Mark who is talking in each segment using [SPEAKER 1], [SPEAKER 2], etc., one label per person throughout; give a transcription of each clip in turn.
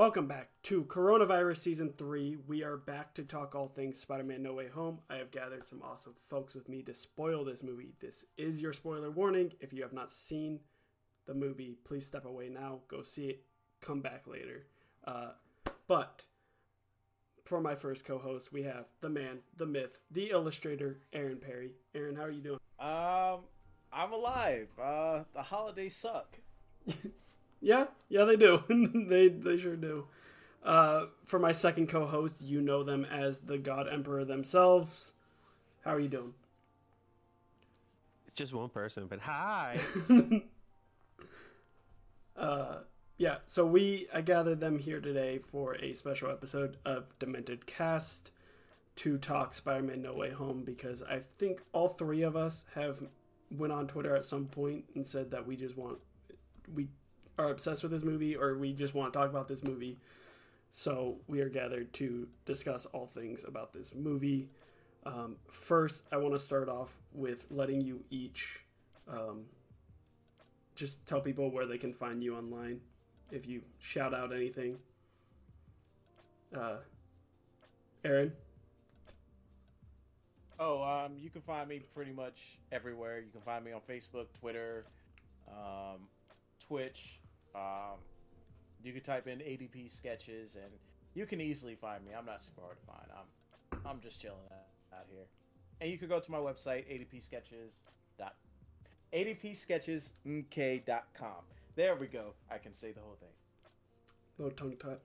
[SPEAKER 1] Welcome back to Coronavirus Season 3. We are back to talk all things Spider Man No Way Home. I have gathered some awesome folks with me to spoil this movie. This is your spoiler warning. If you have not seen the movie, please step away now, go see it, come back later. Uh, but for my first co host, we have the man, the myth, the illustrator, Aaron Perry. Aaron, how are you doing?
[SPEAKER 2] Um, I'm alive. Uh, the holidays suck.
[SPEAKER 1] Yeah, yeah, they do. they they sure do. Uh, for my second co-host, you know them as the God Emperor themselves. How are you doing?
[SPEAKER 3] It's just one person, but hi.
[SPEAKER 1] uh, yeah, so we I gathered them here today for a special episode of Demented Cast to talk Spider-Man No Way Home because I think all three of us have went on Twitter at some point and said that we just want we are obsessed with this movie or we just want to talk about this movie. So we are gathered to discuss all things about this movie. Um, first, I want to start off with letting you each um, just tell people where they can find you online. If you shout out anything, uh, Aaron.
[SPEAKER 2] Oh, um, you can find me pretty much everywhere. You can find me on Facebook, Twitter, um, Twitch, um, you can type in ADP sketches, and you can easily find me. I'm not super hard to find. I'm I'm just chilling out, out here. And you can go to my website, adpsketches. adpsketchesmk.com. There we go. I can say the whole thing.
[SPEAKER 1] No tongue tied.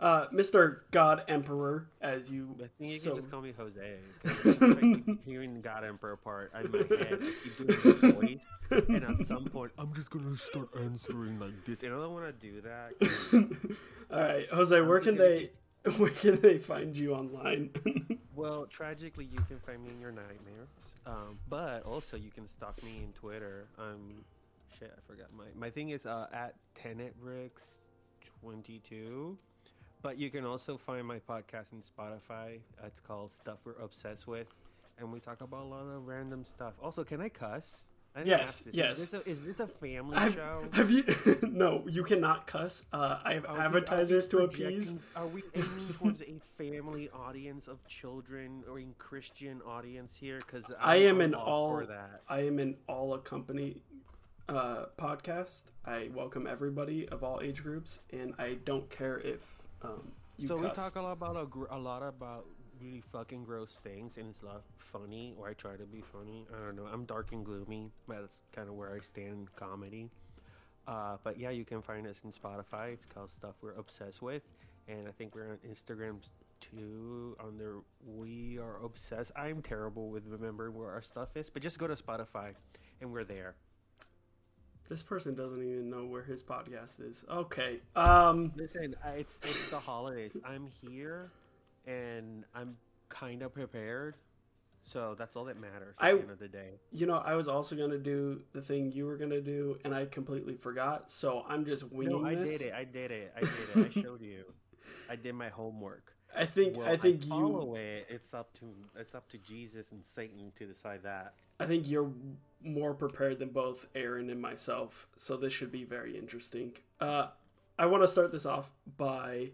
[SPEAKER 1] Uh, Mr. God Emperor, as you.
[SPEAKER 3] I think you
[SPEAKER 1] so...
[SPEAKER 3] can just call me Jose. Hearing God Emperor part my head. I keep doing the voice, and at some point, I'm just gonna start answering like this, and I don't want to do that.
[SPEAKER 1] All right, Jose, where can they, where can they find you online?
[SPEAKER 3] well, tragically, you can find me in your nightmares, um, but also you can stalk me in Twitter. Um, shit, I forgot my my thing is uh, at tenetbricks twenty two. But you can also find my podcast in Spotify. It's called Stuff We're Obsessed With. And we talk about a lot of random stuff. Also, can I cuss? I
[SPEAKER 1] yes, yes.
[SPEAKER 3] Is this, a, is this a family
[SPEAKER 1] I've,
[SPEAKER 3] show?
[SPEAKER 1] Have you? no, you cannot cuss. Uh, I have are advertisers we, to appease.
[SPEAKER 3] Are we aiming towards a family audience of children or a Christian audience here? Because
[SPEAKER 1] I am in all. I am in all accompany uh, podcast. I welcome everybody of all age groups, and I don't care if um,
[SPEAKER 3] so
[SPEAKER 1] cuss.
[SPEAKER 3] we talk a lot about a, gr- a, lot about really fucking gross things, and it's not funny, or I try to be funny. I don't know. I'm dark and gloomy. That's kind of where I stand in comedy. Uh, but yeah, you can find us in Spotify. It's called Stuff We're Obsessed With, and I think we're on Instagram too. Under We Are Obsessed. I'm terrible with remembering where our stuff is, but just go to Spotify, and we're there.
[SPEAKER 1] This person doesn't even know where his podcast is. Okay. Um
[SPEAKER 3] listen, it's it's the holidays. I'm here and I'm kind of prepared. So that's all that matters at I, the end of the day.
[SPEAKER 1] You know, I was also gonna do the thing you were gonna do, and I completely forgot. So I'm just winging
[SPEAKER 3] no, I
[SPEAKER 1] this.
[SPEAKER 3] did it. I did it. I did it. I showed you. I did my homework.
[SPEAKER 1] I think.
[SPEAKER 3] Well,
[SPEAKER 1] I think
[SPEAKER 3] I you. It. It's up to it's up to Jesus and Satan to decide that.
[SPEAKER 1] I think you're more prepared than both Aaron and myself, so this should be very interesting. Uh, I want to start this off by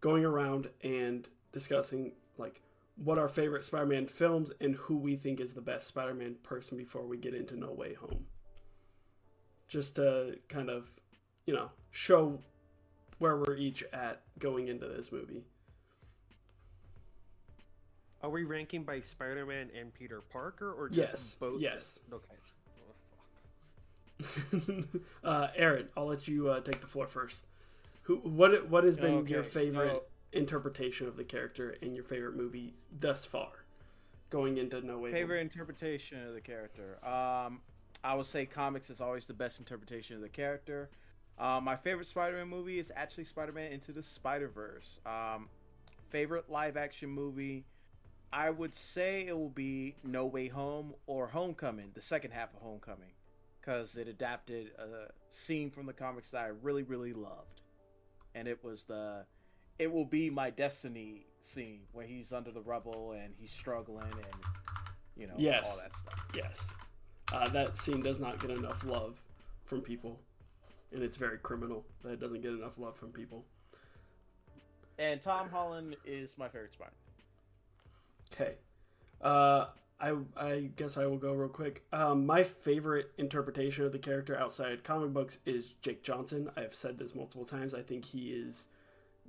[SPEAKER 1] going around and discussing like what our favorite Spider-Man films and who we think is the best Spider-Man person before we get into No Way Home. Just to kind of, you know, show where we're each at going into this movie.
[SPEAKER 3] Are we ranking by Spider-Man and Peter Parker, or just
[SPEAKER 1] yes,
[SPEAKER 3] both?
[SPEAKER 1] Yes.
[SPEAKER 3] Okay.
[SPEAKER 1] Oh, uh, Aaron, I'll let you uh, take the floor first. Who? What? What has been okay, your favorite so... interpretation of the character and your favorite movie thus far, going into No Way?
[SPEAKER 2] Favorite
[SPEAKER 1] Home?
[SPEAKER 2] interpretation of the character. Um, I would say comics is always the best interpretation of the character. Um, my favorite Spider-Man movie is actually Spider-Man Into the Spider-Verse. Um, favorite live-action movie I would say it will be No Way Home or Homecoming, the second half of Homecoming, because it adapted a scene from the comics that I really, really loved, and it was the, it will be my destiny scene where he's under the rubble and he's struggling and, you know,
[SPEAKER 1] yes.
[SPEAKER 2] all that stuff.
[SPEAKER 1] Yes, uh, that scene does not get enough love from people. and it's very criminal that it doesn't get enough love from people.
[SPEAKER 2] And Tom Holland is my favorite Spider.
[SPEAKER 1] Okay. Uh, I I guess I will go real quick. Um, my favorite interpretation of the character outside comic books is Jake Johnson. I've said this multiple times. I think he is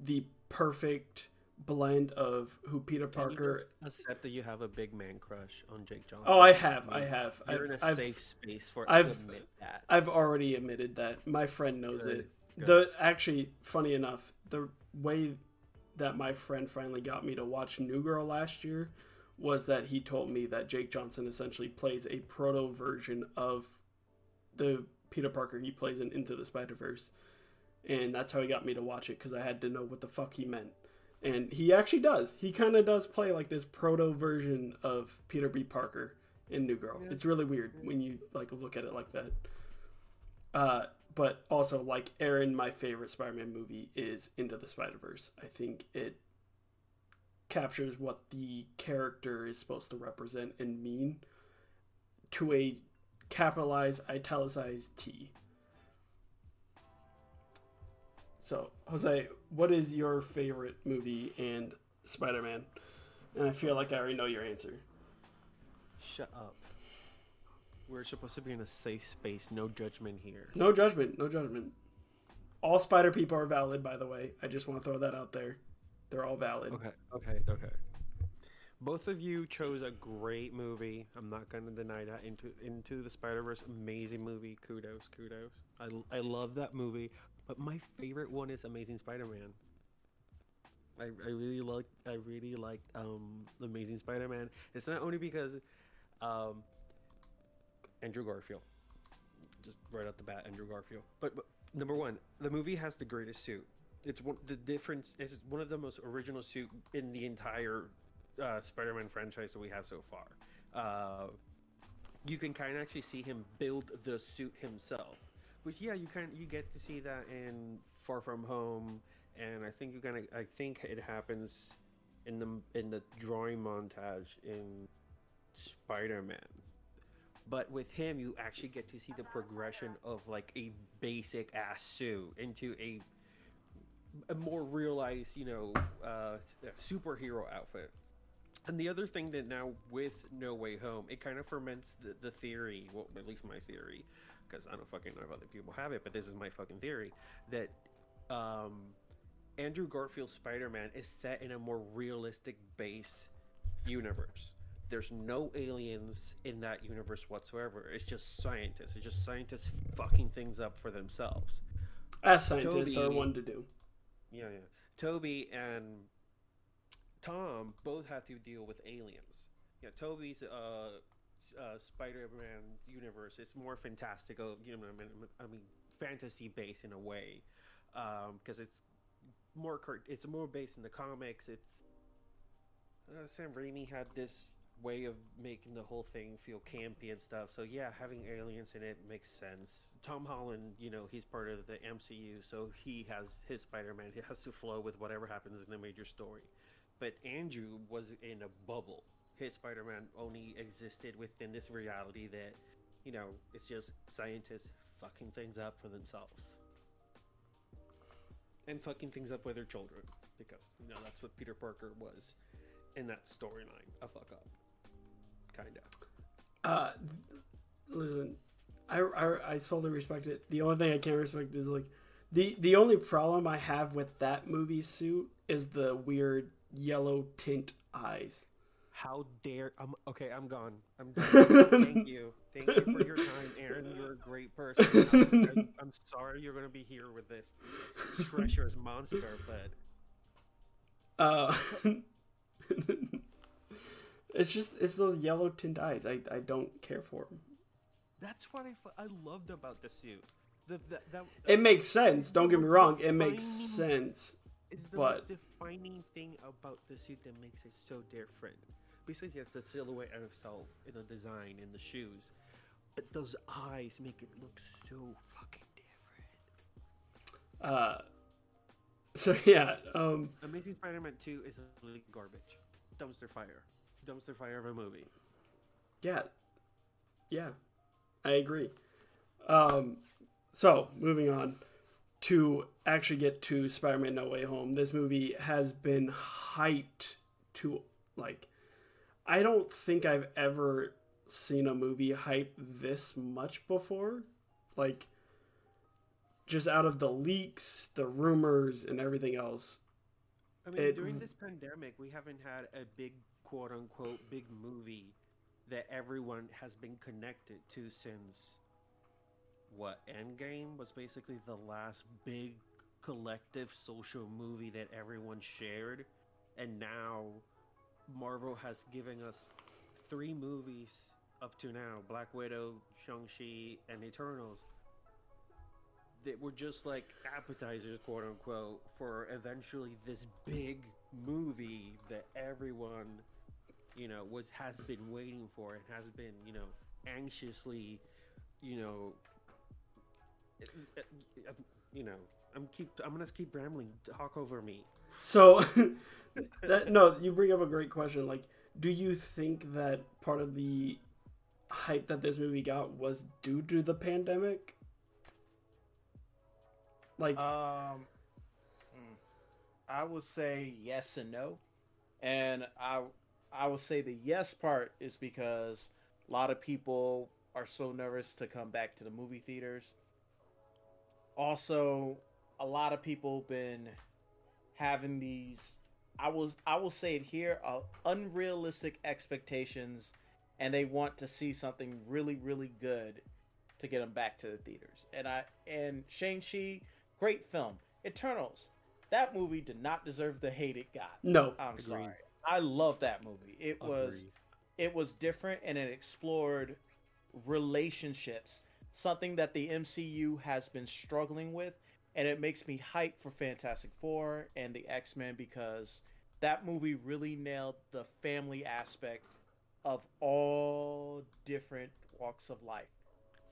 [SPEAKER 1] the perfect blend of who Peter Parker.
[SPEAKER 3] accept that you have a big man crush on Jake Johnson.
[SPEAKER 1] Oh, I have, I have.
[SPEAKER 3] You're
[SPEAKER 1] I've,
[SPEAKER 3] in a
[SPEAKER 1] I've,
[SPEAKER 3] safe space for
[SPEAKER 1] I've-
[SPEAKER 3] to admit that.
[SPEAKER 1] I've already admitted that. My friend knows
[SPEAKER 3] Good,
[SPEAKER 1] it.
[SPEAKER 3] good.
[SPEAKER 1] The actually, funny enough, the way that my friend finally got me to watch New Girl last year was that he told me that Jake Johnson essentially plays a proto version of the Peter Parker he plays in Into the Spider Verse, and that's how he got me to watch it because I had to know what the fuck he meant. And he actually does. He kind of does play like this proto version of Peter B. Parker in New Girl.
[SPEAKER 3] Yeah.
[SPEAKER 1] It's really weird when you like look at it like that. Uh, but also, like Aaron, my favorite Spider-Man movie is Into the Spider-Verse. I think it captures what the character is supposed to represent and mean to a capitalized, italicized T. So, Jose, what is your favorite movie and Spider-Man? And I feel like I already know your answer.
[SPEAKER 3] Shut up. We're supposed to be in a safe space. No judgment here.
[SPEAKER 1] No judgment, no judgment. All Spider people are valid, by the way. I just want to throw that out there. They're all valid.
[SPEAKER 3] Okay, okay, okay. Both of you chose a great movie. I'm not going to deny that. Into Into the Spider Verse, amazing movie. Kudos, kudos. I, I love that movie. But my favorite one is Amazing Spider Man. I, I really like I really like um Amazing Spider Man. It's not only because um Andrew Garfield, just right off the bat, Andrew Garfield. But, but number one, the movie has the greatest suit. It's one the difference. It's one of the most original suit in the entire uh, Spider-Man franchise that we have so far. Uh, you can kind of actually see him build the suit himself, which yeah, you can you get to see that in Far From Home, and I think you kind of I think it happens in the in the drawing montage in Spider-Man. But with him, you actually get to see the progression of like a basic ass suit into a a more realized, you know, uh, superhero outfit. And the other thing that now with No Way Home, it kind of ferments the, the theory, well, at least my theory, because I don't fucking know if other people have it, but this is my fucking theory, that um, Andrew Garfield's Spider Man is set in a more realistic base universe. There's no aliens in that universe whatsoever. It's just scientists. It's just scientists fucking things up for themselves.
[SPEAKER 1] As scientists are
[SPEAKER 3] Toby-
[SPEAKER 1] one to do.
[SPEAKER 3] Yeah, yeah. Tobey and Tom both have to deal with aliens. Yeah, Tobey's uh, uh, Spider-Man universe is more fantastical. You know, I mean, I mean fantasy based in a way, because it's more it's more based in the comics. It's uh, Sam Raimi had this way of making the whole thing feel campy and stuff. So yeah, having aliens in it makes sense. Tom Holland, you know, he's part of the MCU, so he has his Spider-Man. He has to flow with whatever happens in the major story. But Andrew was in a bubble. His Spider-Man only existed within this reality that, you know, it's just scientists fucking things up for themselves. And fucking things up with their children. Because, you know, that's what Peter Parker was in that storyline. A fuck up. Kinda.
[SPEAKER 1] Uh, listen, I, I I totally respect it. The only thing I can't respect is like the the only problem I have with that movie suit is the weird yellow tint eyes.
[SPEAKER 3] How dare I'm okay, I'm gone. I'm done. Thank you. Thank you for your time, Aaron. You're a great person. I'm, I'm- I'm sorry you're gonna be here with this treacherous monster, but
[SPEAKER 1] Uh, it's just it's those yellow tint eyes. I I don't care for them.
[SPEAKER 3] that's what I, I loved about the suit. The, the, that,
[SPEAKER 1] It makes sense. Don't get me wrong. It makes sense.
[SPEAKER 3] It's the
[SPEAKER 1] but-
[SPEAKER 3] most defining thing about the suit that makes it so different. Besides, yes, the silhouette of itself in the design in the shoes, but those eyes make it look so fucking different.
[SPEAKER 1] Uh, so yeah. Um,
[SPEAKER 3] Amazing Spider-Man 2 is absolutely garbage. Dumpster fire. Dumpster fire of a movie.
[SPEAKER 1] Yeah. Yeah. I agree. Um so moving on to actually get to Spider-Man: No Way Home. This movie has been hyped to like I don't think I've ever seen a movie hype this much before. Like just out of the leaks, the rumors, and everything else.
[SPEAKER 3] I mean,
[SPEAKER 1] It-
[SPEAKER 3] during this pandemic, we haven't had a big quote unquote big movie that everyone has been connected to since what Endgame was basically the last big collective social movie that everyone shared, and now Marvel has given us three movies up to now: Black Widow, Shang Chi, and Eternals. That were just like appetizers, quote unquote, for eventually this big movie that everyone, you know, was has been waiting for and has been, you know, anxiously, you know, you know, I'm keep I'm gonna keep rambling. Talk over me.
[SPEAKER 1] So that no, you bring up a great question. Like, do you think that part of the hype that this movie got was due to the pandemic? Like,
[SPEAKER 2] Um, mm, I would say yes and no, and I I would say the yes part is because a lot of people are so nervous to come back to the movie theaters. Also, a lot of people been having these I was I will say it here uh, unrealistic expectations, and they want to see something really really good to get them back to the theaters. And I and Shang Chi, great film. Eternals, that movie did not deserve the hate it got.
[SPEAKER 1] no.
[SPEAKER 2] I'm
[SPEAKER 3] Agreed.
[SPEAKER 2] sorry. I love that movie. It was it was different and it explored relationships, something that the MCU has been struggling with, and it makes me hype for Fantastic Four and the X Men because that movie really nailed the family aspect of all different walks of life,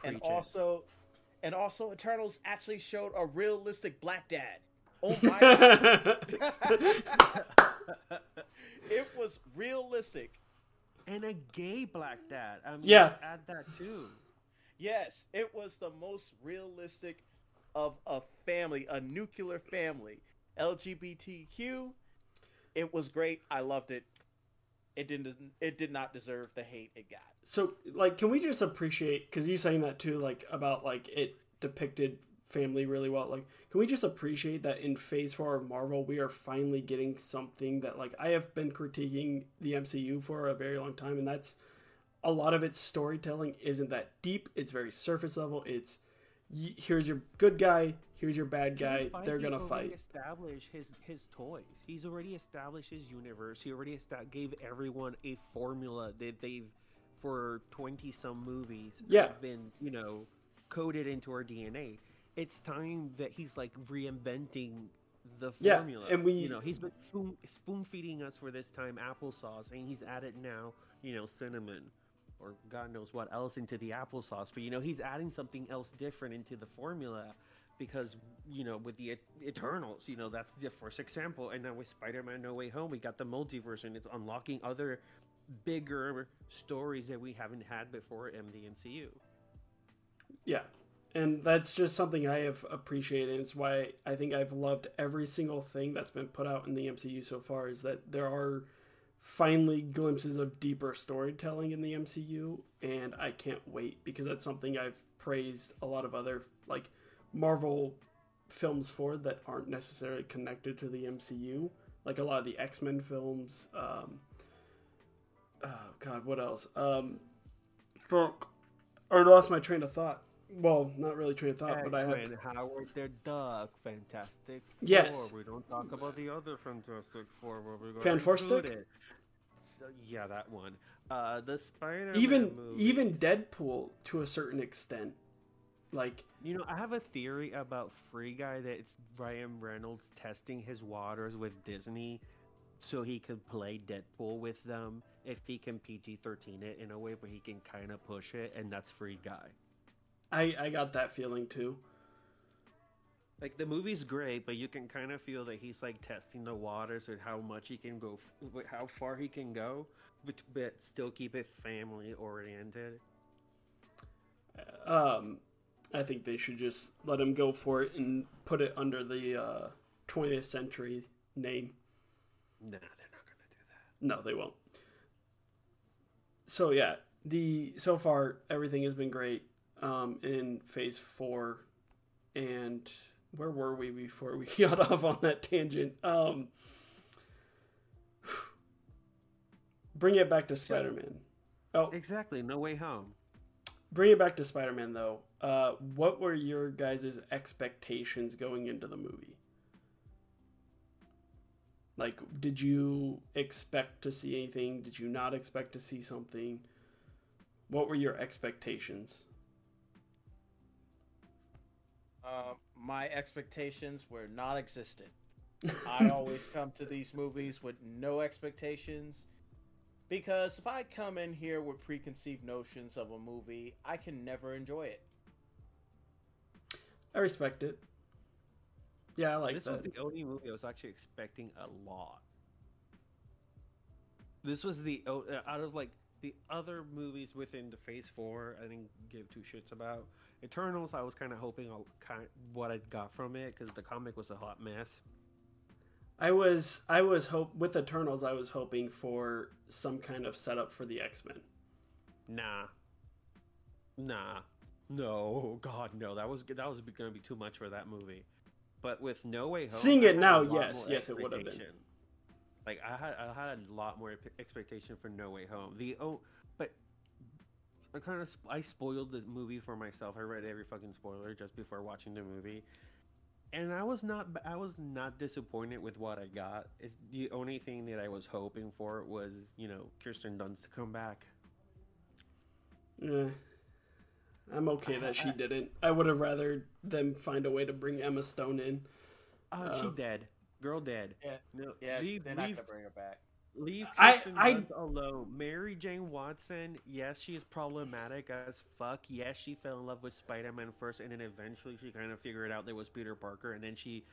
[SPEAKER 2] and
[SPEAKER 3] Preach it.
[SPEAKER 2] also, and also Eternals actually showed a realistic black dad. Oh my god, it was realistic.
[SPEAKER 3] and a gay black dad. I mean,
[SPEAKER 1] Yeah.
[SPEAKER 3] add that too.
[SPEAKER 2] Yes, it was the most realistic of a family, a nuclear family. LGBTQ. It was great. I loved it. It didn't it did not deserve the hate it got.
[SPEAKER 1] So, like, can we just appreciate because you saying that too, like about like it depicted family really well. Like, can we just appreciate that in Phase Four of Marvel, we are finally getting something that like I have been critiquing the MCU for a very long time, and that's a lot of its storytelling isn't that deep. It's very surface level. It's here's your good guy, here's your bad guy. They're gonna fight.
[SPEAKER 3] Establish his his toys. He's already established his universe. He already esta- gave everyone a formula that they've for twenty some movies.
[SPEAKER 1] Yeah.
[SPEAKER 3] have been you know coded into our DNA. It's time that he's like reinventing the formula.
[SPEAKER 1] Yeah, and we-
[SPEAKER 3] you know he's been spoon, spoon feeding us for this time applesauce, and he's added now you know cinnamon. Or God knows what else into the applesauce, but you know he's adding something else different into the formula, because you know with the Et- Eternals, you know that's the first example, and now with Spider-Man: No Way Home, we got the multiverse, and it's unlocking other bigger stories that we haven't had before in the MCU.
[SPEAKER 1] Yeah. And that's just something I have appreciated. It's why I think I've loved every single thing that's been put out in the MCU so far is that there are finally glimpses of deeper storytelling in the MCU and I can't wait because that's something I've praised a lot of other like Marvel films for that aren't necessarily connected to the MCU. Like a lot of the X-Men films um oh god, what else? Um fuck. I lost my train of thought. Well, not really train of thought, but I had
[SPEAKER 3] X-Men, Howard the Duck, Fantastic
[SPEAKER 1] Yes.
[SPEAKER 3] We don't talk about the other Fantastic Four. Where we're
[SPEAKER 1] Fan
[SPEAKER 3] gonna
[SPEAKER 1] Four
[SPEAKER 3] include
[SPEAKER 1] Stick?
[SPEAKER 3] it. So, yeah, that one. Uh, the Spider
[SPEAKER 1] even
[SPEAKER 3] movie.
[SPEAKER 1] even Deadpool to a certain extent. Like
[SPEAKER 3] You know, I have a theory about Free Guy that it's Ryan Reynolds testing his waters with Disney so he could play Deadpool with them if he can PG 13 it in a way where he can kind of push it, and that's Free Guy.
[SPEAKER 1] I I got that feeling too.
[SPEAKER 3] Like, the movie's great, but you can kind of feel that he's like testing the waters with how much he can go, how far he can go, but, but still keep it family oriented.
[SPEAKER 1] Um I think they should just let him go for it and put it under the uh, 20th century name.
[SPEAKER 3] Nah, they're not gonna do that.
[SPEAKER 1] No, they won't. So yeah, the so far everything has been great um, in Phase Four, and where were we before we got off on that tangent? Um, bring it back to Spider Man. Oh,
[SPEAKER 3] Exactly. No way home.
[SPEAKER 1] bring it back to Spider Man though. Uh, what were your guys' expectations going into the movie? Like, did you expect to see anything? Did you not expect to see something? What were your expectations?
[SPEAKER 2] Uh, my expectations were non-existent. I always come to these movies with no expectations because if I come in here with preconceived notions of a movie, I can never enjoy it.
[SPEAKER 1] I respect it. Yeah, I like
[SPEAKER 3] this
[SPEAKER 1] that.
[SPEAKER 3] was the only movie I was actually expecting a lot. This was the uh, out of like the other movies within the Phase Four. I didn't give two shits about Eternals. I was kind of hoping I'll kind what I got from it because the comic was a hot mess.
[SPEAKER 1] I was I was hope with Eternals. I was hoping for some kind of setup for the X Men.
[SPEAKER 3] Nah, nah, no, God, no. That was that was going to be too much for that movie. But with No Way Home,
[SPEAKER 1] Seeing it now, yes, yes, it would have been.
[SPEAKER 3] Like I had, I had a lot more expectation for No Way Home. The oh, I kind of sp- I spoiled the movie for myself. I read every fucking spoiler just before watching the movie, and I was not, I was not disappointed with what I got. It's the only thing that I was hoping for was you know Kirsten Dunst to come back.
[SPEAKER 1] Eh, I'm okay that she didn't. I would have rather them find a way to bring Emma Stone in.
[SPEAKER 3] Oh, she
[SPEAKER 1] Oh.
[SPEAKER 3] dead. Girl dead.
[SPEAKER 2] Yeah.
[SPEAKER 3] No,
[SPEAKER 2] Yeah,
[SPEAKER 3] leave,
[SPEAKER 2] they're not
[SPEAKER 3] leave,
[SPEAKER 2] gonna bring her back.
[SPEAKER 3] Leave
[SPEAKER 1] I-
[SPEAKER 3] Kirsten
[SPEAKER 1] I-
[SPEAKER 3] Dunst alone. Mary Jane Watson, yes, she is problematic as fuck. Yes, she fell in love with Spider-Man first, and then eventually she kind of figured out there was Peter Parker, and then she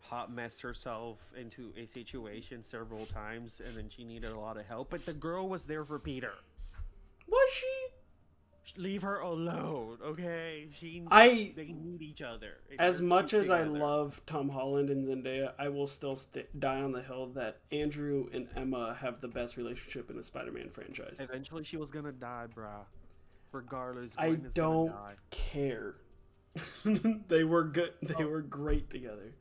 [SPEAKER 3] hot messed herself into a situation several times, and then she needed a lot of help. But the girl was there for Peter.
[SPEAKER 1] Was she?
[SPEAKER 3] Leave her alone, okay? She,
[SPEAKER 1] I
[SPEAKER 3] they need each other.
[SPEAKER 1] as much
[SPEAKER 3] cute
[SPEAKER 1] as I love Tom Holland and Zendaya, I will still st- die on the hill that Andrew and Emma have the best relationship in the Spider-Man franchise.
[SPEAKER 3] Eventually, she was gonna die, bruh. Regardless,
[SPEAKER 1] I
[SPEAKER 3] Gwen
[SPEAKER 1] don't care. they were good. They were great together.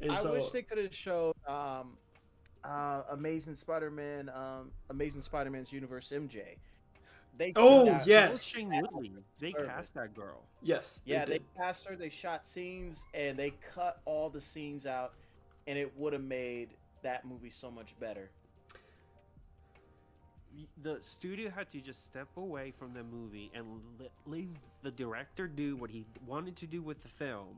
[SPEAKER 1] And
[SPEAKER 2] I
[SPEAKER 1] so,
[SPEAKER 2] wish they could have showed um, uh, Amazing Spider-Man, um, Amazing Spider-Man's Universe MJ. They
[SPEAKER 1] Oh,
[SPEAKER 2] that-
[SPEAKER 1] yes.
[SPEAKER 3] Shailene Woodley. They
[SPEAKER 2] Perfect.
[SPEAKER 3] cast that girl.
[SPEAKER 1] yes,
[SPEAKER 2] Yeah, they
[SPEAKER 1] did.
[SPEAKER 2] cast her. They shot scenes, and they cut all the scenes out, and it would have made that movie so much better.
[SPEAKER 3] The studio had to just step away from the movie and leave the director do what he wanted to do with the film.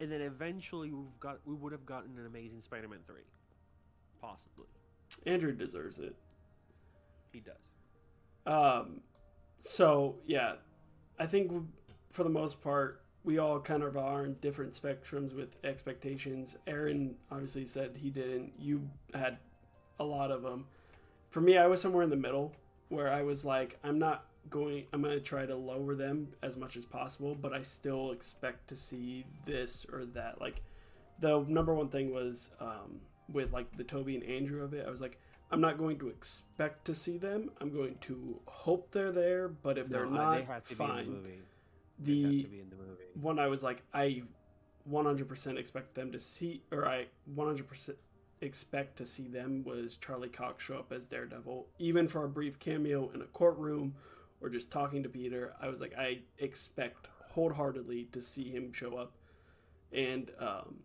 [SPEAKER 3] And then eventually we've got we would have gotten an amazing Spider-Man 3. Possibly.
[SPEAKER 1] Andrew deserves it.
[SPEAKER 3] He does.
[SPEAKER 1] Um, so yeah, I think for the most part, we all kind of are in different spectrums with expectations. Aaron obviously said he didn't. You had a lot of them. For me, I was somewhere in the middle where I was like, I'm not going. I'm going to try to lower them as much as possible, but I still expect to see this or that. Like the number one thing was um, with like the Tobey and Andrew of it. I was like. I'm not going to expect to see them. I'm going to hope they're there, but if they're not,
[SPEAKER 3] they had to be in the
[SPEAKER 1] fine.
[SPEAKER 3] movie. They had
[SPEAKER 1] The
[SPEAKER 3] to be in the movie.
[SPEAKER 1] one I was like, I 100% expect them to see, or I 100% expect to see them was Charlie Cox show up as Daredevil, even for a brief cameo in a courtroom or just talking to Peter. I was like, I expect wholeheartedly to see him show up. And um,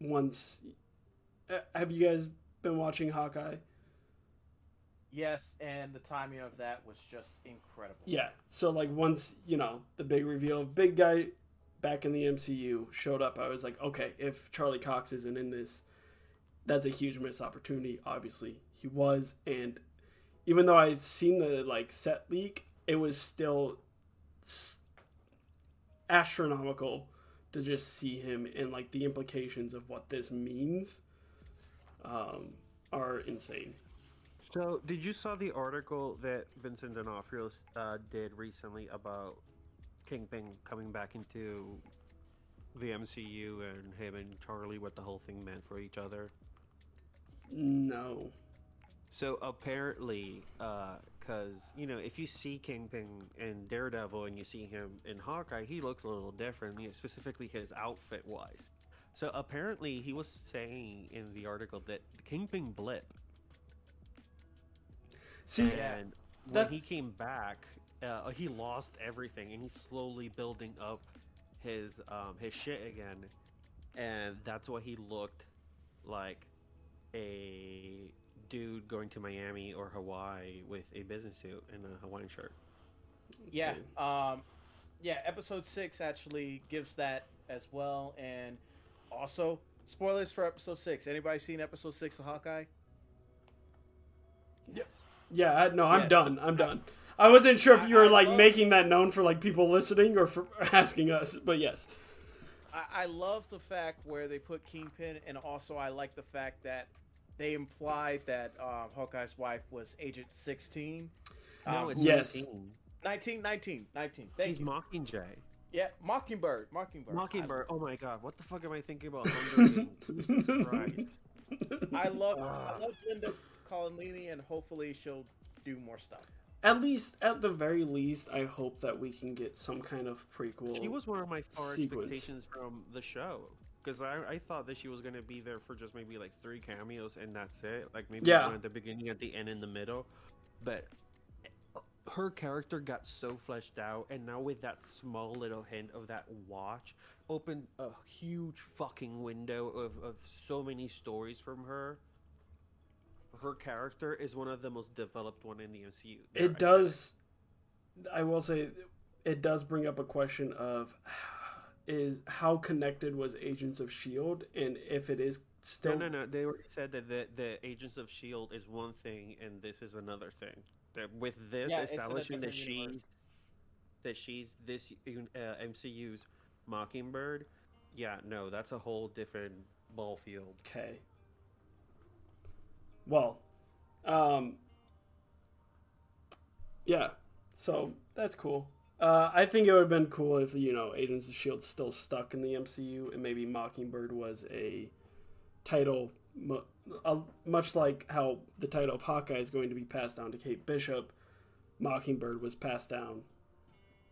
[SPEAKER 1] once, uh, have you guys been watching Hawkeye?
[SPEAKER 2] Yes, and the timing of that was just incredible.
[SPEAKER 1] Yeah. So like once you know the big reveal of big guy back in the MCU showed up, I was like, okay, if Charlie Cox isn't in this, that's a huge missed opportunity. Obviously, he was, and even though I'd seen the like set leak, it was still astronomical to just see him and like the implications of what this means um, are insane.
[SPEAKER 3] So, did you saw the article that Vincent D'Onofrio uh, did recently about Kingpin coming back into the MCU and him and Charlie what the whole thing meant for each other?
[SPEAKER 1] No.
[SPEAKER 3] So apparently, because you know, if you see Kingpin in Daredevil and you see him in Hawkeye, he looks a little different, you know, specifically his outfit wise. So apparently, he was saying in the article that Kingpin blip,
[SPEAKER 1] See,
[SPEAKER 3] and when he came back, uh, he lost everything, and he's slowly building up his um, his shit again, and that's why he looked like a dude going to Miami or Hawaii with a business suit and a Hawaiian shirt.
[SPEAKER 2] Yeah. Um, yeah. Episode six actually gives that as well, and also spoilers for episode six. Anybody seen episode six of Hawkeye?
[SPEAKER 1] yeah, I, no, I'm
[SPEAKER 2] Yes.
[SPEAKER 1] done. I'm done. I wasn't sure if you were
[SPEAKER 2] I- I
[SPEAKER 1] like
[SPEAKER 2] love-
[SPEAKER 1] making that known for like people listening or for asking us, but yes.
[SPEAKER 2] I, I love the fact where they put Kingpin, and also I like the fact that they implied that um, Hawkeye's wife was Agent 16.
[SPEAKER 3] No,
[SPEAKER 2] Um,
[SPEAKER 3] it's
[SPEAKER 1] Yes.
[SPEAKER 3] 19.
[SPEAKER 2] 19, 19, 19. Thank
[SPEAKER 3] She's
[SPEAKER 2] you.
[SPEAKER 3] Mockingjay.
[SPEAKER 2] Yeah, Mockingbird. Mockingbird.
[SPEAKER 3] Mockingbird. Oh my god, what the fuck am I thinking about? Hunger Games? Jesus Christ.
[SPEAKER 2] I, I love
[SPEAKER 3] Ah.
[SPEAKER 2] I love Linda Cardellini, and hopefully she'll do more stuff.
[SPEAKER 1] At least, at the very least, I hope that we can get some kind of prequel.
[SPEAKER 3] She was one of my far
[SPEAKER 1] sequence.
[SPEAKER 3] expectations from the show because I, I thought that she was going to be there for just maybe like three cameos and that's it. Like maybe
[SPEAKER 1] Yeah.
[SPEAKER 3] one at the beginning, at the end, in the middle. But her character got so fleshed out, and now with that small little hint of that watch, opened a huge fucking window of, of so many stories from her. Her character is one of the most developed one in the MCU. There,
[SPEAKER 1] it
[SPEAKER 3] said
[SPEAKER 1] does. I will say, it does bring up a question of is how connected was Agents of Shield, and if it is still
[SPEAKER 3] No, no, no. They said that the, the Agents of Shield is one thing and this is another thing. With this
[SPEAKER 2] Yeah, it's in a
[SPEAKER 3] establishing that
[SPEAKER 2] universe.
[SPEAKER 3] she's that she's this uh, MCU's Mockingbird, yeah, no, that's a whole different ball field.
[SPEAKER 1] Okay. Well, um, yeah. So that's cool. Uh, I think it would have been cool if you know Agents of Shield still stuck in the MCU and maybe Mockingbird was a title, uh, much like how the title of Hawkeye is going to be passed down to Kate Bishop. Mockingbird was passed down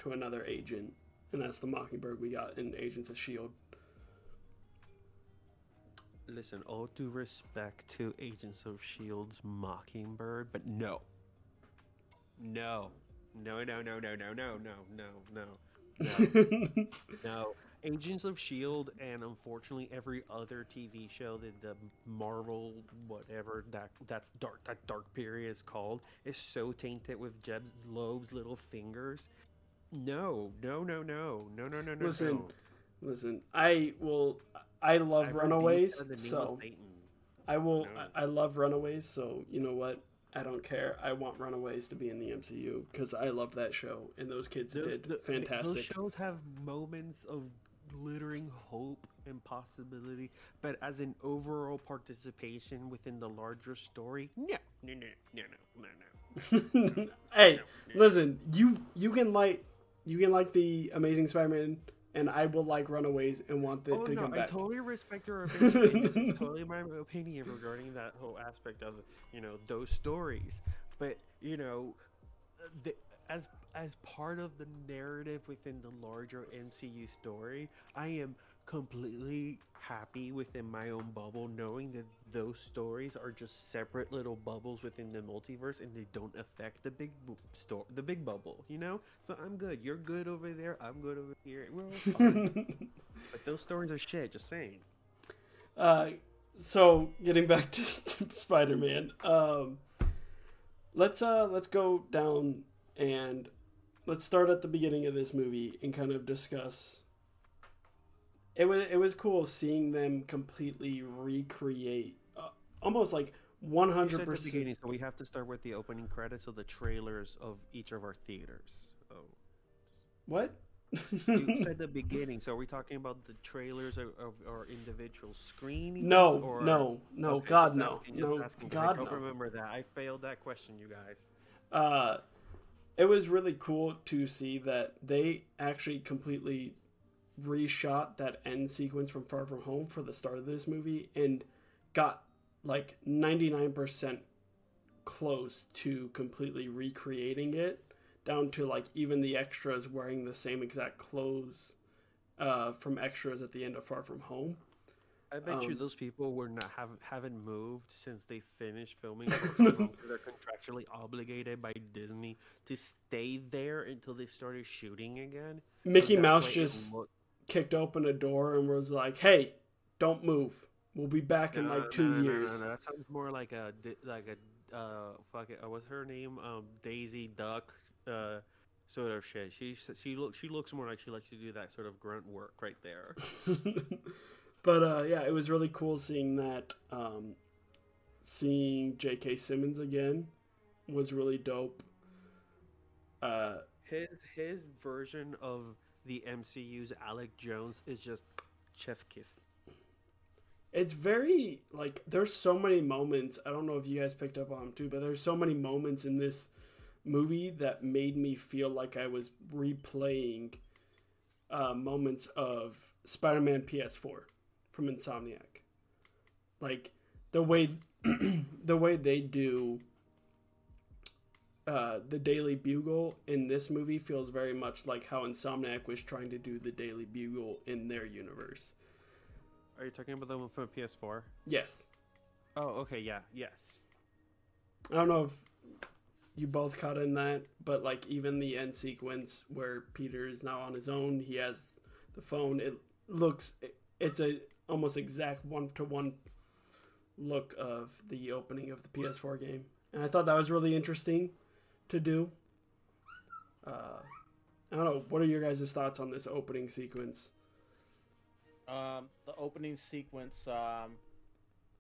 [SPEAKER 1] to another agent, and that's the Mockingbird we got in Agents of Shield.
[SPEAKER 3] Listen, all due respect to Agents of Shield's Mockingbird, but no, no, no, no, no, no, no, no, no, no, no, no. No, Agents of Shield and unfortunately every other TV show that the Marvel whatever that that's dark that dark period is called is so tainted with Jeph Loeb's little fingers. No, no, no, no, no, no, no, no.
[SPEAKER 1] Listen,
[SPEAKER 3] no.
[SPEAKER 1] Listen, I will. I love
[SPEAKER 3] I
[SPEAKER 1] Runaways,
[SPEAKER 3] redeemed the name
[SPEAKER 1] so. I will.
[SPEAKER 3] No.
[SPEAKER 1] I I love Runaways, so you know what? I don't care. I want Runaways to be in the MCU because I love that show, and those kids
[SPEAKER 3] Those-
[SPEAKER 1] did
[SPEAKER 3] the- Those
[SPEAKER 1] fantastic.
[SPEAKER 3] shows have moments of glittering hope and possibility, but as an overall participation within the larger story, no, no, no, no, no, no, no.
[SPEAKER 1] hey,
[SPEAKER 3] no.
[SPEAKER 1] listen, you you can like you can like the Amazing Spider-Man, and I will like Runaways and want it
[SPEAKER 3] Oh
[SPEAKER 1] to
[SPEAKER 3] no,
[SPEAKER 1] come back.
[SPEAKER 3] I totally respect your opinion. this is totally my opinion regarding that whole aspect of you know those stories. But you know, the, as as part of the narrative within the larger MCU story, I am completely happy within my own bubble, knowing that those stories are just separate little bubbles within the multiverse, and they don't affect the big store, the big bubble. You know, so I'm good. You're good over there. I'm good over here. We're all fine. But those stories are shit. Just saying.
[SPEAKER 1] Uh, so getting back to Spider-Man, um, let's uh let's go down and let's start at the beginning of this movie and kind of discuss. It was it was cool seeing them completely recreate, uh, almost like one hundred percent.
[SPEAKER 3] so we have to start with the opening credits of the trailers of each of our theaters. Oh,
[SPEAKER 1] What?
[SPEAKER 3] you said the beginning, so are we talking about the trailers of, of our individual screenings?
[SPEAKER 1] no,
[SPEAKER 3] or...
[SPEAKER 1] no, no,
[SPEAKER 3] Okay,
[SPEAKER 1] God no, no,
[SPEAKER 3] I
[SPEAKER 1] God
[SPEAKER 3] don't
[SPEAKER 1] no.
[SPEAKER 3] remember that. I failed that question, you guys.
[SPEAKER 1] Uh, it was really cool to see that they actually completely reshot that end sequence from Far From Home for the start of this movie and got like 99% close to completely recreating it down to like even the extras wearing the same exact clothes uh, from extras at the end of Far From Home.
[SPEAKER 3] I bet you
[SPEAKER 1] Um,
[SPEAKER 3] those people were not have haven't moved since they finished filming. Far From Home, 'cause They're contractually obligated by Disney to stay there until they started shooting again.
[SPEAKER 1] Mickey Mouse just
[SPEAKER 3] looked-
[SPEAKER 1] kicked open a door and was like, "Hey, don't move. We'll be back in like two
[SPEAKER 3] no, no, no,
[SPEAKER 1] years."
[SPEAKER 3] no, That sounds more like a like a uh fuck it. Uh, what's her name? Um, Daisy Duck. Uh, sort of shit. She she looks she looks more like she likes to do that sort of grunt work right there.
[SPEAKER 1] but uh, yeah, it was really cool seeing that. Um, seeing J.K. Simmons again was really dope. Uh,
[SPEAKER 3] His his version of the MCU's Alex Jones is just chef kiss.
[SPEAKER 1] it's very like there's so many moments. I don't know if you guys picked up on them too, but there's so many moments in this movie that made me feel like I was replaying uh, moments of Spider-Man PS4 from Insomniac. Like the way the way they do uh, the Daily Bugle in this movie feels very much like how Insomniac was trying to do the Daily Bugle in their universe.
[SPEAKER 3] Are you talking about the one from PS4?
[SPEAKER 1] Yes.
[SPEAKER 3] Oh, okay, yeah, yes.
[SPEAKER 1] I don't know if you both caught in that, but like even the end sequence where Peter is now on his own, he has the phone. It looks it's a almost exact one to one look of the opening of the PS4 game, and I thought that was really interesting to do. Uh, I don't know. What are your guys' thoughts on this opening sequence?
[SPEAKER 2] Um, the opening sequence um,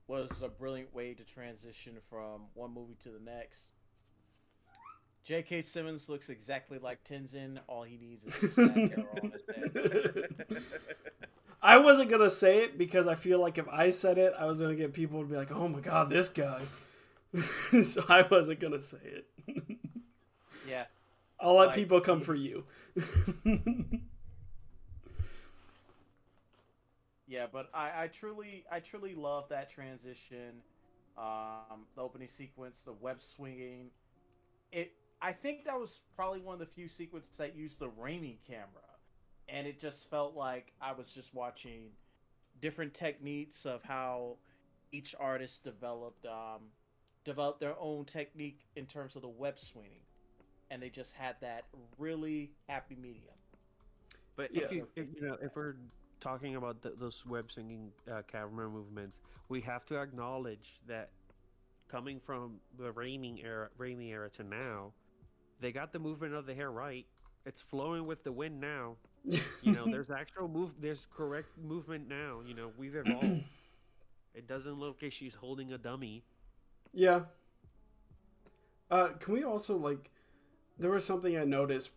[SPEAKER 2] was a brilliant way to transition from one movie to the next. J.K. Simmons looks exactly like Tenzin. All he needs is that hair on his head.
[SPEAKER 1] I wasn't gonna say it because I feel like if I said it, I was gonna get people to be like, "Oh my god, this guy." so I wasn't gonna say it.
[SPEAKER 2] Yeah,
[SPEAKER 1] I'll let
[SPEAKER 2] Like,
[SPEAKER 1] people come for you.
[SPEAKER 2] yeah, but I, I truly, I truly love that transition. Um, the opening sequence, the web swinging. It, I think that was probably one of the few sequences that used the Raimi camera, and it just felt like I was just watching different techniques of how each artist developed, um, developed their own technique in terms of the web swinging, and they just had that really happy medium.
[SPEAKER 3] But
[SPEAKER 1] Yeah.
[SPEAKER 3] if you if, you know if we're talking about th those web swinging uh, camera movements, we have to acknowledge that coming from the Raimi era, Raimi era to now, they got the movement of the hair right. It's flowing with the wind now. You know, there's actual move. There's correct movement now. You know, we've evolved. it doesn't look like she's holding a dummy.
[SPEAKER 1] yeah. Uh, can we also like? There was something I noticed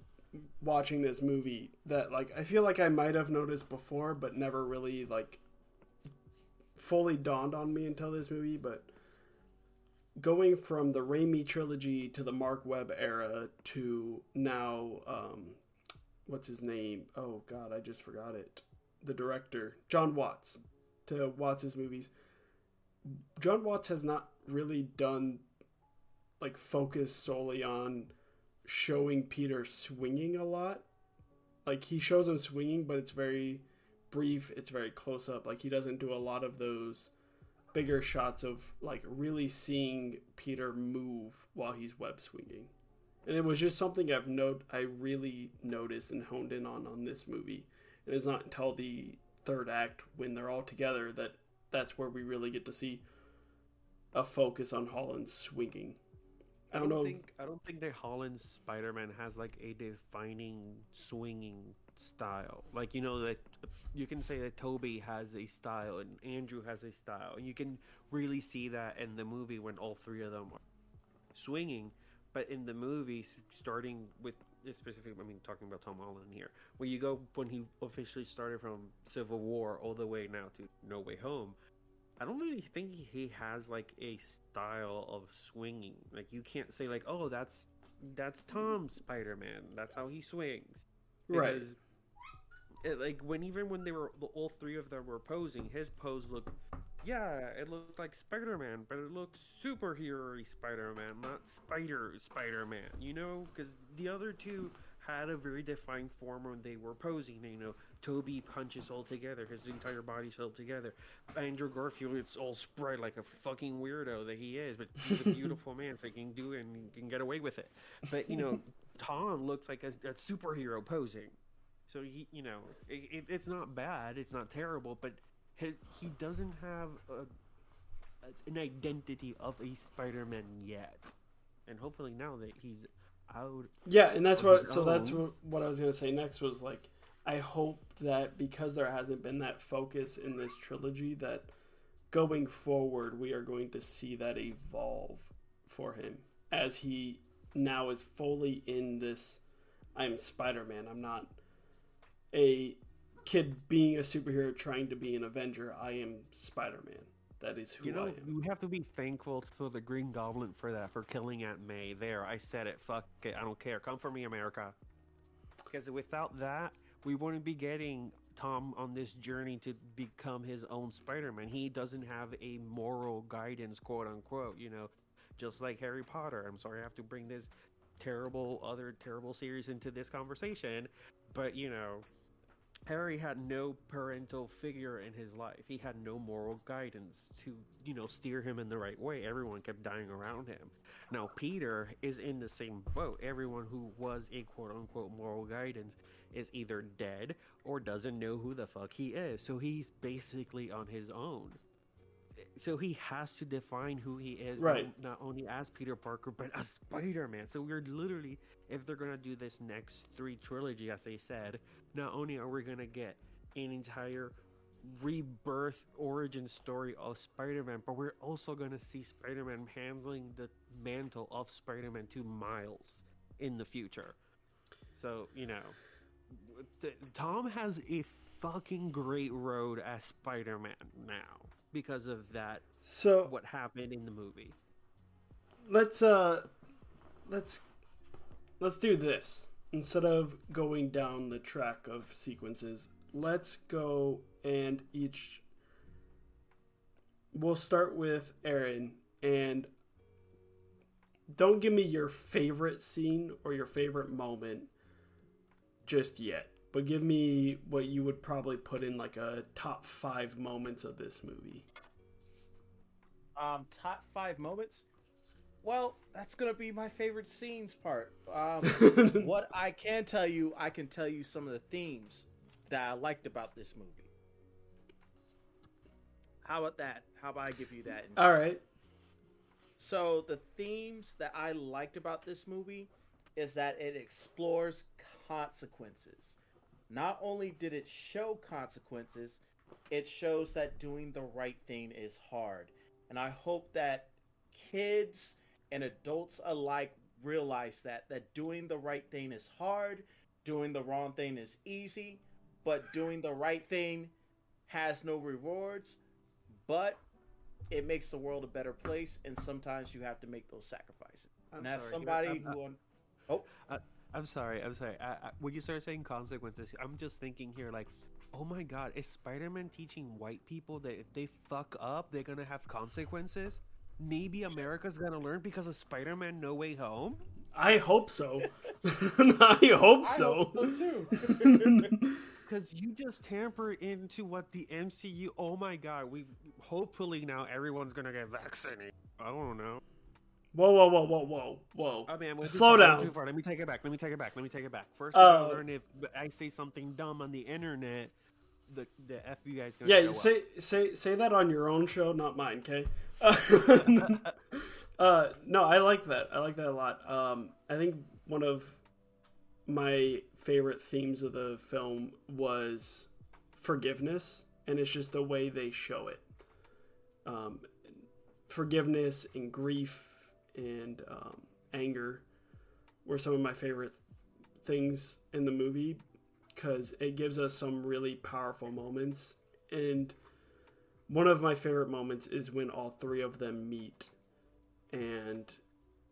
[SPEAKER 1] watching this movie that like I feel like I might have noticed before, but never really like fully dawned on me until this movie. But going from the Raimi trilogy to the Mark Webb era to now, um, what's his name? Oh God, I just forgot it. The director, John Watts, to Watts's movies. John Watts has not really done like focus solely on showing Peter swinging a lot. Like he shows him swinging, but it's very brief. It's very close up. Like he doesn't do a lot of those bigger shots of like really seeing Peter move while he's web swinging. And it was just something I've note I really noticed and honed in on on this movie. And it's not until the third act when they're all together that that's where we really get to see a focus on Holland swinging. I don't know.
[SPEAKER 3] think I don't think that Holland's Spider-Man has like a defining swinging style. Like you know that you can say that Tobey has a style and Andrew has a style, and you can really see that in the movie when all three of them are swinging. But in the movie, starting with specifically, I mean, talking about Tom Holland here, where you go when he officially started from Civil War all the way now to No Way Home, I don't really think he has like a style of swinging. Like you can't say like, oh, that's that's Tom Spider-Man. That's how he swings.
[SPEAKER 1] Right.
[SPEAKER 3] Because It, like when even when they were the- all three of them were posing, his pose looked, yeah, it looked like Spider-Man, but it looked superhero Spider-Man, not Spider Spider-Man. You know, because the other two had a very defined form when they were posing. You know, Tobey punches all together, his entire body's held together. Andrew Garfield, it's all spread like a fucking weirdo that he is, but he's a beautiful man, so he can do it and he can get away with it. But you know, Tom looks like a, a superhero posing. So he, you know, it, it, it's not bad, it's not terrible, but he, he doesn't have a, a, an identity of a Spider-Man yet. And hopefully now that he's out,
[SPEAKER 1] Yeah, and that's what. So that's
[SPEAKER 3] own.
[SPEAKER 1] what, what I was gonna say next was like, I hope that because there hasn't been that focus in this trilogy, that going forward we are going to see that evolve for him as he now is fully in this. I'm Spider-Man. I'm not a kid being a superhero trying to be an Avenger. I am Spider-Man. That is who
[SPEAKER 3] you
[SPEAKER 1] I
[SPEAKER 3] know,
[SPEAKER 1] am.
[SPEAKER 3] we have to be thankful for the Green Goblin for that, for killing Aunt May. There, I said it. Fuck it, I don't care. Come for me, America. Because without that, we wouldn't be getting Tom on this journey to become his own Spider-Man. He doesn't have a moral guidance, quote unquote. You know, just like Harry Potter. I'm sorry, I have to bring this terrible, other terrible series into this conversation, but you know, Harry had no parental figure in his life. He had no moral guidance to, you know, steer him in the right way. Everyone kept dying around him. Now, Peter is in the same boat. Everyone who was a quote unquote moral guidance is either dead or doesn't know who the fuck he is. So he's basically on his own. So he has to define who he is, not-
[SPEAKER 1] Right.
[SPEAKER 3] not only as Peter Parker, but as Spider Man. So we're literally, if they're going to do this next three trilogy, as they said, not only are we gonna get an entire rebirth origin story of Spider-Man, but we're also gonna see Spider-Man handling the mantle of Spider-Man to Miles in the future. So you know, th- Tom has a fucking great road as Spider-Man now because of that.
[SPEAKER 1] So
[SPEAKER 3] What happened in the movie?
[SPEAKER 1] let's uh let's let's do this instead of going down the track of sequences let's go and each we'll start with aaron and don't give me your favorite scene or your favorite moment just yet but give me what you would probably put in like a top five moments of this movie
[SPEAKER 2] Um, top five moments. Well, that's gonna be my favorite scenes part. Um, what I can tell you, I can tell you some of the themes that I liked about this movie. How about that? How about I give you that?
[SPEAKER 1] all right
[SPEAKER 2] So the themes that I liked about this movie is that it explores consequences. Not only did it show consequences, it shows that doing the right thing is hard. And I hope that kids and adults alike realize that that doing the right thing is hard, doing the wrong thing is easy, but doing the right thing has no rewards, but it makes the world a better place and sometimes you have to make those sacrifices. and as
[SPEAKER 3] sorry,
[SPEAKER 2] somebody
[SPEAKER 3] I'm- uh,
[SPEAKER 2] who on Oh, uh,
[SPEAKER 3] I'm sorry. I'm sorry. I, I, when you start saying consequences, I'm just thinking here, like, oh my god, is Spider-Man teaching white people that if they fuck up, they're gonna have consequences? Maybe America's gonna learn because of Spider-Man: No Way Home.
[SPEAKER 1] I hope so. I hope
[SPEAKER 2] I
[SPEAKER 1] so.
[SPEAKER 2] hope so too.
[SPEAKER 3] Because you just tamper into what the MCU. Oh my god, we hopefully now everyone's gonna get vaccinated. I don't know.
[SPEAKER 1] Whoa, whoa, whoa, whoa, whoa, whoa.
[SPEAKER 3] I mean, I went too
[SPEAKER 1] Slow down.
[SPEAKER 3] Too far. Let me take it back. Let me take it back. Let me take it back. First,
[SPEAKER 1] Uh,
[SPEAKER 3] we're learn if I say something dumb on the internet, the the FBI is gonna
[SPEAKER 1] Yeah,
[SPEAKER 3] show up.
[SPEAKER 1] say say say that on your own show, not mine, okay? uh, no, I like that. I like that a lot. Um, I think one of my favorite themes of the film was forgiveness, and it's just the way they show it. Um, forgiveness and grief and um, anger were some of my favorite things in the movie because it gives us some really powerful moments. And one of my favorite moments is when all three of them meet and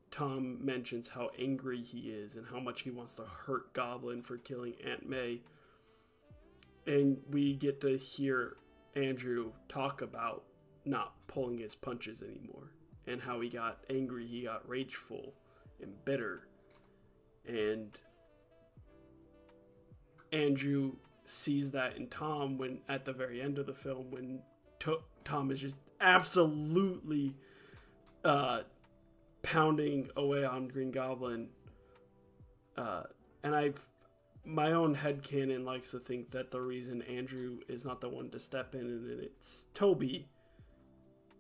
[SPEAKER 1] Tom mentions how angry he is and how much he wants to hurt Goblin for killing Aunt May. And we get to hear Andrew talk about not pulling his punches anymore and how he got angry, he got rageful and bitter. And Andrew sees that in Tom when at the very end of the film when to- Tom is just absolutely uh, pounding away on Green Goblin. Uh, and I've my own head canon likes to think that the reason Andrew is not the one to step in and it's Tobey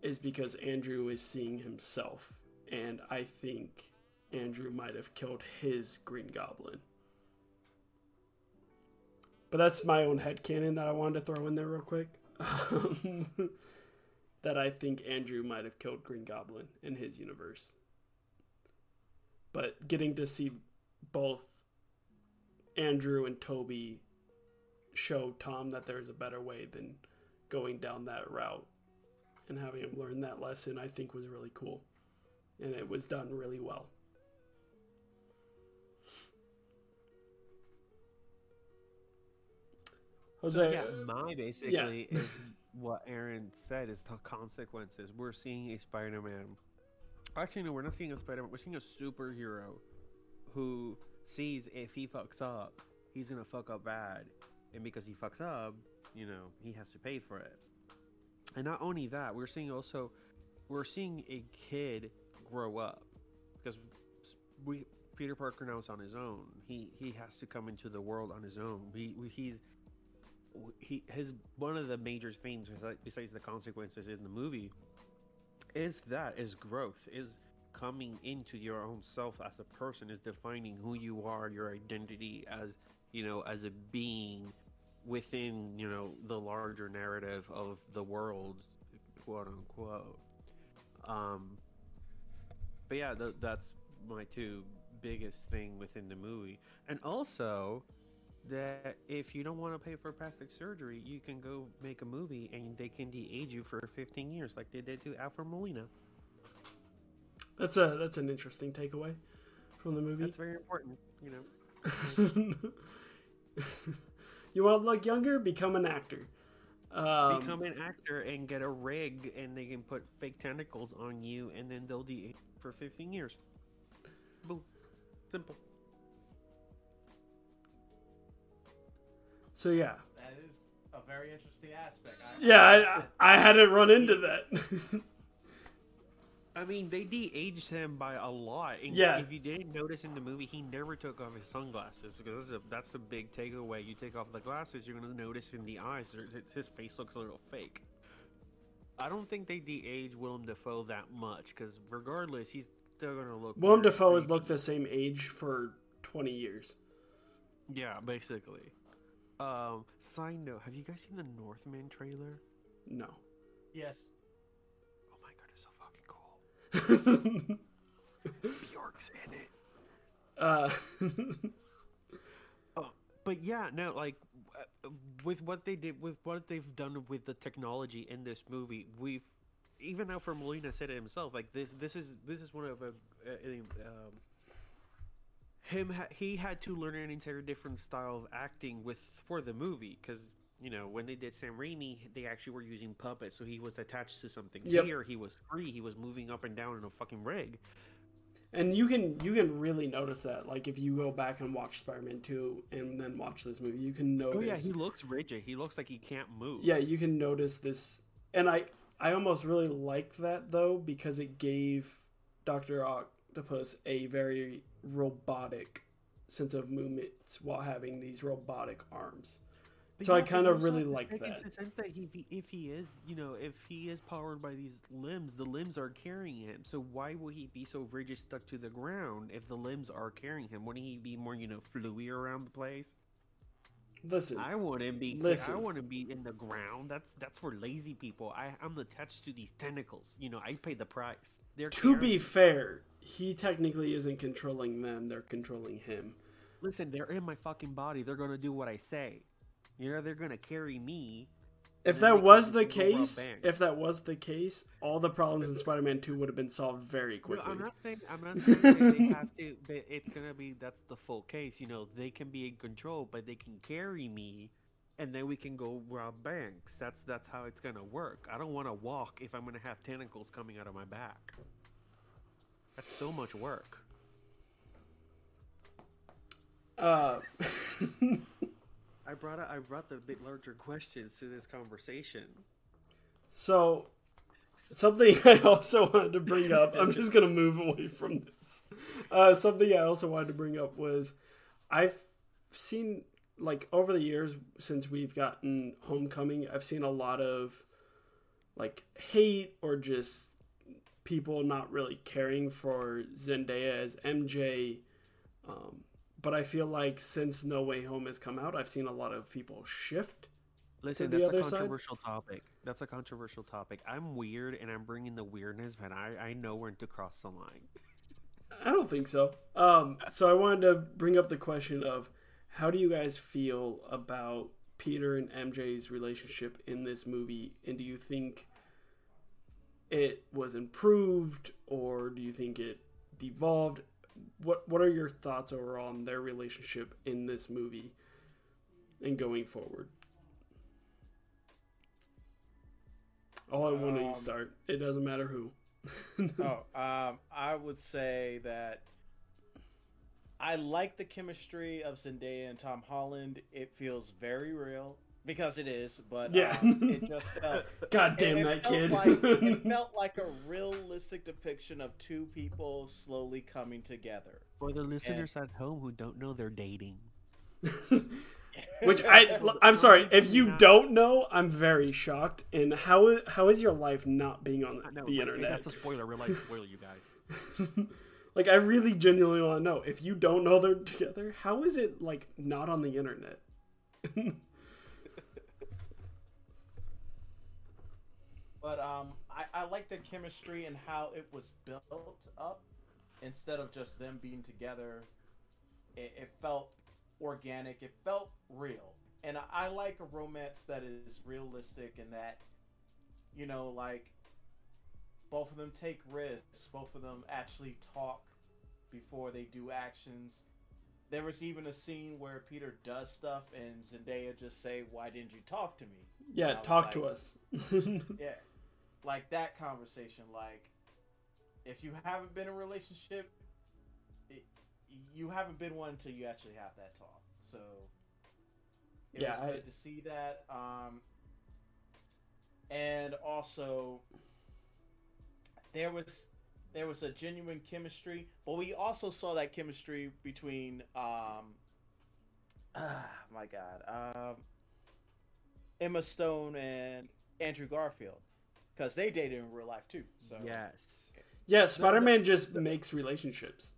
[SPEAKER 1] is because Andrew is seeing himself. And I think Andrew might have killed his Green Goblin. But that's my own head canon that I wanted to throw in there real quick. that I think Andrew might have killed Green Goblin in his universe. But getting to see both Andrew and Tobey show Tom that there's a better way than going down that route and having him learn that lesson, I think was really cool. And it was done really well. Jose,
[SPEAKER 3] yeah,
[SPEAKER 1] uh,
[SPEAKER 3] my basically is what Aaron said is the consequences. We're seeing a Spider-Man. Actually, no, we're not seeing a Spider-Man. We're seeing a superhero who sees if he fucks up, he's gonna fuck up bad, and because he fucks up, you know, he has to pay for it. And not only that, we're seeing also, we're seeing a kid grow up because we Peter Parker now is on his own. He he has to come into the world on his own. He he's he his one of the major themes besides the consequences in the movie is that is growth is coming into your own self as a person is defining who you are your identity as you know as a being within you know the larger narrative of the world quote unquote um but yeah th- that's my two biggest thing within the movie and also that if you don't want to pay for plastic surgery, you can go make a movie and they can de-age you for 15 years, like they did to Alfred Molina.
[SPEAKER 1] That's a that's an interesting takeaway from the movie.
[SPEAKER 3] That's very important, you know.
[SPEAKER 1] you want to look younger? Become an actor. Um,
[SPEAKER 3] Become an actor and get a rig, and they can put fake tentacles on you, and then they'll de-age for 15 years. Boom, simple.
[SPEAKER 1] So yeah.
[SPEAKER 2] That is a very interesting aspect. I,
[SPEAKER 1] Yeah, I, I hadn't run into that.
[SPEAKER 3] I mean, they de-aged him by a lot. And
[SPEAKER 1] Yeah.
[SPEAKER 3] If you didn't notice in the movie, he never took off his sunglasses because that's, a, that's the big takeaway. You take off the glasses, you're going to notice in the eyes his face looks a little fake. I don't think they de-age Willem Dafoe that much because regardless, he's still going to look.
[SPEAKER 1] Willem
[SPEAKER 3] weird,
[SPEAKER 1] Dafoe has looked the same age for 20 years.
[SPEAKER 3] Yeah, basically. Um, side note: Have you guys seen the Northman trailer?
[SPEAKER 1] No.
[SPEAKER 2] yes.
[SPEAKER 3] Bjork's in it.
[SPEAKER 1] uh,
[SPEAKER 3] Oh, but yeah, no, like uh, with what they did, with what they've done with the technology in this movie, we've even now for Molina said it himself. Like this, this is this is one of a, a, a um, him. Ha- he had to learn an entire different style of acting with for the movie because. You know, when they did Sam Raimi, they actually were using puppets, so he was attached to something.
[SPEAKER 1] Yep.
[SPEAKER 3] Here, he was free. He was moving up and down in a fucking rig.
[SPEAKER 1] and you can you can really notice that. Like if you go back and watch Spider-Man 2 and then watch this movie, you can notice.
[SPEAKER 3] Oh yeah, he looks rigid. He looks like he can't move.
[SPEAKER 1] yeah, you can notice this, and I I almost really like that though because it gave Doctor Octopus a very robotic sense of movement while having these robotic arms. So I kind of really
[SPEAKER 3] to
[SPEAKER 1] like that.
[SPEAKER 3] into sense that if he, if he is, you know, if he is powered by these limbs, the limbs are carrying him. So why would he be so rigid, stuck to the ground if the limbs are carrying him? Wouldn't he be more, you know, fluey around the place?
[SPEAKER 1] Listen,
[SPEAKER 3] I wouldn't be.
[SPEAKER 1] Listen.
[SPEAKER 3] I wouldn't be in the ground. That's that's for lazy people. I I'm attached to these tentacles. You know, I pay the price. They're
[SPEAKER 1] to be fair, he technically isn't controlling them; they're controlling him.
[SPEAKER 3] listen, they're in my fucking body. They're gonna do what I say. You know, they're gonna carry me.
[SPEAKER 1] if that was the case, if that was the case, all the problems in Spider-Man 2 would have been solved very
[SPEAKER 3] No,
[SPEAKER 1] quickly.
[SPEAKER 3] I'm not saying I'm not saying that they have to. That it's gonna be that's the full case. You know, they can be in control, but they can carry me, and then we can go rob banks. That's that's how it's gonna work. I don't want to walk if I'm gonna have tentacles coming out of my back. That's so much work.
[SPEAKER 1] Uh,
[SPEAKER 3] I brought I brought the bit larger questions to this conversation.
[SPEAKER 1] so something I also wanted to bring up. I'm just gonna move away from this. Uh, something I also wanted to bring up was I've seen like over the years since we've gotten Homecoming, I've seen a lot of like hate or just people not really caring for Zendaya as MJ. Um, but I feel like since No Way Home has come out, I've seen a lot of people shift.
[SPEAKER 3] Listen,
[SPEAKER 1] the
[SPEAKER 3] that's a
[SPEAKER 1] other side?
[SPEAKER 3] controversial topic. That's a controversial topic. I'm weird, and I'm bringing the weirdness, but I I know when to cross the line.
[SPEAKER 1] I don't think so. Um, so I wanted to bring up the question of how do you guys feel about Peter and MJ's relationship in this movie, and do you think it was improved, or do you think it devolved? What What are your thoughts overall on their relationship in this movie and going forward? All I want let one of you
[SPEAKER 2] Um,
[SPEAKER 1] start. It doesn't matter who.
[SPEAKER 2] oh, um, I would say that I like the chemistry of Zendaya and Tom Holland. It feels very real because it is, but
[SPEAKER 1] Yeah.
[SPEAKER 2] um, it just felt.
[SPEAKER 1] God damn
[SPEAKER 2] it,
[SPEAKER 1] that
[SPEAKER 2] it felt
[SPEAKER 1] kid.
[SPEAKER 2] Like, it felt like a realistic depiction of two people slowly coming together.
[SPEAKER 3] For the listeners at home who don't know, they're dating.
[SPEAKER 1] Which I I'm sorry if you don't know, I'm very shocked. And how how is your life not being on
[SPEAKER 3] know,
[SPEAKER 1] the
[SPEAKER 3] but
[SPEAKER 1] internet?
[SPEAKER 3] That's a spoiler. Real life spoiler, you guys.
[SPEAKER 1] like I really genuinely want to know if you don't know they're together. How is it like not on the internet?
[SPEAKER 2] But um, I, I like the chemistry and how it was built up instead of just them being together. It, it felt organic. It felt real, and I, I like a romance that is realistic and that, you know, like both of them take risks. Both of them actually talk before they do actions. There was even a scene where Peter does stuff and Zendaya just say, "Why didn't you talk to me?"
[SPEAKER 1] yeah, talk to us.
[SPEAKER 2] Yeah. Like that conversation. Like, if you haven't been in a relationship, it, you haven't been one until you actually have that talk. So, it
[SPEAKER 1] Yeah,
[SPEAKER 2] was
[SPEAKER 1] I-
[SPEAKER 2] good to see that. Um, and also, there was there was a genuine chemistry, but we also saw that chemistry between um, ah, my God, um, Emma Stone and Andrew Garfield because they dated in real life too. So
[SPEAKER 3] Yes.
[SPEAKER 1] yeah, Spider-Man just makes relationships.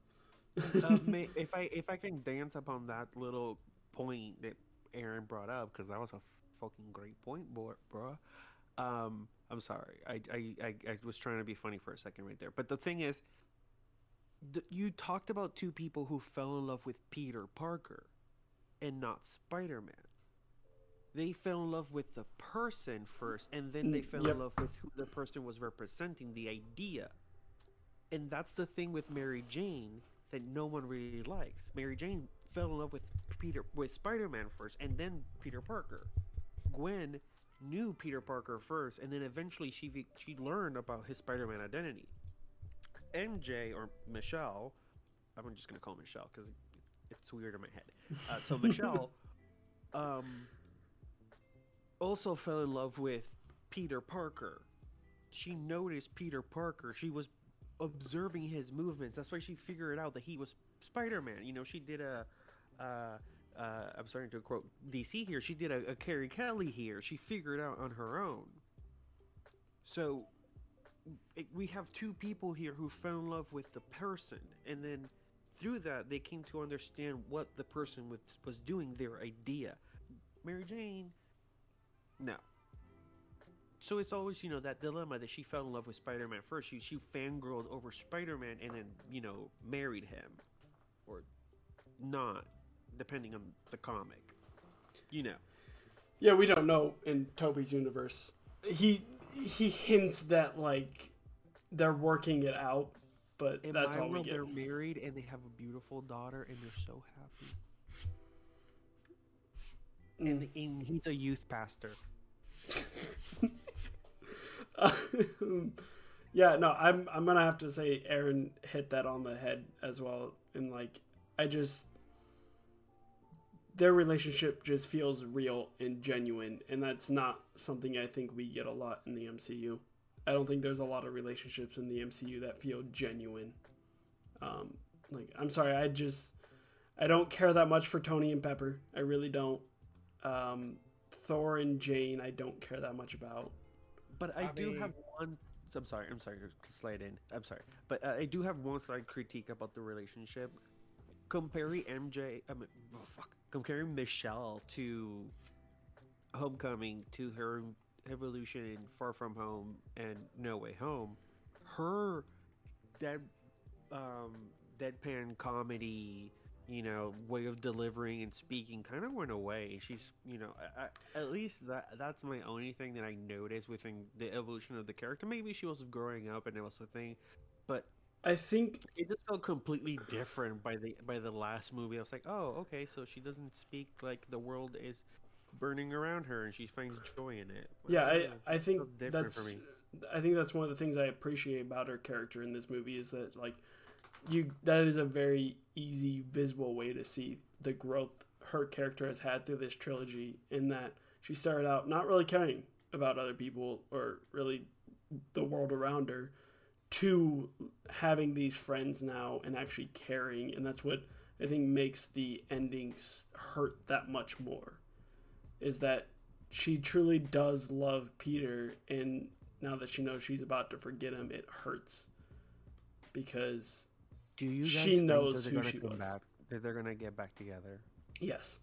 [SPEAKER 3] may, if I if I can dance upon that little point that Aaron brought up, because that was a fucking great point, bro. bro. Um, I'm sorry. I, I, I, I was trying to be funny for a second right there. But the thing is, th- you talked about two people who fell in love with Peter Parker and not Spider Man. They fell in love with the person first, and then they
[SPEAKER 1] Mm,
[SPEAKER 3] fell
[SPEAKER 1] yep.
[SPEAKER 3] in love with who the person was representing, the idea. And that's the thing with Mary Jane that no one really likes. Mary Jane fell in love with Peter with Spider-Man first and then Peter Parker. Gwen knew Peter Parker first and then eventually she she learned about his Spider-Man identity. MJ or Michelle, I'm just going to call Michelle cuz it's weird in my head. Uh, so Michelle um also fell in love with Peter Parker. She noticed Peter Parker. She was observing his movements. That's why she figured out that he was Spider-Man. You know, she did a. Uh, uh, I'm starting to quote DC here. She did a, a Carrie Kelly here. She figured out on her own. So it, we have two people here who fell in love with the person, and then through that they came to understand what the person was, was doing, their idea. Mary Jane, no. So it's always, you know, that dilemma that she fell in love with Spider-Man first. She she fangirled over Spider-Man and then, you know, married him, or not, depending on the comic. You know.
[SPEAKER 1] Yeah, we don't know in Tobey's universe. He he hints that like they're working it out, but
[SPEAKER 3] In
[SPEAKER 1] that's all we
[SPEAKER 3] world,
[SPEAKER 1] get.
[SPEAKER 3] they're married and they have a beautiful daughter, and they're so happy. And,
[SPEAKER 1] Mm.
[SPEAKER 3] and he's a youth pastor.
[SPEAKER 1] yeah, no, I'm I'm gonna have to say Aaron hit that on the head as well, and like I just their relationship just feels real and genuine, and that's not something I think we get a lot in the MCU. I don't think there's a lot of relationships in the MCU that feel genuine. Um, like I'm sorry, I just I don't care that much for Tony and Pepper. I really don't. Um, Thor and Jane, I don't care that much about.
[SPEAKER 3] But I,
[SPEAKER 2] I
[SPEAKER 3] do
[SPEAKER 2] mean-
[SPEAKER 3] have one. I'm sorry. I'm sorry to slide in. I'm sorry, but uh, I do have one slight critique about the relationship. Comparing MJ, I mean, oh, fuck, comparing Michelle to Homecoming to her evolution in Far From Home and No Way Home, her dead, um, deadpan comedy, you know, way of delivering and speaking kind of went away. She's, you know, I, at least that that's my only thing that I noticed within the evolution of the character. Maybe she was growing up and it was a thing, but
[SPEAKER 1] I think
[SPEAKER 3] it just felt completely different by the by the last movie. I was like, oh, okay, so she doesn't speak like the world is burning around her and she finds joy in it.
[SPEAKER 1] yeah, I. I think
[SPEAKER 3] different
[SPEAKER 1] that's
[SPEAKER 3] for me.
[SPEAKER 1] I think that's one of the things I appreciate about her character in this movie is that like you that is a very easy visible way to see the growth her character has had through this trilogy in that she started out not really caring about other people or really the world around her to having these friends now and actually caring and that's what I think makes the endings hurt that much more is that she truly does love Peter and now that she knows she's about to forget him it hurts because
[SPEAKER 3] Do you guys
[SPEAKER 1] she
[SPEAKER 3] think
[SPEAKER 1] knows who
[SPEAKER 3] they're gonna
[SPEAKER 1] she was.
[SPEAKER 3] Back, that they're gonna get back together?
[SPEAKER 1] yes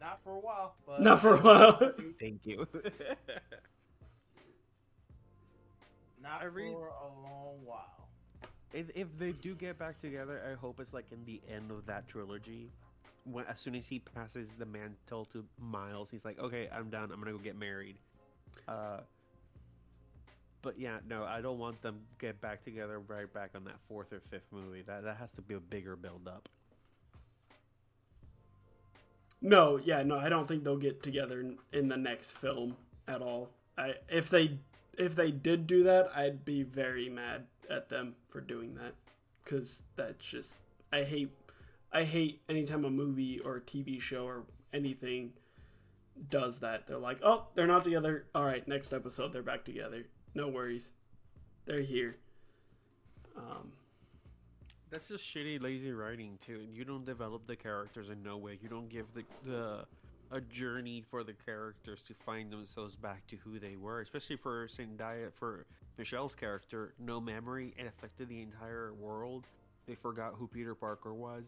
[SPEAKER 2] Not for a while, but
[SPEAKER 1] not for a while
[SPEAKER 3] Thank you.
[SPEAKER 2] Not
[SPEAKER 3] I read-
[SPEAKER 2] for a long while.
[SPEAKER 3] if, if they do get back together, I hope it's like in the end of that trilogy. When as soon as he passes the mantle to Miles, he's like, "Okay, I'm done. I'm gonna go get married." Uh, but yeah, no, I don't want them get back together right back on that fourth or fifth movie. That that has to be a bigger build up.
[SPEAKER 1] No, yeah, no, I don't think they'll get together in, in the next film at all. I if they if they did do that, I'd be very mad at them for doing that cuz that's just I hate I hate anytime a movie or a TV show or anything does that. They're like, "Oh, they're not together. All right, next episode they're back together. No worries. They're here." Um
[SPEAKER 3] That's just shitty, lazy writing too. You don't develop the characters in no way. You don't give the the a journey for the characters to find themselves back to who they were. Especially for Zendaya, for Michelle's character, no memory. It affected the entire world. They forgot who Peter Parker was.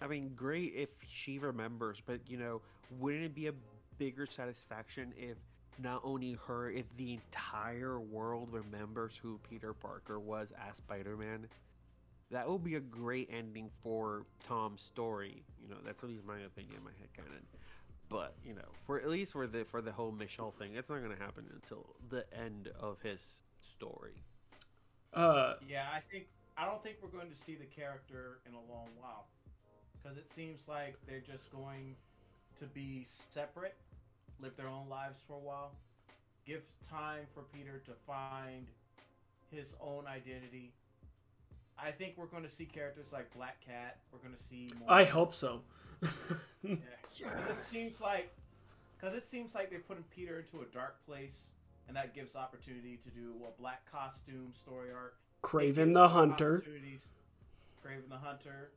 [SPEAKER 3] I mean, great if she remembers, but you know, wouldn't it be a bigger satisfaction if not only her, if the entire world remembers who Peter Parker was as Spider-Man? that would be a great ending for Tom's story. You know, that's at least my opinion, my head canon. But you know, for at least for the for the whole Michelle thing, it's not going to happen until the end of his story.
[SPEAKER 1] uh
[SPEAKER 2] Yeah, I think I don't think we're going to see the character in a long while because it seems like they're just going to be separate, live their own lives for a while, give time for Peter to find his own identity. I think we're going to see characters like Black Cat. We're going to see more.
[SPEAKER 1] I hope so.
[SPEAKER 2] Yeah. 'Cause It seems like because it seems like they're putting Peter into a dark place, and that gives opportunity to do a black costume story arc. Kraven
[SPEAKER 1] the Hunter.
[SPEAKER 2] Kraven the Hunter.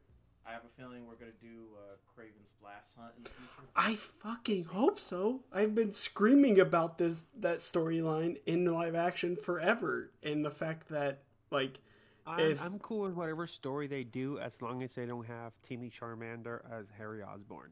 [SPEAKER 2] I have a feeling we're gonna do uh, Kraven's last hunt in the future.
[SPEAKER 1] I fucking hope so. I've been screaming about this that storyline in live action forever, and the fact that like
[SPEAKER 3] I'm,
[SPEAKER 1] If-
[SPEAKER 3] I'm cool with whatever story they do as long as they don't have Timmy Charmander as Harry Osborn.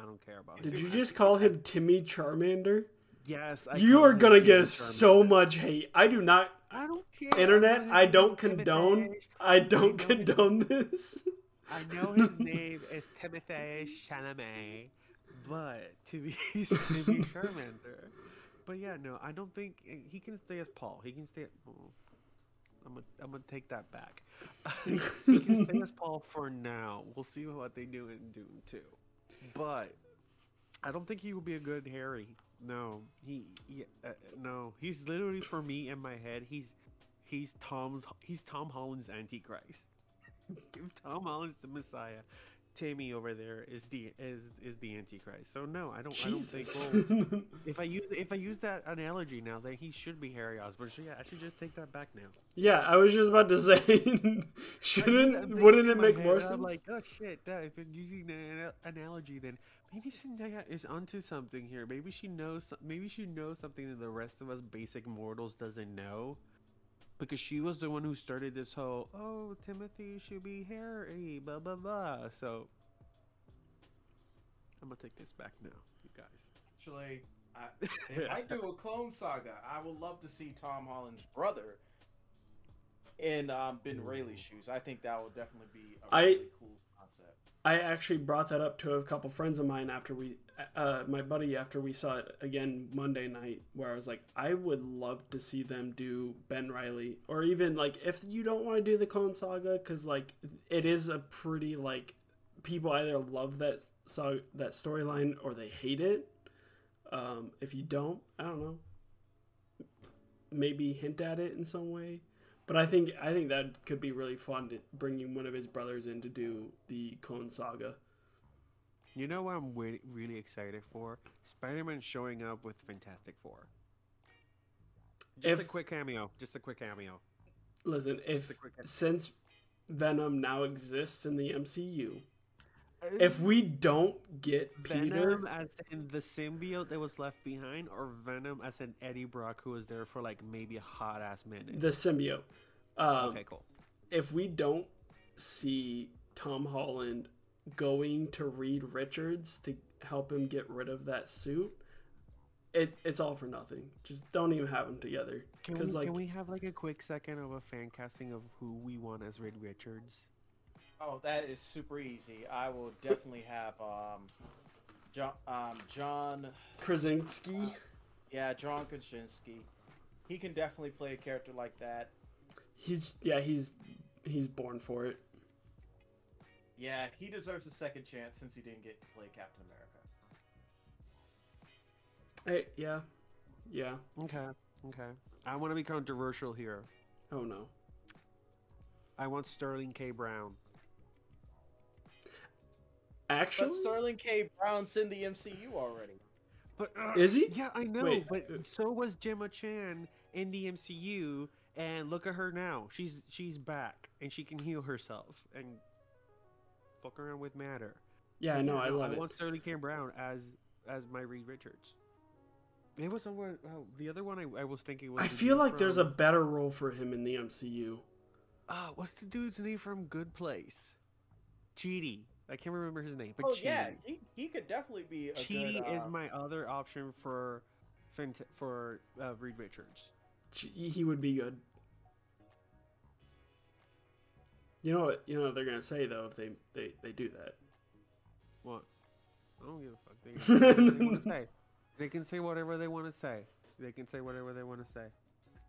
[SPEAKER 3] I don't care about.
[SPEAKER 1] did
[SPEAKER 3] it.
[SPEAKER 1] you just call him Timmy Charmander?
[SPEAKER 3] Yes, I
[SPEAKER 1] you are gonna get so much hate. I do not
[SPEAKER 3] I don't care.
[SPEAKER 1] internet. I don't condone. I don't
[SPEAKER 3] know.
[SPEAKER 1] condone this.
[SPEAKER 3] I know his name is Timothy Chalamet, but to be to be Charmander. But yeah, no, I don't think he can stay as Paul. He can stay. Oh, I'm gonna I'm gonna take that back. he can stay as Paul for now. We'll see what they do in Dune two. But I don't think he will be a good Harry. No, he, he uh, no, he's literally for me in my head. He's he's Tom's he's Tom Holland's Antichrist. Give Tom Holland's the Messiah. Tammy over there is the is is the Antichrist. So no, I don't.
[SPEAKER 1] Jesus.
[SPEAKER 3] I don't think. Well, if I use if I use that analogy now, then he should be Harry Osborn. So yeah, I should just take that back now.
[SPEAKER 1] yeah, I was just about to say, shouldn't
[SPEAKER 3] thinking
[SPEAKER 1] wouldn't it make
[SPEAKER 3] head,
[SPEAKER 1] more
[SPEAKER 3] I'm
[SPEAKER 1] sense?
[SPEAKER 3] like, oh shit! If I'm using the analogy, then maybe Zendaya is onto something here. Maybe she knows. Maybe she knows something that the rest of us basic mortals doesn't know. Because she was the one who started this whole, oh, Timothy should be Harry, blah blah blah. So I'm gonna take this back now, you guys.
[SPEAKER 2] Actually, I, they might do a clone saga. I would love to see Tom Holland's brother in um, Ben Reilly's shoes. I think that would definitely be a really cool concept.
[SPEAKER 1] I actually brought that up to a couple friends of mine after we, uh, my buddy, after we saw it again Monday night, where I was like, I would love to see them do Ben Reilly, or even like if you don't want to do the Clone Saga, because like it is a pretty like people either love that so that storyline or they hate it. Um, if you don't, I don't know, maybe hint at it in some way. But I think I think that could be really fun, to bringing one of his brothers in to do the Clone Saga.
[SPEAKER 3] You know what I'm re- really excited for? Spider-Man showing up with Fantastic Four. Just a quick cameo. Just a quick cameo.
[SPEAKER 1] Listen, if
[SPEAKER 3] a quick-
[SPEAKER 1] since Venom now exists in the MCU, if we don't get Peter,
[SPEAKER 3] Venom as in the symbiote that was left behind, or Venom as in Eddie Brock who was there for like maybe a hot ass minute.
[SPEAKER 1] the symbiote, um,
[SPEAKER 3] okay, cool.
[SPEAKER 1] if we don't see Tom Holland going to Reed Richards to help him get rid of that suit, it it's all for nothing. Just don't even have them together.
[SPEAKER 3] Can we,
[SPEAKER 1] Because like
[SPEAKER 3] can we have like a quick second of a fan casting of who we want as Reed Richards?
[SPEAKER 2] Oh, that is super easy. I will definitely have um, John, um, John,
[SPEAKER 1] Krasinski,
[SPEAKER 2] yeah, John Krasinski. He can definitely play a character like that.
[SPEAKER 1] he's yeah he's he's born for it.
[SPEAKER 2] Yeah, he deserves a second chance since he didn't get to play Captain America.
[SPEAKER 1] Hey, yeah, yeah.
[SPEAKER 3] Okay, okay. I want to be controversial here.
[SPEAKER 1] Oh no.
[SPEAKER 3] I want Sterling K. Brown.
[SPEAKER 1] Actually,
[SPEAKER 2] But Sterling K. Brown's in the MCU already.
[SPEAKER 3] But uh,
[SPEAKER 1] Is he?
[SPEAKER 3] Yeah, I know.
[SPEAKER 1] Wait,
[SPEAKER 3] but
[SPEAKER 1] uh,
[SPEAKER 3] so was Gemma Chan in the MCU, and look at her now. She's she's back, and she can heal herself and fuck around with matter.
[SPEAKER 1] yeah, I know. I love
[SPEAKER 3] I
[SPEAKER 1] it.
[SPEAKER 3] want Sterling K. Brown as as my Reed Richards. It was somewhere. Oh, the other one I, I was thinking was.
[SPEAKER 1] I feel
[SPEAKER 3] dude
[SPEAKER 1] like there's a better role for him in the MCU.
[SPEAKER 3] Ah, what's the dude's name from Good Place? Chidi. I can't remember his name, but
[SPEAKER 2] Oh
[SPEAKER 3] Chidi.
[SPEAKER 2] yeah, he, he could definitely be a
[SPEAKER 3] Chidi
[SPEAKER 2] good.
[SPEAKER 3] is
[SPEAKER 2] uh,
[SPEAKER 3] my other option for Fant- for uh, Reed Richards.
[SPEAKER 1] Ch- He would be good. You know what? You know what they're gonna say though if they they, they do that.
[SPEAKER 3] What? I don't give a fuck. They can say whatever they want to say. They can say whatever they want to say. They can say whatever they want to say.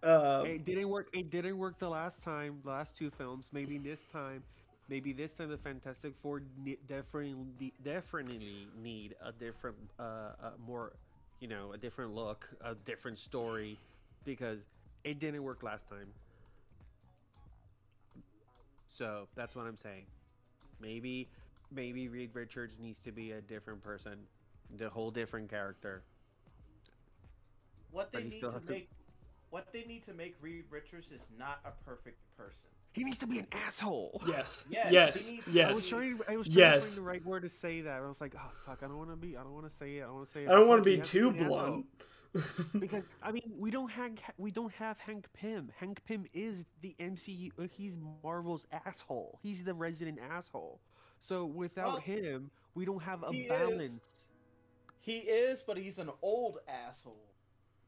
[SPEAKER 1] Uh,
[SPEAKER 3] it didn't work. It didn't work the last time. The last two films. Maybe this time. Maybe this time the Fantastic Four definitely definitely need a different, uh, a more, you know, a different look, a different story, because it didn't work last time. So that's what I'm saying. Maybe, maybe Reed Richards needs to be a different person, the whole different character.
[SPEAKER 2] what they need to
[SPEAKER 3] have to-
[SPEAKER 2] make. What they need to make Reed Richards is not a perfect person.
[SPEAKER 3] He needs to be an asshole.
[SPEAKER 1] yes,
[SPEAKER 2] Yes,
[SPEAKER 1] yes,
[SPEAKER 2] he needs-
[SPEAKER 1] yes.
[SPEAKER 3] I was trying. I was trying
[SPEAKER 1] Yes.
[SPEAKER 3] to find the right word to say that. I was like, oh fuck, I don't want to be. I don't want to say it. I don't want to say it.
[SPEAKER 1] I don't
[SPEAKER 3] want to
[SPEAKER 1] be too blunt.
[SPEAKER 3] because I mean, we don't Hank. We don't have Hank Pym. Hank Pym is the MCU. uh, He's Marvel's asshole. He's the resident asshole. So without
[SPEAKER 2] Well,
[SPEAKER 3] him, we don't have a
[SPEAKER 2] he is.
[SPEAKER 3] balance.
[SPEAKER 2] He is, but he's an old asshole.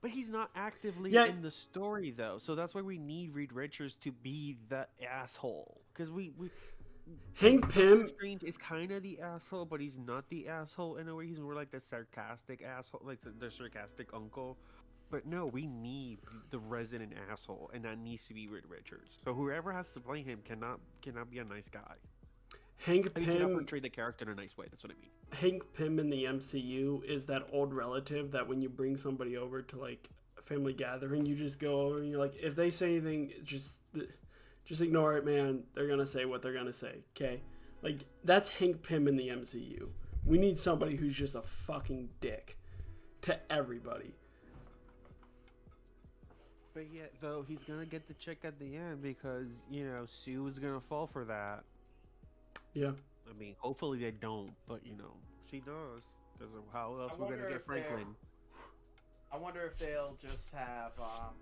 [SPEAKER 3] But he's not actively
[SPEAKER 1] Yeah.
[SPEAKER 3] in the story though, so that's why we need Reed Richards to be the asshole. Because we, we
[SPEAKER 1] Hank Pym.
[SPEAKER 3] Strange is kind of the asshole, but he's not the asshole in a way. He's more like the sarcastic asshole, like the, the sarcastic uncle. But no, we need the resident asshole, and that needs to be Reed Richards. So whoever has to play him cannot cannot be a nice guy.
[SPEAKER 1] Hank
[SPEAKER 3] I mean,
[SPEAKER 1] Pym.
[SPEAKER 3] portray the character in a nice way. That's what I mean.
[SPEAKER 1] Hank Pym in the MCU is that old relative that when you bring somebody over to like a family gathering, you just go over and you're like, if they say anything, just just ignore it, man. They're gonna say what they're gonna say. Okay, like that's Hank Pym in the MCU. We need somebody who's just a fucking dick to everybody.
[SPEAKER 3] But yet, though, he's gonna get the chick at the end because you know Sue is gonna fall for that.
[SPEAKER 1] Yeah.
[SPEAKER 3] I mean, hopefully they don't, but you know she does. Because of how else we're gonna get Franklin?
[SPEAKER 2] I wonder if they'll just have, um,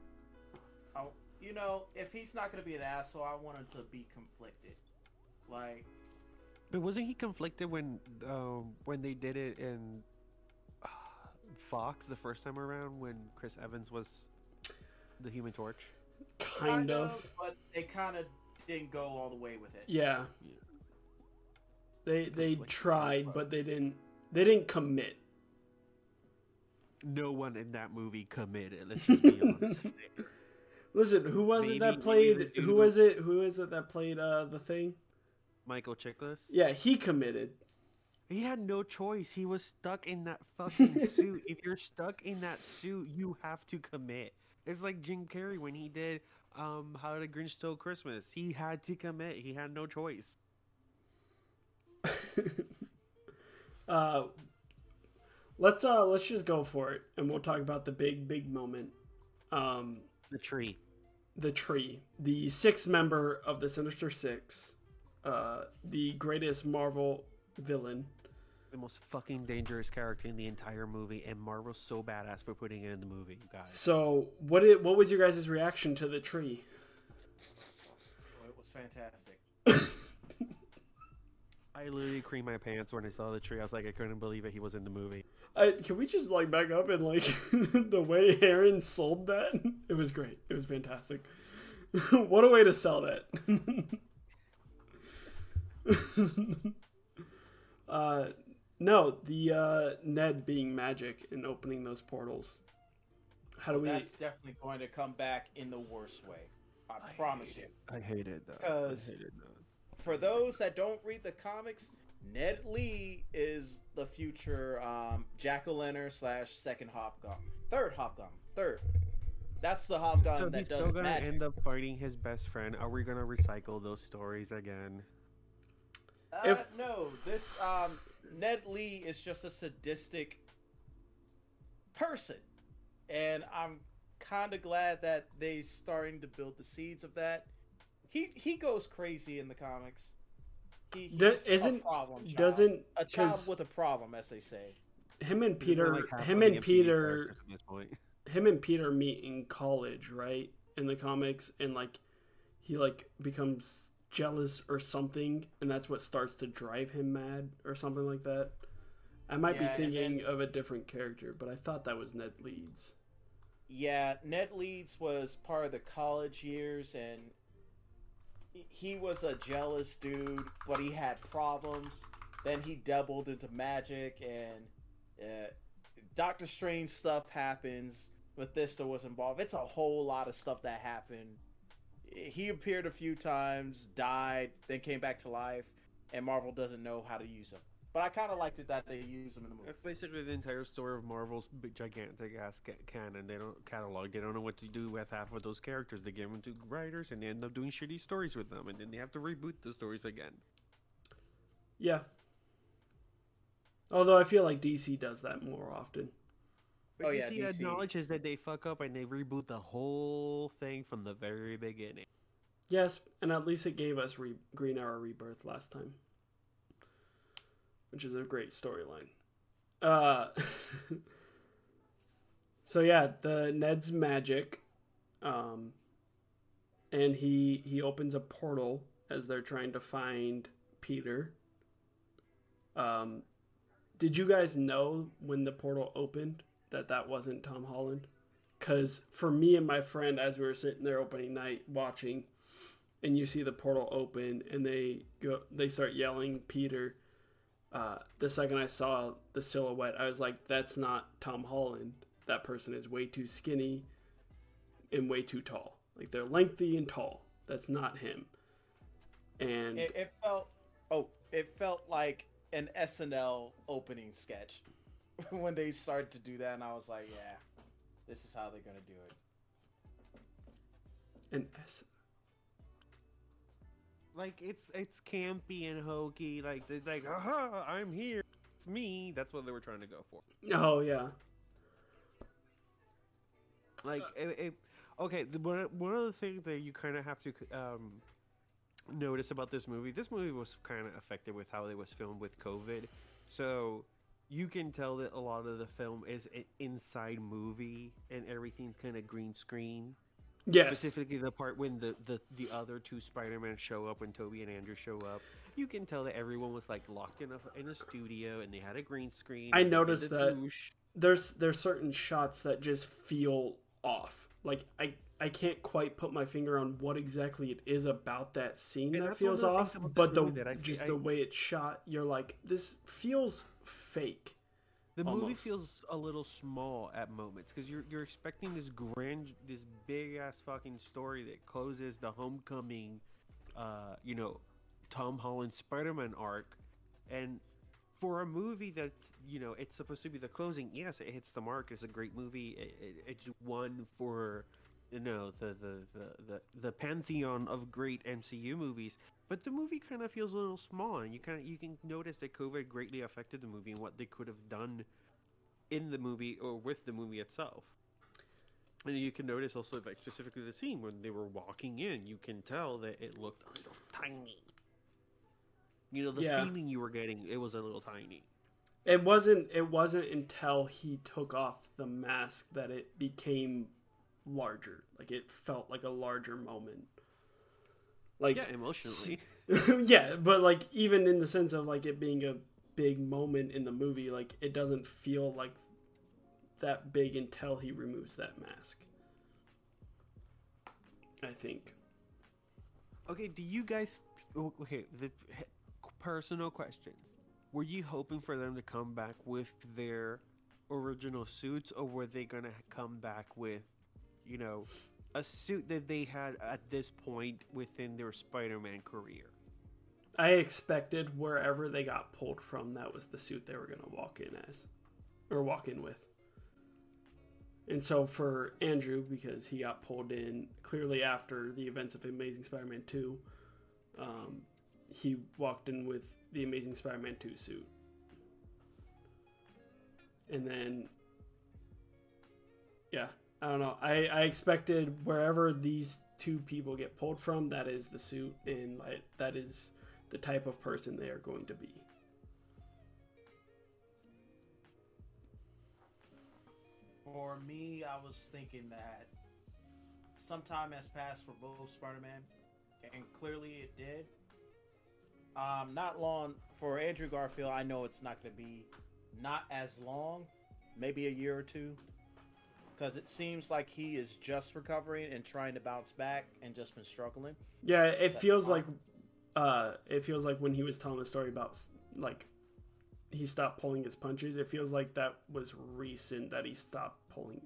[SPEAKER 2] oh, you know, if he's not going to be an asshole, I want him to be conflicted. Like,
[SPEAKER 3] But wasn't he conflicted when um, when they did it in uh, Fox the first time around when Chris Evans was the Human Torch?
[SPEAKER 1] Kind of.
[SPEAKER 2] but they kind of didn't go all the way with it.
[SPEAKER 1] Yeah.
[SPEAKER 3] Yeah.
[SPEAKER 1] They they
[SPEAKER 3] Conflict.
[SPEAKER 1] tried, but they didn't. They didn't commit.
[SPEAKER 3] No one in that movie committed. Let's just be honest.
[SPEAKER 1] Listen, who was
[SPEAKER 3] Maybe-
[SPEAKER 1] it that played?
[SPEAKER 3] the dude
[SPEAKER 1] Who
[SPEAKER 3] who-
[SPEAKER 1] was it? Who is it that played uh, the thing?
[SPEAKER 3] Michael Chiklis.
[SPEAKER 1] Yeah, he committed.
[SPEAKER 3] He had no choice. He was stuck in that fucking suit. If you're stuck in that suit, you have to commit. It's like Jim Carrey when he did um How Did Grinch Stole Christmas. He had to commit. He had no choice.
[SPEAKER 1] Uh, let's uh let's just go for it, and we'll talk about the big big moment. Um,
[SPEAKER 3] The tree.
[SPEAKER 1] the tree, the sixth member of the Sinister Six, uh, the greatest Marvel villain.
[SPEAKER 3] The most fucking dangerous character in the entire movie, and Marvel's so badass for putting it in the movie, you guys.
[SPEAKER 1] So, what it what was your guys' reaction to the tree?
[SPEAKER 2] Oh, it was fantastic.
[SPEAKER 3] I literally creamed my pants when I saw the tree. I was like, I couldn't believe it. He was in the movie.
[SPEAKER 1] I, can we just like back up and like the way Aaron sold that? It was great. It was fantastic. what a way to sell that. uh, no, the uh, Ned being magic and opening those portals. How do we?
[SPEAKER 2] That's definitely going to come back in the worst way. I, promise you.
[SPEAKER 3] I hated that.
[SPEAKER 2] Because-
[SPEAKER 3] I hated that.
[SPEAKER 2] For those that don't read the comics, Ned Lee is the future um, Jack O' Lantern slash second Hobgoblin, third Hobgoblin, third. That's the Hobgoblin
[SPEAKER 3] So
[SPEAKER 2] that
[SPEAKER 3] he's
[SPEAKER 2] does
[SPEAKER 3] still gonna
[SPEAKER 2] magic.
[SPEAKER 3] end up fighting his best friend. Are we gonna recycle those stories again?
[SPEAKER 2] Uh,
[SPEAKER 1] If-
[SPEAKER 2] no, this um, Ned Lee is just a sadistic person, and I'm kind of glad that they starting to build the seeds of that. He he goes crazy in the comics. He,
[SPEAKER 1] Do- isn't-
[SPEAKER 2] a problem child.
[SPEAKER 1] Doesn't
[SPEAKER 2] a child
[SPEAKER 1] 'cause
[SPEAKER 2] with a problem, as they say.
[SPEAKER 1] him and Peter,
[SPEAKER 3] like
[SPEAKER 1] him and Peter,
[SPEAKER 3] characters at this point.
[SPEAKER 1] him and Peter meet in college, right? In the comics, and like he like becomes jealous or something, and that's what starts to drive him mad or something like that. I might
[SPEAKER 2] Yeah,
[SPEAKER 1] be thinking
[SPEAKER 2] then-
[SPEAKER 1] of a different character, but I thought that was Ned Leeds.
[SPEAKER 2] Yeah, Ned Leeds was part of the college years, and he was a jealous dude, but he had problems. Then he doubled into magic, and uh, Doctor Strange stuff happens. Mephisto was involved. It's a whole lot of stuff that happened. He appeared a few times, died, then came back to life, and Marvel doesn't know how to use him. But I kind of liked it that they used them in the movie.
[SPEAKER 3] That's basically the entire story of Marvel's big, gigantic ass ca- canon. They don't catalog. They don't know what to do with half of those characters. They give them to writers, and they end up doing shitty stories with them, and then they have to reboot the stories again.
[SPEAKER 1] Yeah. Although I feel like DC does that more often.
[SPEAKER 3] But
[SPEAKER 2] Oh, yeah,
[SPEAKER 3] DC,
[SPEAKER 2] DC.
[SPEAKER 3] acknowledges that they fuck up and they reboot the whole thing from the very beginning.
[SPEAKER 1] Yes, and at least it gave us re- Green Arrow Rebirth last time, which is a great storyline. Uh, so yeah, the Ned's magic, um, and he he opens a portal as they're trying to find Peter. Um, did you guys know when the portal opened that that wasn't Tom Holland? Because for me and my friend, as we were sitting there opening night watching, and you see the portal open and they go they start yelling Peter. Uh, the second I saw the silhouette, I was like, "That's not Tom Holland. That person is way too skinny and way too tall. Like they're lengthy and tall. That's not him." And
[SPEAKER 2] It, it felt oh, it felt like an SNL opening sketch when they started to do that, and I was like, yeah, this is how they're gonna do it.
[SPEAKER 1] and S-
[SPEAKER 3] Like it's it's campy and hokey. Like like, aha, I'm here. It's me. That's what they were trying to go for.
[SPEAKER 1] oh yeah,
[SPEAKER 3] Like, it, it, okay, the, one one of the things that you kind of have to um, notice about this movie, this movie was kind of affected with how it was filmed with COVID, so you can tell that a lot of the film is an inside movie and everything's kind of green screen.
[SPEAKER 1] Yes,
[SPEAKER 3] Specifically, the part when the, the, the other two Spider-Man show up, when Tobey and Andrew show up, you can tell that everyone was like locked in a, in a studio and they had a green screen.
[SPEAKER 1] I
[SPEAKER 3] and they did
[SPEAKER 1] noticed that.
[SPEAKER 3] whoosh.
[SPEAKER 1] there's there's certain shots that just feel off. Like I I can't quite put my finger on what exactly it is about that scene
[SPEAKER 3] And
[SPEAKER 1] that feels
[SPEAKER 3] of the things
[SPEAKER 1] off, but the
[SPEAKER 3] I-
[SPEAKER 1] just
[SPEAKER 3] I-
[SPEAKER 1] the way it's shot, you're like this feels fake.
[SPEAKER 3] The movie feels a little small at moments because you're you're expecting this grand, this big ass fucking story that closes the Homecoming, uh, you know, Tom Holland Spider-Man arc, and for a movie that's you know it's supposed to be the closing, yes, it hits the mark. It's a great movie. It, it, it's one for you know the, the the the the pantheon of great MCU movies. But the movie kind of feels a little small, and you kind of you can notice that COVID greatly affected the movie and what they could have done in the movie or with the movie itself. And you can notice also, like specifically the scene when they were walking in, you can tell that it looked a little tiny. You know, the
[SPEAKER 1] Yeah.
[SPEAKER 3] feeling you were getting, it was a little tiny.
[SPEAKER 1] It wasn't it wasn't until he took off the mask that it became larger. Like it felt like a larger moment. Like
[SPEAKER 3] yeah, emotionally.
[SPEAKER 1] yeah, but like even in the sense of like it being a big moment in the movie, like it doesn't feel like that big until he removes that mask. I think.
[SPEAKER 3] Okay, do you guys? Okay, the personal questions. Were you hoping for them to come back with their original suits, or were they gonna come back with, you know, a suit that they had at this point within their Spider-Man career?
[SPEAKER 1] I expected wherever they got pulled from, that was the suit they were going to walk in as, or walk in with. And so for Andrew, because he got pulled in clearly after the events of Amazing Spider-Man Two, um, he walked in with the Amazing Spider-Man Two suit, and then, yeah, I don't know. I I expected wherever these two people get pulled from, that is the suit, and like that is the type of person they are going to be.
[SPEAKER 2] For me, I was thinking that some time has passed for both Spider-Man, and clearly it did. Um, not long for Andrew Garfield. I know it's not going to be not as long, maybe a year or two, because it seems like he is just recovering and trying to bounce back and just been struggling.
[SPEAKER 1] Yeah, it
[SPEAKER 2] That's
[SPEAKER 1] feels
[SPEAKER 2] fine.
[SPEAKER 1] like uh it feels like when he was telling the story about like he stopped pulling his punches, it feels like that was recent that he stopped pulling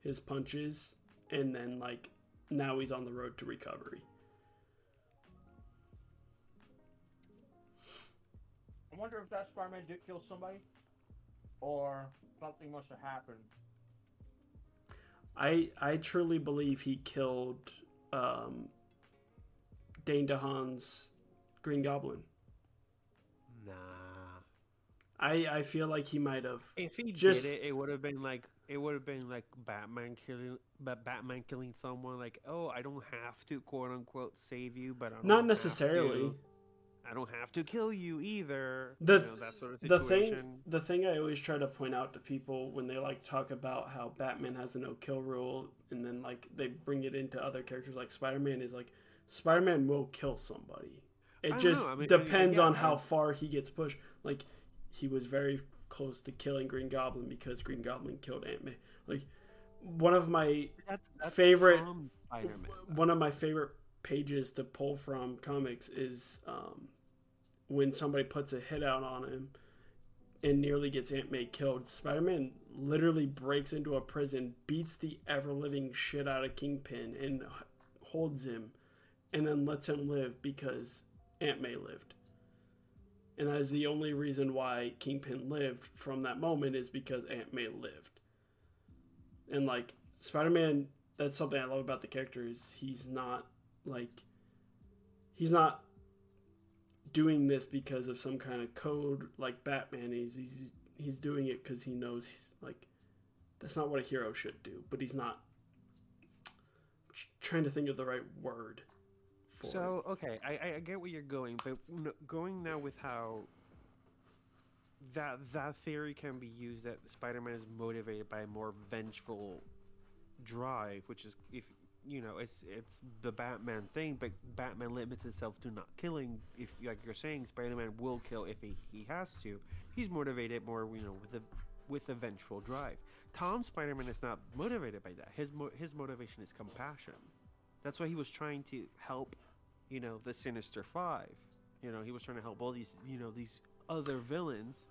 [SPEAKER 1] his punches and then like now he's on the road to recovery.
[SPEAKER 2] I wonder if that Spider-Man did kill somebody, or something must have happened.
[SPEAKER 1] I I truly believe he killed um Dane DeHaan's Green Goblin.
[SPEAKER 3] Nah.
[SPEAKER 1] I I feel like he might have
[SPEAKER 3] If he
[SPEAKER 1] Just-
[SPEAKER 3] did it, it would have been like it would have been like Batman killing, but Batman killing someone. Like, oh, I don't have to quote unquote save you, but I don't
[SPEAKER 1] not necessarily.
[SPEAKER 3] To- I don't have to kill you either.
[SPEAKER 1] The
[SPEAKER 3] you know, that sort of
[SPEAKER 1] the thing the thing I always try to point out to people when they like talk about how Batman has a no kill rule and then like they bring it into other characters like Spider-Man is like Spider-Man will kill somebody. It
[SPEAKER 3] I don't
[SPEAKER 1] just
[SPEAKER 3] know, I mean,
[SPEAKER 1] depends
[SPEAKER 3] again,
[SPEAKER 1] on how far he gets pushed. Like he was very close to killing Green Goblin because Green Goblin killed Aunt May. Like one of my
[SPEAKER 3] That's, that's
[SPEAKER 1] favorite-
[SPEAKER 3] Spider-Man,
[SPEAKER 1] one of my favorite pages to pull from comics is um, when somebody puts a hit out on him and nearly gets Aunt May killed. Spider Man literally breaks into a prison, beats the ever living shit out of Kingpin, and holds him, and then lets him live because Aunt May lived. And that is the only reason why Kingpin lived from that moment is because Aunt May lived. And like Spider Man, that's something I love about the character is he's not like he's not doing this because of some kind of code like Batman is. He's he's doing it because he knows he's like that's not what a hero should do. But he's not trying to think of the right word.
[SPEAKER 3] so it. okay, I, I get where you're going, but going now with how that that theory can be used that Spider-Man is motivated by a more vengeful drive, which is if you know it's it's the Batman thing, but Batman limits himself to not killing. If like you're saying, Spider-Man will kill if he, he has to. He's motivated more, you know, with a with a vengeful drive. Tom Spider-Man is not motivated by that. His mo- his motivation is compassion. That's why he was trying to help, you know, the Sinister Five. You know, he was trying to help all these, you know, these other villains.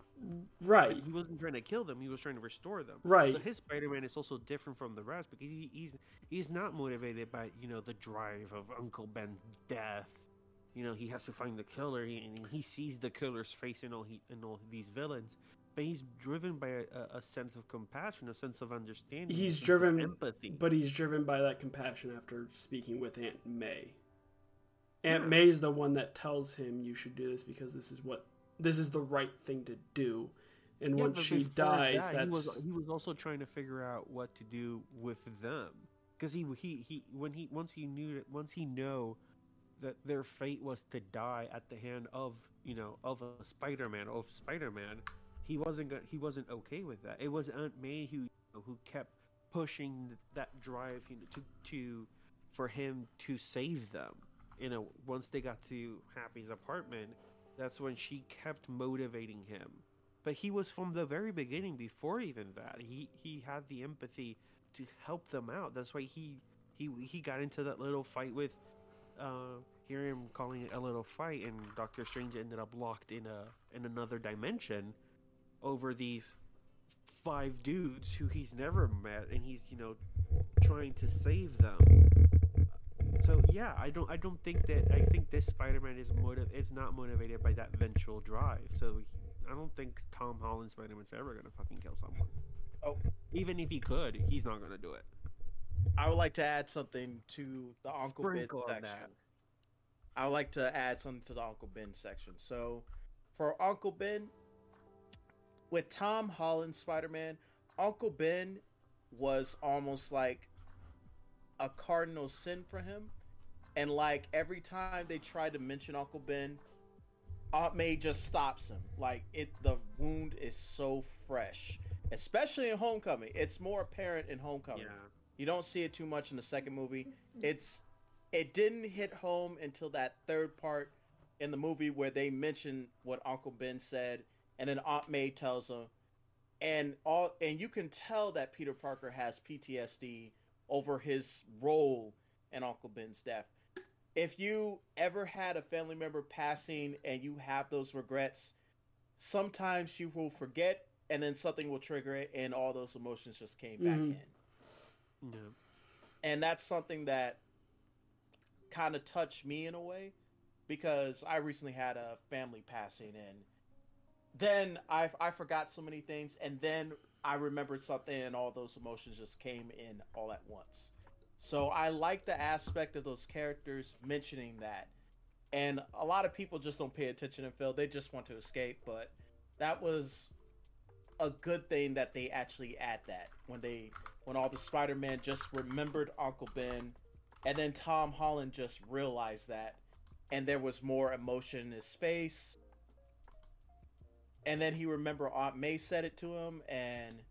[SPEAKER 1] Right.
[SPEAKER 3] He wasn't trying to kill them. He was trying to restore them.
[SPEAKER 1] Right.
[SPEAKER 3] So his Spider-Man is also different from the rest because he, he's he's not motivated by you know the drive of Uncle Ben's death. You know, he has to find the killer, and he sees the killer's face in all he in all these villains. But he's driven by a, a sense of compassion, a sense of understanding.
[SPEAKER 1] He's driven empathy, but he's driven by that compassion after speaking with Aunt May. Aunt yeah. May is the one that tells him you should do this because this is what this is the right thing to do. And yeah, once she dies, that, that's
[SPEAKER 3] he was, he was also trying to figure out what to do with them because he he he when he once he knew once he know that their fate was to die at the hand of you know of a Spider-Man of Spider-Man, he wasn't gonna, he wasn't okay with that. It was Aunt May who who kept pushing that drive you know, to to for him to save them. You know, once they got to Happy's apartment, that's when she kept motivating him. But he was from the very beginning, before even that. He he had the empathy to help them out. That's why he he he got into that little fight with. Uh, him calling it a little fight, and Doctor Strange ended up locked in a in another dimension over these five dudes who he's never met, and he's you know trying to save them so yeah, I don't I don't think that I think this Spider-Man is motive is not motivated by that ventral drive. So I don't think Tom Holland Spider-Man's ever gonna fucking kill someone. Oh, even if he could, he's not gonna do it.
[SPEAKER 2] I would like to add something to the Uncle Sprinkle Ben section. That. I would like to add something to the Uncle Ben section. So, for Uncle Ben, with Tom Holland Spider Man, Uncle Ben was almost like a cardinal sin for him. And like every time they try to mention Uncle Ben, Aunt May just stops him. Like it the wound is so fresh. Especially in Homecoming. It's more apparent in Homecoming. Yeah. You don't see it too much in the second movie. Mm-hmm. It's it didn't hit home until that third part in the movie where they mention what Uncle Ben said and then Aunt May tells him and all and you can tell that Peter Parker has PTSD over his role in Uncle Ben's death. If you ever had a family member passing and you have those regrets, sometimes you will forget and then something will trigger it and all those emotions just came back mm-hmm. in. Yeah. And that's something that kind of touched me in a way because I recently had a family passing and then I I forgot so many things and then I remembered something and all those emotions just came in all at once. So I like the aspect of those characters mentioning that. And a lot of people just don't pay attention and feel they just want to escape, but that was a good thing that they actually add that when they when all the Spider-Man just remembered Uncle Ben and then Tom Holland just realized that and there was more emotion in his face and then he remember Aunt May said it to him, and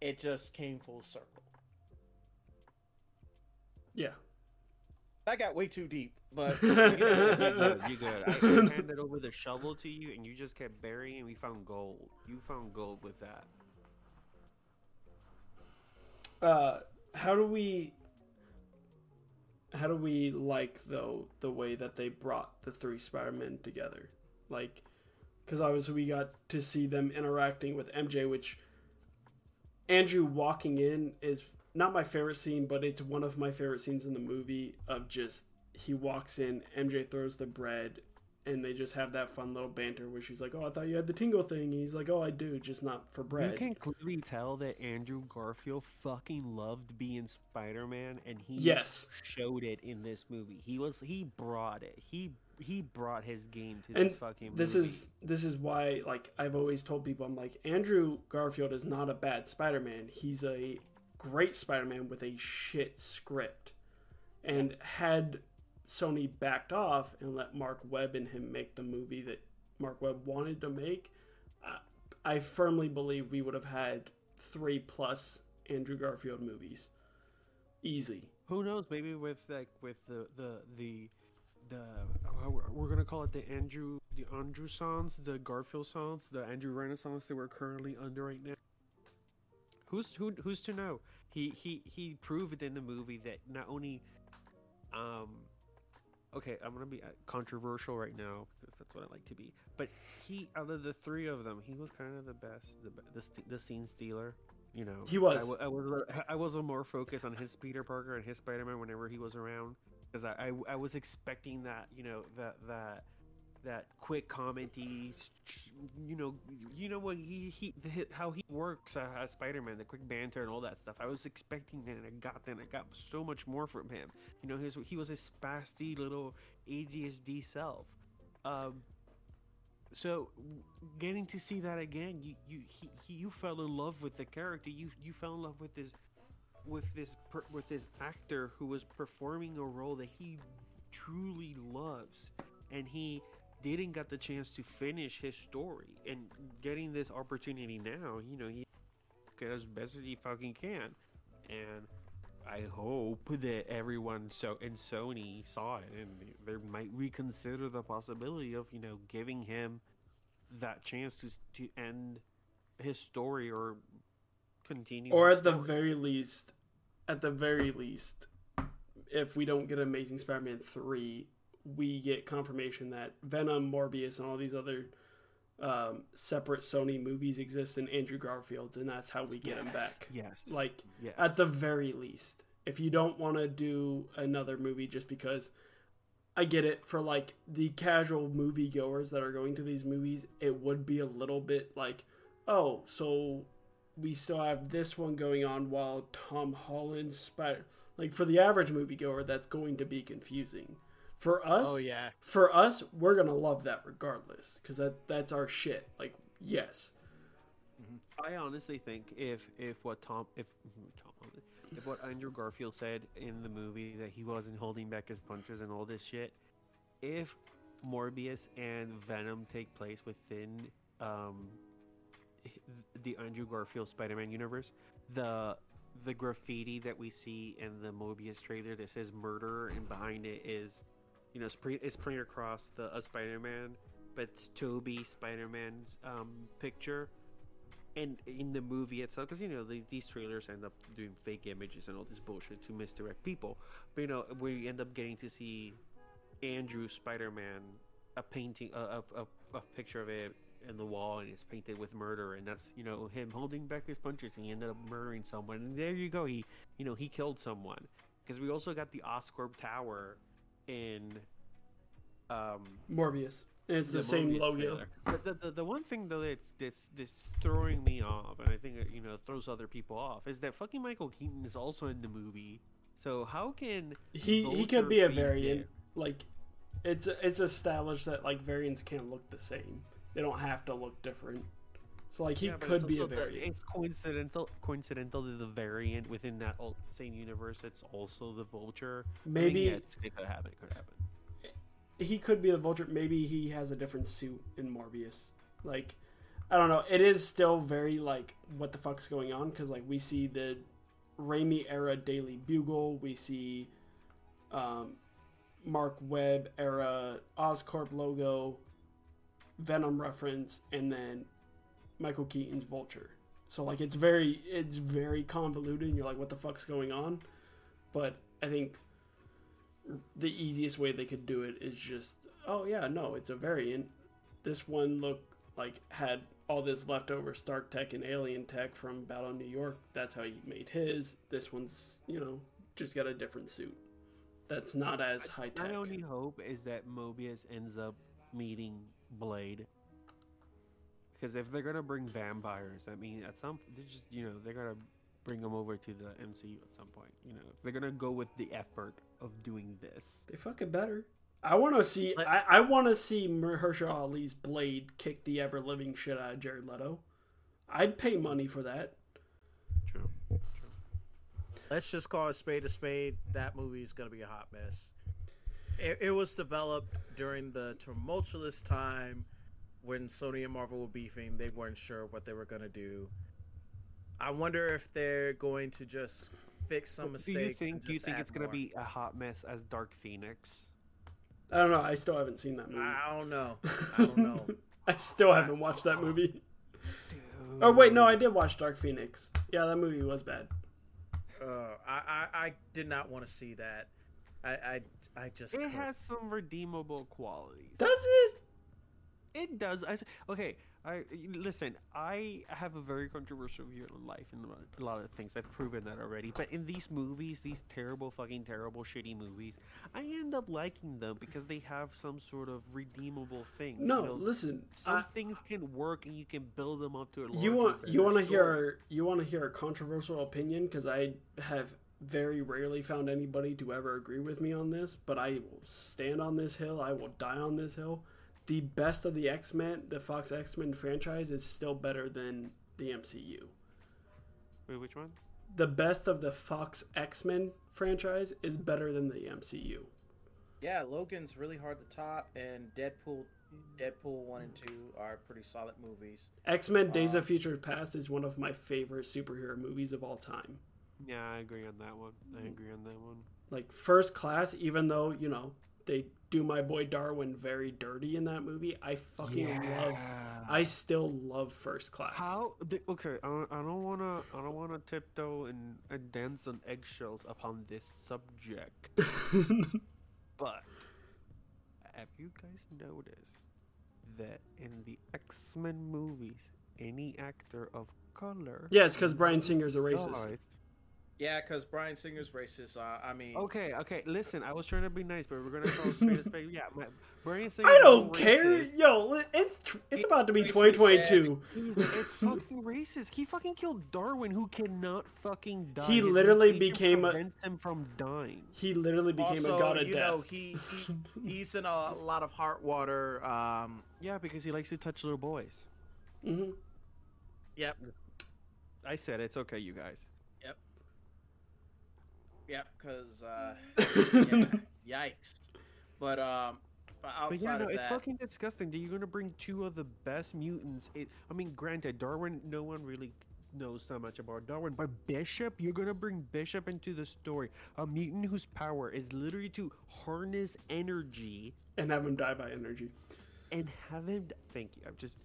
[SPEAKER 2] it just came full circle.
[SPEAKER 1] Yeah.
[SPEAKER 2] That got way too deep, but
[SPEAKER 3] you good. You good. I handed over the shovel to you, and you just kept burying, and we found gold. You found gold with that.
[SPEAKER 1] Uh, how do we? how do we like though the way that they brought the three Spider-Men together? Like, because obviously we got to see them interacting with MJ, which Andrew walking in is not my favorite scene, but it's one of my favorite scenes in the movie. Of just he walks in, MJ throws the bread, and they just have that fun little banter where she's like, "Oh, I thought you had the tingle thing." And he's like, "Oh, I do, just not for bread."
[SPEAKER 3] You can clearly tell that Andrew Garfield fucking loved being Spider-Man, and he
[SPEAKER 1] yes
[SPEAKER 3] showed it in this movie. He was he brought it. He he brought his game to
[SPEAKER 1] And
[SPEAKER 3] this fucking movie.
[SPEAKER 1] this is this is why like I've always told people I'm like Andrew Garfield is not a bad Spider-Man. He's a great Spider-Man with a shit script. And had Sony backed off and let Mark Webb and him make the movie that Mark Webb wanted to make, I, I firmly believe we would have had 3 plus Andrew Garfield movies. Easy.
[SPEAKER 3] Who knows? Maybe with like with the the the the we're- we're gonna call it the Andrew the Andrew songs, the Garfield songs, the Andrew Renaissance that we're currently under right now. Who's who? Who's to know? He he he proved in the movie that not only, um, okay, I'm gonna be uh, controversial right now because that's what I like to be. But he, out of the three of them, he was kind of the best, the the, the scene stealer. You know,
[SPEAKER 1] He was.
[SPEAKER 3] I, I was. I was more focused on his Peter Parker and his Spider Man whenever he was around, because I, I I was expecting that you know that that that quick commenty, you know, you know what he he the, how he works uh, as Spider Man, the quick banter and all that stuff. I was expecting that, and I got that. And I got so much more from him. You know, his he was a spasty little ADHD self. Um, so getting to see that again, you you he, he, you fell in love with the character. You you fell in love with this with this per, with this actor who was performing a role that he truly loves, and he didn't get the chance to finish his story. And getting this opportunity now, you know, he get as best as he fucking can, and. I hope that everyone so and Sony saw it and they might reconsider the possibility of you know giving him that chance to to end his story or continue
[SPEAKER 1] or
[SPEAKER 3] his
[SPEAKER 1] at the very least at the very least if we don't get amazing spider-man 3 we get confirmation that venom morbius and all these other um, separate sony movies exist in andrew garfield's and that's how we get him back.
[SPEAKER 3] Yes,
[SPEAKER 1] like
[SPEAKER 3] yes.
[SPEAKER 1] at the very least. If you don't want to do another movie just because i get it for like the casual moviegoers that are going to these movies it would be a little bit like oh so we still have this one going on while tom holland's spider like for the average moviegoer that's going to be confusing. For us
[SPEAKER 2] Oh yeah.
[SPEAKER 1] for us we're gonna love that regardless because that that's our shit like yes.
[SPEAKER 3] I honestly think if if what Tom if Tom Holland- if what Andrew Garfield said in the movie that he wasn't holding back his punches and all this shit, if Morbius and Venom take place within um h- the Andrew Garfield Spider-Man universe, the the graffiti that we see in the Morbius trailer that says murder and behind it is you know, it's, printed across the a Spider-Man, but it's Tobey Spider-Man's um, picture and in the movie itself, because you know the, these trailers end up doing fake images and all this bullshit to misdirect people. But you know, we end up getting to see Andrew Spider-Man, a painting, a, a, a picture of it in the wall, and it's painted with murder, and that's you know him holding back his punches, and he ended up murdering someone. And there you go, he you know he killed someone. Because we also got the Oscorp Tower in um
[SPEAKER 1] morbius it's the,
[SPEAKER 3] the
[SPEAKER 1] same logo.
[SPEAKER 3] But the, the, the one thing though that's, that's that's throwing me off, and I think it, you know throws other people off, is that fucking Michael Keaton is also in the movie. So how can
[SPEAKER 1] he he could be a variant
[SPEAKER 3] there?
[SPEAKER 1] like it's it's established that like variants can't look the same they don't have to look different. So like he
[SPEAKER 3] Yeah,
[SPEAKER 1] could be a
[SPEAKER 3] the-
[SPEAKER 1] variant.
[SPEAKER 3] it's coincidental coincidental that the variant within that same universe it's also the Vulture. I mean,
[SPEAKER 1] maybe
[SPEAKER 3] yeah, it's, it could happen. It could happen.
[SPEAKER 1] he could be the vulture. Maybe he has a different suit in morbius. Like i don't know. It is still very like what the fuck's going on? Because like we see the Raimi era daily bugle. We see um mark webb era oscorp logo venom reference and then michael keaton's vulture so like it's very it's very convoluted and you're like what the fuck's going on but i think the easiest way they could do it is just, oh yeah, no, it's a variant. This one looked like had all this leftover Stark tech and alien tech from Battle of New York. That's how he made his. This one's, you know, just got a different suit. That's not as high tech.
[SPEAKER 3] My only hope is that Morbius ends up meeting Blade. Because if they're gonna bring vampires, I mean, at some, they just you know they're gonna bring them over to the MCU at some point. You know, if they're gonna go with the effort of doing this.
[SPEAKER 1] They fucking better. I want to see.
[SPEAKER 2] Let-
[SPEAKER 1] I, I want to see Mahershala Ali's Blade kick the ever living shit out of Jared Leto. I'd pay money for that.
[SPEAKER 3] True. True.
[SPEAKER 4] Let's just call a spade a spade. That movie is going to be a hot mess. It, it was developed during the tumultuous time when Sony and Marvel were beefing. They weren't sure what they were going to do. I wonder if they're going to just fix some
[SPEAKER 3] Do
[SPEAKER 4] mistake.
[SPEAKER 3] you think? Do you think it's gonna be a hot mess as Dark Phoenix?
[SPEAKER 1] I don't know. I still haven't seen that movie.
[SPEAKER 4] I don't know. I don't know.
[SPEAKER 1] I still haven't watched that movie. Oh wait, no, I did watch Dark Phoenix. Yeah, that movie was bad.
[SPEAKER 4] Uh, I, I I did not want to see that. I I, I just
[SPEAKER 3] It
[SPEAKER 4] couldn't.
[SPEAKER 3] has some redeemable qualities.
[SPEAKER 1] Does it?
[SPEAKER 3] It does. I, okay, I listen. I have a very controversial view on life and a lot of things. I've proven that already. But in these movies, these terrible, fucking terrible, shitty movies, I end up liking them because they have some sort of redeemable thing.
[SPEAKER 1] No,
[SPEAKER 3] you know,
[SPEAKER 1] listen.
[SPEAKER 3] some
[SPEAKER 1] I,
[SPEAKER 3] things can work, and you can build them up to a.
[SPEAKER 1] you want you want to
[SPEAKER 3] story.
[SPEAKER 1] hear you want to hear a controversial opinion because I have very rarely found anybody to ever agree with me on this, but I will stand on this hill. I will die on this hill. The best of the X Men, the Fox X Men franchise, is still better than the MCU.
[SPEAKER 3] Wait, which one?
[SPEAKER 1] The best of the Fox X Men franchise is better than the MCU.
[SPEAKER 2] Yeah, Logan's really hard to top, and Deadpool, Deadpool one and two are pretty solid movies.
[SPEAKER 1] X Men Days
[SPEAKER 2] Uh,
[SPEAKER 1] of Future Past is one of my favorite superhero movies of all time.
[SPEAKER 3] Yeah, I agree on that one.
[SPEAKER 1] Mm.
[SPEAKER 3] I agree on that one.
[SPEAKER 1] Like First Class, even though, you know, they do my boy Darwin very dirty in that movie, I fucking love I still love First Class.
[SPEAKER 3] How? The, okay, I, don't- I don't wanna. I don't wanna tiptoe and, and dance on eggshells upon this subject. but have you guys noticed that in the X Men movies, any actor of color?
[SPEAKER 1] yeah, it's because Bryan Singer's a racist.
[SPEAKER 3] dies?
[SPEAKER 2] Yeah, because Bryan Singer's racist. Uh, I mean,
[SPEAKER 3] Okay, okay. Listen, I was trying to be nice, but we're gonna call a spade a spade. Yeah, my, Bryan Singer.
[SPEAKER 1] I don't care.
[SPEAKER 3] racist.
[SPEAKER 1] Yo, it's it's about to be 2022.
[SPEAKER 3] He's, it's fucking racist. He fucking killed Darwin, who cannot fucking die.
[SPEAKER 1] He
[SPEAKER 3] His
[SPEAKER 1] literally
[SPEAKER 3] mutation
[SPEAKER 1] became a-
[SPEAKER 3] prevents him from dying.
[SPEAKER 1] He literally became
[SPEAKER 4] also,
[SPEAKER 1] a god of
[SPEAKER 4] you
[SPEAKER 1] death.
[SPEAKER 4] know, he, he he's in a lot of heart water. Um,
[SPEAKER 3] Yeah, because he likes to touch little boys.
[SPEAKER 1] hmm
[SPEAKER 4] yep.
[SPEAKER 3] I said it, it's okay, you guys.
[SPEAKER 2] Yeah, because uh, yeah, yikes. But um, but outside
[SPEAKER 3] But yeah, no,
[SPEAKER 2] of
[SPEAKER 3] it's fucking disgusting that you're gonna bring two of the best mutants. It, I mean, granted, Darwin, no one really knows so much about Darwin, but Bishop, you're gonna bring Bishop into the story. A mutant whose power is literally to harness energy
[SPEAKER 1] and have him die by energy.
[SPEAKER 3] and have him. Thank you. I'm just.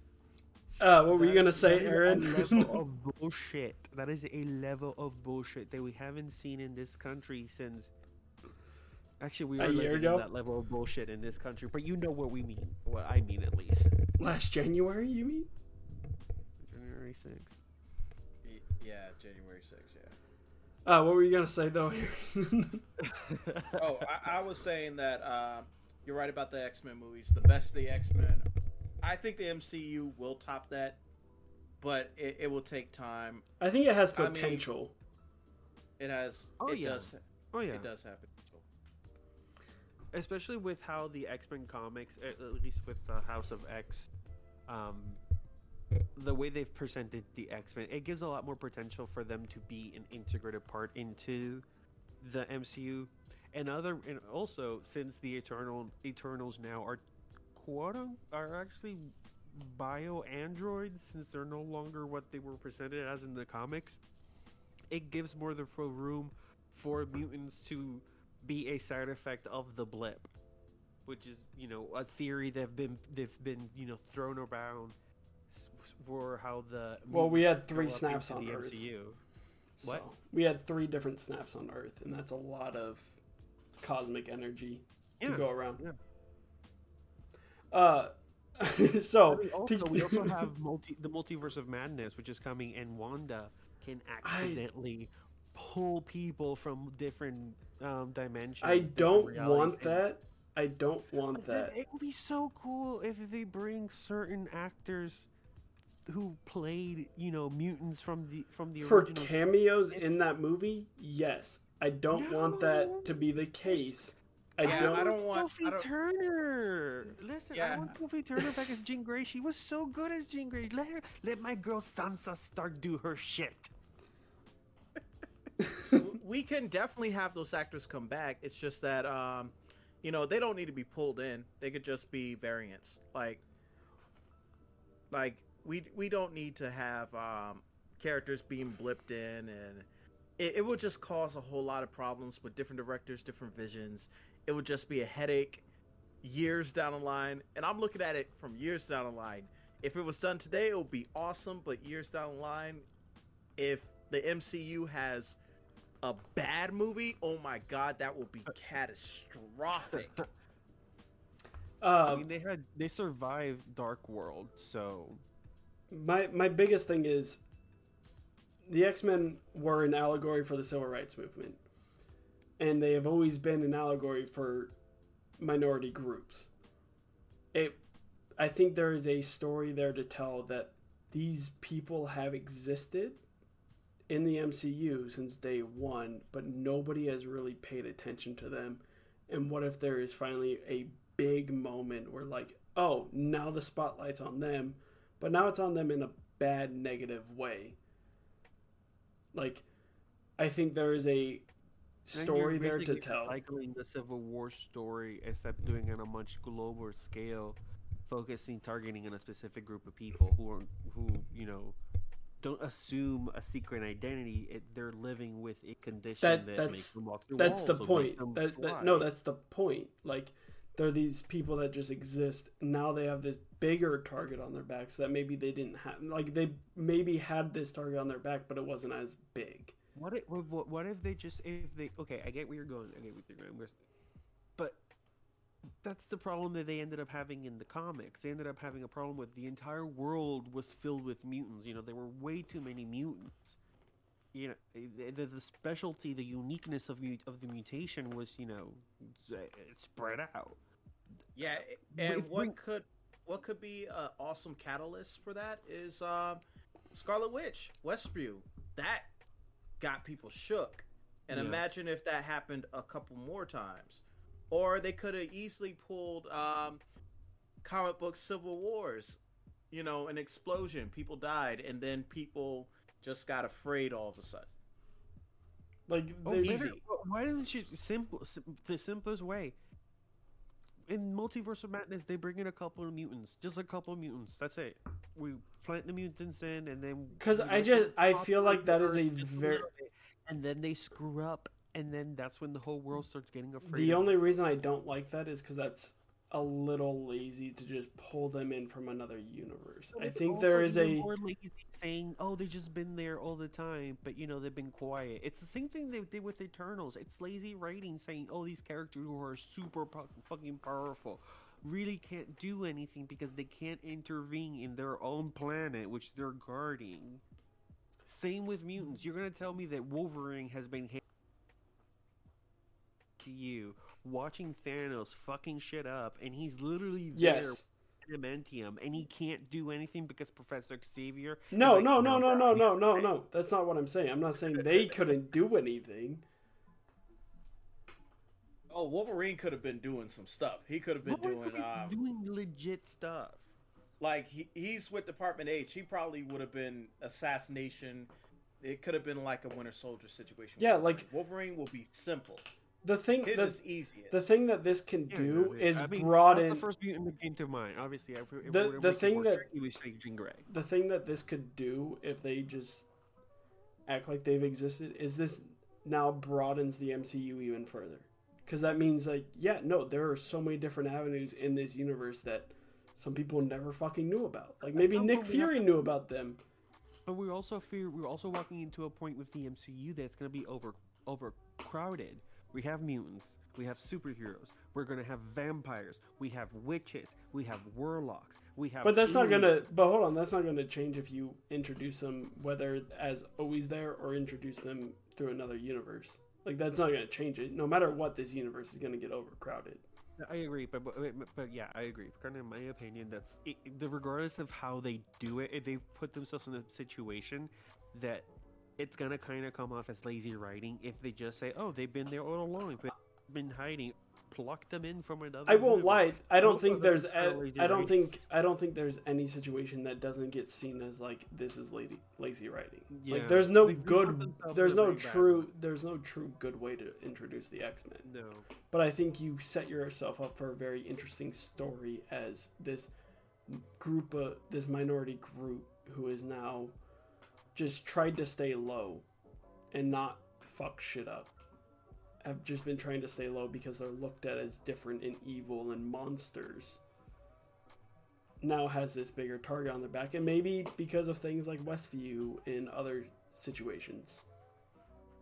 [SPEAKER 1] Uh, what were you gonna say,
[SPEAKER 3] that is
[SPEAKER 1] Aaron?
[SPEAKER 3] A level of bullshit. That is a level of bullshit that we haven't seen in this country since. Actually, we
[SPEAKER 1] A
[SPEAKER 3] were living in that level of bullshit in this country, but you know what we mean. What I mean, at least.
[SPEAKER 1] Last January, you mean?
[SPEAKER 3] January sixth.
[SPEAKER 2] yeah, January sixth. Yeah.
[SPEAKER 1] Uh, what were you gonna say though? Aaron?
[SPEAKER 2] oh, I, I was saying that uh, you're right about the X Men movies. The best of the X Men. I think the MCU will top that, but it, it will take time.
[SPEAKER 1] I think it has
[SPEAKER 2] I mean-
[SPEAKER 1] potential.
[SPEAKER 2] It has.
[SPEAKER 3] Oh,
[SPEAKER 2] it
[SPEAKER 3] yeah.
[SPEAKER 2] does.
[SPEAKER 3] Oh yeah.
[SPEAKER 2] It does have potential.
[SPEAKER 3] especially with how the X Men comics, at at least with the House of X, um, the way they've presented the X Men, it gives a lot more potential for them to be an integrated part into the MCU, and other, and also since the Eternal Eternals now are are actually bio androids since they're no longer what they were presented as in the comics. It gives more the full room for mutants to be a side effect of the blip, which is you know a theory that've been they've been you know thrown around for how the
[SPEAKER 1] Well, we had three snaps on
[SPEAKER 3] the
[SPEAKER 1] Earth.
[SPEAKER 3] MCU.
[SPEAKER 1] So,
[SPEAKER 3] What?
[SPEAKER 1] We had three different snaps on Earth, and that's a lot of cosmic energy
[SPEAKER 3] Yeah,
[SPEAKER 1] to go around.
[SPEAKER 3] yeah.
[SPEAKER 1] Uh, so
[SPEAKER 3] I mean, also, we also have multi the multiverse of madness, which is coming, and Wanda can accidentally pull people from different um, dimensions.
[SPEAKER 1] I
[SPEAKER 3] different
[SPEAKER 1] don't want that. I don't want that.
[SPEAKER 3] It would be so cool if they bring certain actors who played, you know, mutants from the from the
[SPEAKER 1] For
[SPEAKER 3] original.
[SPEAKER 1] cameos in that movie, yes. I don't want that to be the case. I
[SPEAKER 2] Yeah,
[SPEAKER 1] don't.
[SPEAKER 2] I don't
[SPEAKER 3] want
[SPEAKER 2] want-
[SPEAKER 3] Sophie
[SPEAKER 2] I don't-
[SPEAKER 3] Turner. Listen, I
[SPEAKER 2] Yeah.
[SPEAKER 3] want Sophie Turner back as Jean Grey. She was so good as Jean Grey. Let her, let my girl Sansa Stark do her shit.
[SPEAKER 4] we can definitely have those actors come back. It's just that um, you know, they don't need to be pulled in. They could just be variants. Like like we we don't need to have um characters being blipped in and it, it would just cause a whole lot of problems with different directors, different visions. It would just be a headache years down the line. And I'm looking at it from years down the line. If it was done today, it would be awesome, but years down the line, if the MCU has a bad movie, oh my god, that will be catastrophic.
[SPEAKER 3] I
[SPEAKER 1] Uh,
[SPEAKER 3] mean, they had they survived Dark World, so
[SPEAKER 1] my my biggest thing is the X Men were an allegory for the civil rights movement, and they have always been an allegory for minority groups. It, I think there is a story there to tell that these people have existed in the MCU since day one, but nobody has really paid attention to them. And what if there is finally a big moment where, like, oh, now the spotlight's on them, but now it's on them in a bad, negative way? Like, I think there is a story there to tell.
[SPEAKER 3] Cycling the Civil War story, except doing it on a much global scale, focusing, targeting on a specific group of people who are who you know don't assume a secret identity. It, they're living with a condition
[SPEAKER 1] That-
[SPEAKER 3] that,
[SPEAKER 1] that's-
[SPEAKER 3] makes them walk through
[SPEAKER 1] that's the point. That, that, no, that's the point. Like, they're these people that just exist. Now they have this bigger target on their backs that maybe they didn't have. Like, they maybe had this target on their back, but it wasn't as big.
[SPEAKER 3] What if what, what if they just if they okay I get where you're going I get where you're going but that's the problem that they ended up having in the comics. They ended up having a problem with the entire world was filled with mutants. You know there were way too many mutants. You know the, the, specialty the uniqueness of of the mutation was you know spread out.
[SPEAKER 2] Yeah, and
[SPEAKER 3] if
[SPEAKER 2] what
[SPEAKER 3] we-
[SPEAKER 2] could what could be an awesome catalyst for that is um, Scarlet Witch, Westview. That got people shook. And
[SPEAKER 3] Yeah.
[SPEAKER 2] imagine if that happened a couple more times. Or they could have easily pulled um, comic book Civil Wars. You know, an explosion, people died, and then people just got afraid all of a sudden.
[SPEAKER 1] Like,
[SPEAKER 3] Oh,
[SPEAKER 1] there's-
[SPEAKER 3] better-
[SPEAKER 2] Easy.
[SPEAKER 3] why didn't you simple the simplest way? In Multiverse of Madness, they bring in a couple of mutants, just a couple of mutants. That's it. We plant the mutants in, and then because
[SPEAKER 1] I just- I feel like that is a
[SPEAKER 3] just
[SPEAKER 1] ver-
[SPEAKER 3] little bit, and then they screw up, and then that's when the whole world starts getting afraid.
[SPEAKER 1] the only reason I don't like that is because that's a little lazy to just pull them in from another universe.
[SPEAKER 3] But
[SPEAKER 1] I think there is a.
[SPEAKER 3] more lazy saying, "Oh, they've just been there all the time," but you know they've been quiet. It's the same thing they did with Eternals. It's lazy writing, saying, "Oh, these characters who are super pu- fucking powerful really can't do anything because they can't intervene in their own planet, which they're guarding." Same with mutants. You're gonna tell me that Wolverine has been to you watching Thanos fucking shit up, and he's literally there
[SPEAKER 1] Yes.
[SPEAKER 3] adamantium and he can't do anything because Professor Xavier.
[SPEAKER 1] No,
[SPEAKER 3] like,
[SPEAKER 1] no, no, no,
[SPEAKER 3] bro,
[SPEAKER 1] no, no, no, no. That's not what I'm saying. I'm not saying they couldn't do anything.
[SPEAKER 2] Oh, Wolverine could have been doing some stuff. He could have been
[SPEAKER 3] Wolverine
[SPEAKER 2] doing
[SPEAKER 3] could
[SPEAKER 2] um,
[SPEAKER 3] doing legit stuff.
[SPEAKER 2] like he, he's with Department H. He probably would have been assassination. It could have been like a Winter Soldier situation.
[SPEAKER 1] Yeah, like-
[SPEAKER 2] Wolverine will be simple.
[SPEAKER 1] The thing,
[SPEAKER 2] His
[SPEAKER 1] the,
[SPEAKER 2] is easiest.
[SPEAKER 1] the thing that this can
[SPEAKER 3] Yeah,
[SPEAKER 1] do
[SPEAKER 3] no,
[SPEAKER 1] is
[SPEAKER 3] I mean,
[SPEAKER 1] broaden.
[SPEAKER 3] That's the first mutant that came to mind. Obviously, if, we- if
[SPEAKER 1] The-
[SPEAKER 3] we
[SPEAKER 1] the thing that-
[SPEAKER 3] tricky, we say Jean Grey.
[SPEAKER 1] the thing that this could do if they just act like they've existed is this now broadens the MCU even further. Because that means, like, yeah, no, there are so many different avenues in this universe that some people never fucking knew about. Like, maybe Nick
[SPEAKER 3] point we have
[SPEAKER 1] Fury knew about them.
[SPEAKER 3] But we also fear we're also walking into a point with the MCU that's going to be over overcrowded. We have mutants. We have superheroes. We're gonna have vampires. We have witches. We have warlocks. We have.
[SPEAKER 1] But that's not gonna. But hold on, that's not gonna change if you introduce them, whether as always there or introduce them through another universe. Like that's not gonna change it. No matter what, this universe is gonna get overcrowded.
[SPEAKER 3] I agree, but but, but, yeah, I agree. Kind of in my opinion, that's it, the regardless of how they do it, if they put themselves in a situation that it's gonna kind of come off as lazy writing if they just say, "Oh, they've been there all along, but been hiding." Pluck them in from another.
[SPEAKER 1] I won't lie. I don't
[SPEAKER 3] Most
[SPEAKER 1] think there's. A, I don't
[SPEAKER 3] writing.
[SPEAKER 1] think. I don't think there's any situation that doesn't get seen as like this is lazy lazy writing.
[SPEAKER 3] Yeah,
[SPEAKER 1] Like there's no
[SPEAKER 3] they-
[SPEAKER 1] good. There's no true. There's no true good way to introduce the X Men.
[SPEAKER 3] No.
[SPEAKER 1] But I think you set yourself up for a very interesting story as this group of this minority group who is now just tried to stay low and not fuck shit up. Have just been trying to stay low because they're looked at as different and evil and monsters. Now has this bigger target on their back, and maybe because of things like Westview in other situations.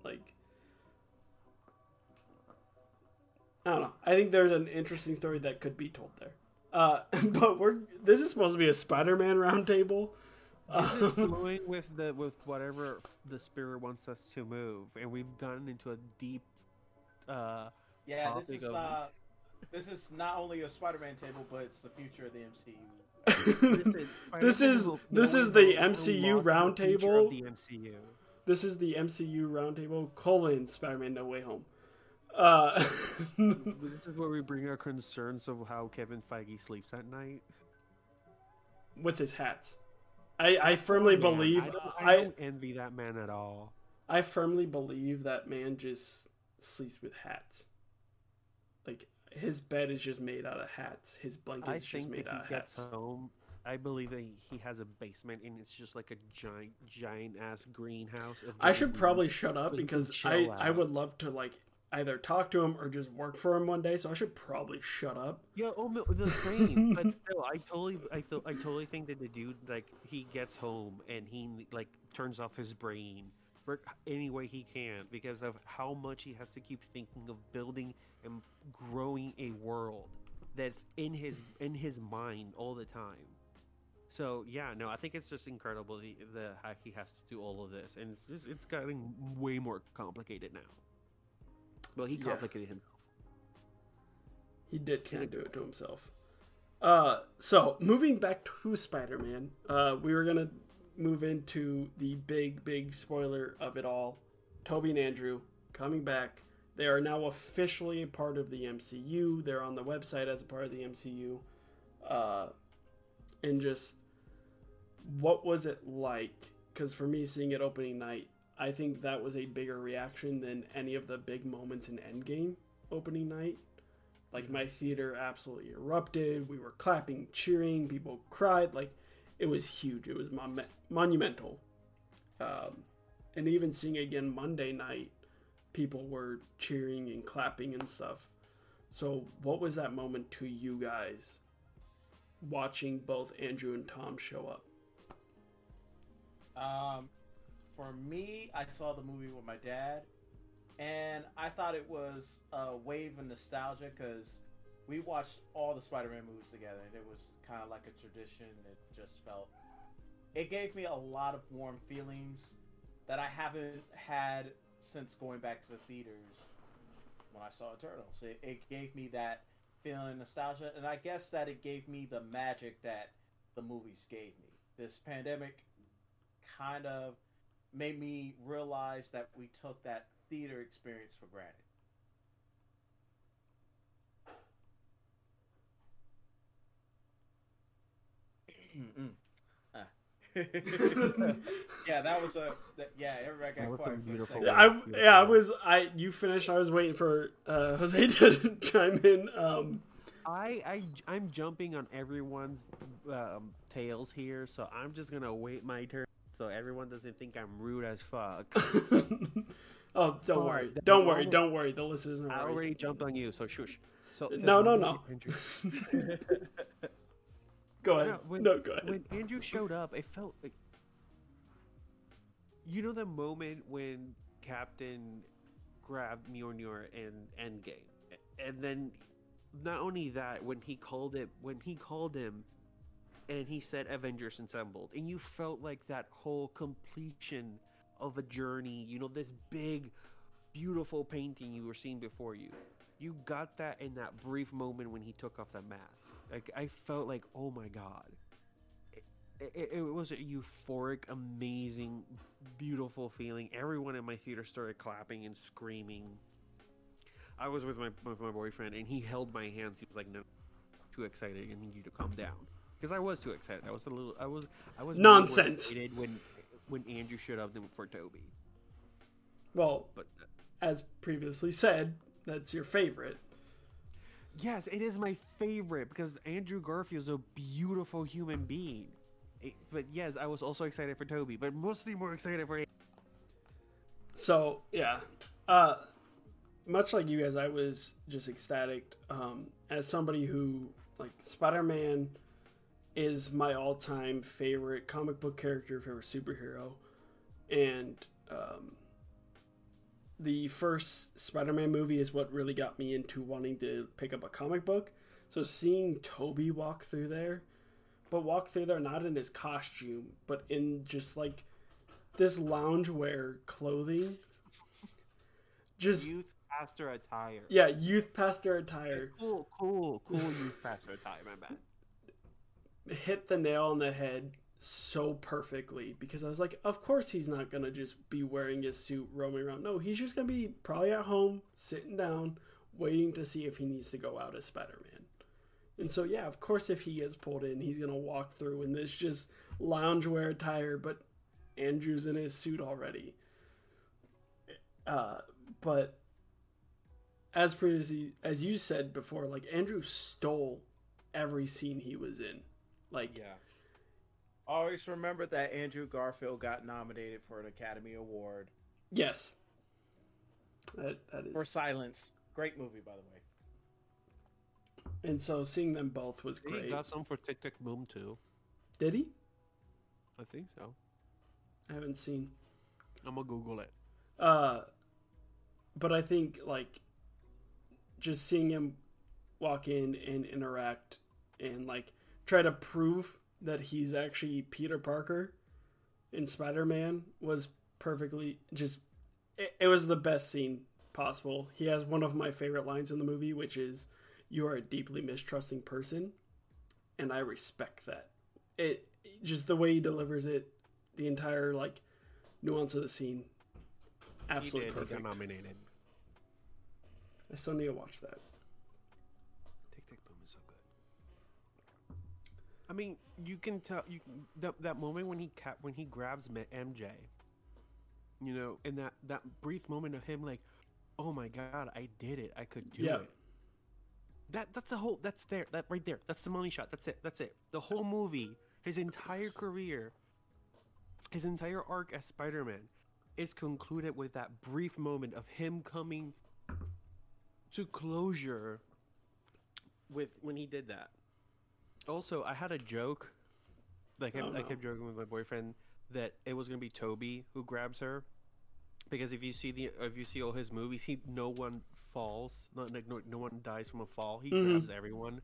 [SPEAKER 1] Like I don't know. I think there's an interesting story that could be told there. Uh, but we're this is supposed to be a Spider-Man roundtable.
[SPEAKER 3] This is
[SPEAKER 1] Uh,
[SPEAKER 3] flowing with the with whatever the spirit wants us to move, and we've gotten into a deep. uh
[SPEAKER 2] Yeah, this is
[SPEAKER 3] of-
[SPEAKER 2] uh, this is not only a Spider-Man table, but it's the future of the MCU.
[SPEAKER 1] This is- this is the MCU
[SPEAKER 3] the future of
[SPEAKER 1] roundtable.
[SPEAKER 3] The MCU.
[SPEAKER 1] this is the MCU roundtable colon Spider-Man No Way Home. Uh,
[SPEAKER 3] This is where we bring our concerns of how Kevin Feige sleeps at night.
[SPEAKER 1] with his hats. I, I firmly
[SPEAKER 3] Man,
[SPEAKER 1] believe
[SPEAKER 3] I don't,
[SPEAKER 1] I,
[SPEAKER 3] I don't envy that man at all.
[SPEAKER 1] I firmly believe that man just sleeps with hats. Like his bed is just made out of hats. His blanket
[SPEAKER 3] I
[SPEAKER 1] is just made out of hats.
[SPEAKER 3] home. I believe that he has a basement and it's just like a giant, giant ass greenhouse. Of
[SPEAKER 1] I should probably shut up because I, I would love to like either talk to him or just work for him one day. So I should probably shut up.
[SPEAKER 3] Yeah, oh, the same. but still, I totally, I I totally think that the dude, like, he gets home and he like turns off his brain, work any way he can because of how much he has to keep thinking of building and growing a world that's in his in his mind all the time. So yeah, no, I think it's just incredible the, the how he has to do all of this, and it's just it's getting way more complicated now. Well, he
[SPEAKER 1] Yeah.
[SPEAKER 3] complicated himself.
[SPEAKER 1] He did kind of do it to himself. Uh, so moving back to Spider-Man, uh, we were gonna move into the big, big spoiler of it all. Tobey and Andrew coming back. They are now officially a part of the MCU. They're on the website as a part of the MCU. Uh, and just what was it like? Because for me, seeing it opening night, I think that was a bigger reaction than any of the big moments in Endgame opening night. Like my theater absolutely erupted. We were clapping, cheering. People cried. Like it was huge. It was mon- monumental. Um, and even seeing again Monday night, people were cheering and clapping and stuff. So, what was that moment to you guys? Watching both Andrew and Tom show up.
[SPEAKER 2] Um, for me, I saw the movie with my dad, and I thought it was a wave of nostalgia because we watched all the Spider-Man movies together, and it was kind of like a tradition. It just felt. It gave me a lot of warm feelings that I haven't had since going back to the theaters when I saw Eternals. It, it gave me that feeling of nostalgia, and I guess that it gave me the magic that the movies gave me. This pandemic kind of made me realize that we took that theater experience for granted. Ah. yeah, that was a that, yeah. Everybody got
[SPEAKER 3] was
[SPEAKER 2] quiet
[SPEAKER 3] some
[SPEAKER 2] for a
[SPEAKER 3] beautiful
[SPEAKER 2] second.
[SPEAKER 1] Yeah, I yeah, I was I you finished. I was waiting for uh, Jose to chime in. Um,
[SPEAKER 3] I, I I'm jumping on everyone's um, tails here, so I'm just gonna wait my turn so everyone doesn't think I'm rude as fuck.
[SPEAKER 1] oh, don't
[SPEAKER 3] Alright,
[SPEAKER 1] worry, don't worry, don't worry. The listeners are
[SPEAKER 3] I
[SPEAKER 1] worried.
[SPEAKER 3] already jumped on you, so shush. So
[SPEAKER 1] No, no, no.
[SPEAKER 3] Andrew-
[SPEAKER 1] Go ahead.
[SPEAKER 3] No, when-
[SPEAKER 1] no, go ahead.
[SPEAKER 3] when Andrew showed up, it felt like you know the moment when Captain grabbed Mjolnir in Endgame, and then not only that, when he called it, when he called him, and he said Avengers Assembled, and you felt like that whole completion of a journey. You know, this big, beautiful painting you were seeing before you. You got that in that brief moment when he took off that mask. Like I felt like, oh my god. It, it, it was a euphoric, amazing, beautiful feeling. Everyone in my theater started clapping and screaming. I was with my with my boyfriend, and he held my hands. He was like, "No, too excited. I need you to calm down." Because I was too excited. I was a little. I was. I was
[SPEAKER 1] Nonsense.
[SPEAKER 3] excited when when Andrew showed up for Tobey.
[SPEAKER 1] Well,
[SPEAKER 3] But
[SPEAKER 1] as previously said, that's your favorite.
[SPEAKER 3] yes, it is my favorite because Andrew Garfield is a beautiful human being. It- but yes, I was also excited for Tobey, but mostly more excited for. Him.
[SPEAKER 1] So yeah, uh, much like you guys, I was just ecstatic. Um, as somebody who like Spider-Man is my all-time favorite comic book character, favorite superhero, and um, the first Spider-Man movie is what really got me into wanting to pick up a comic book. So seeing Tobey walk through there, but walk through there not in his costume, but in just like this loungewear clothing. Just
[SPEAKER 3] Youth pastor attire.
[SPEAKER 1] yeah, youth pastor attire
[SPEAKER 3] Cool, cool, cool youth pastor attire. My bad.
[SPEAKER 1] Hit the nail on the head so perfectly because I was like, of course he's not gonna just be wearing his suit roaming around. No, he's just gonna be probably at home, sitting down, waiting to see if he needs to go out as Spider Man. And so yeah, of course if he gets pulled in, he's gonna walk through in this just loungewear attire, but Andrew's in his suit already. Uh, but as previously as you said before, like Andrew stole every scene he was in. Like
[SPEAKER 2] Yeah. Always remember that Andrew Garfield got nominated for an Academy Award
[SPEAKER 1] yes. That that
[SPEAKER 2] for Silence. Great movie, by the way.
[SPEAKER 1] and so seeing them both was
[SPEAKER 3] He
[SPEAKER 1] great.
[SPEAKER 3] got some for Tick Tick Boom too.
[SPEAKER 1] Did he?
[SPEAKER 3] I think so.
[SPEAKER 1] I haven't seen.
[SPEAKER 3] I'm gonna Google it.
[SPEAKER 1] Uh but I think like just seeing him walk in and interact and like try to prove that he's actually Peter Parker in Spider-Man was perfectly just it, it was the best scene possible. He has one of my favorite lines in the movie which is you are a deeply mistrusting person and I respect that. It just the way he delivers it, the entire like nuance of the scene absolutely perfect.
[SPEAKER 3] Nominated.
[SPEAKER 1] I still need to watch that.
[SPEAKER 3] Tick Tick Boom is so good. I mean, you can tell you can, that that moment when he ca- when he grabs MJ, you know, and that that brief moment of him like, oh my god, I did it, I could do
[SPEAKER 1] Yeah.
[SPEAKER 3] it. That that's a whole that's there that right there that's the money shot that's it that's it the whole movie his entire career his entire arc as Spider-Man is concluded with that brief moment of him coming to closure with when he did that. Also, I had a joke, like I,
[SPEAKER 1] Oh,
[SPEAKER 3] I
[SPEAKER 1] no.
[SPEAKER 3] kept joking with my boyfriend that it was gonna be Tobey who grabs her, because if you see the if you see all his movies, he no one falls, not like no, no one dies from a fall. He
[SPEAKER 1] Mhm.
[SPEAKER 3] grabs everyone.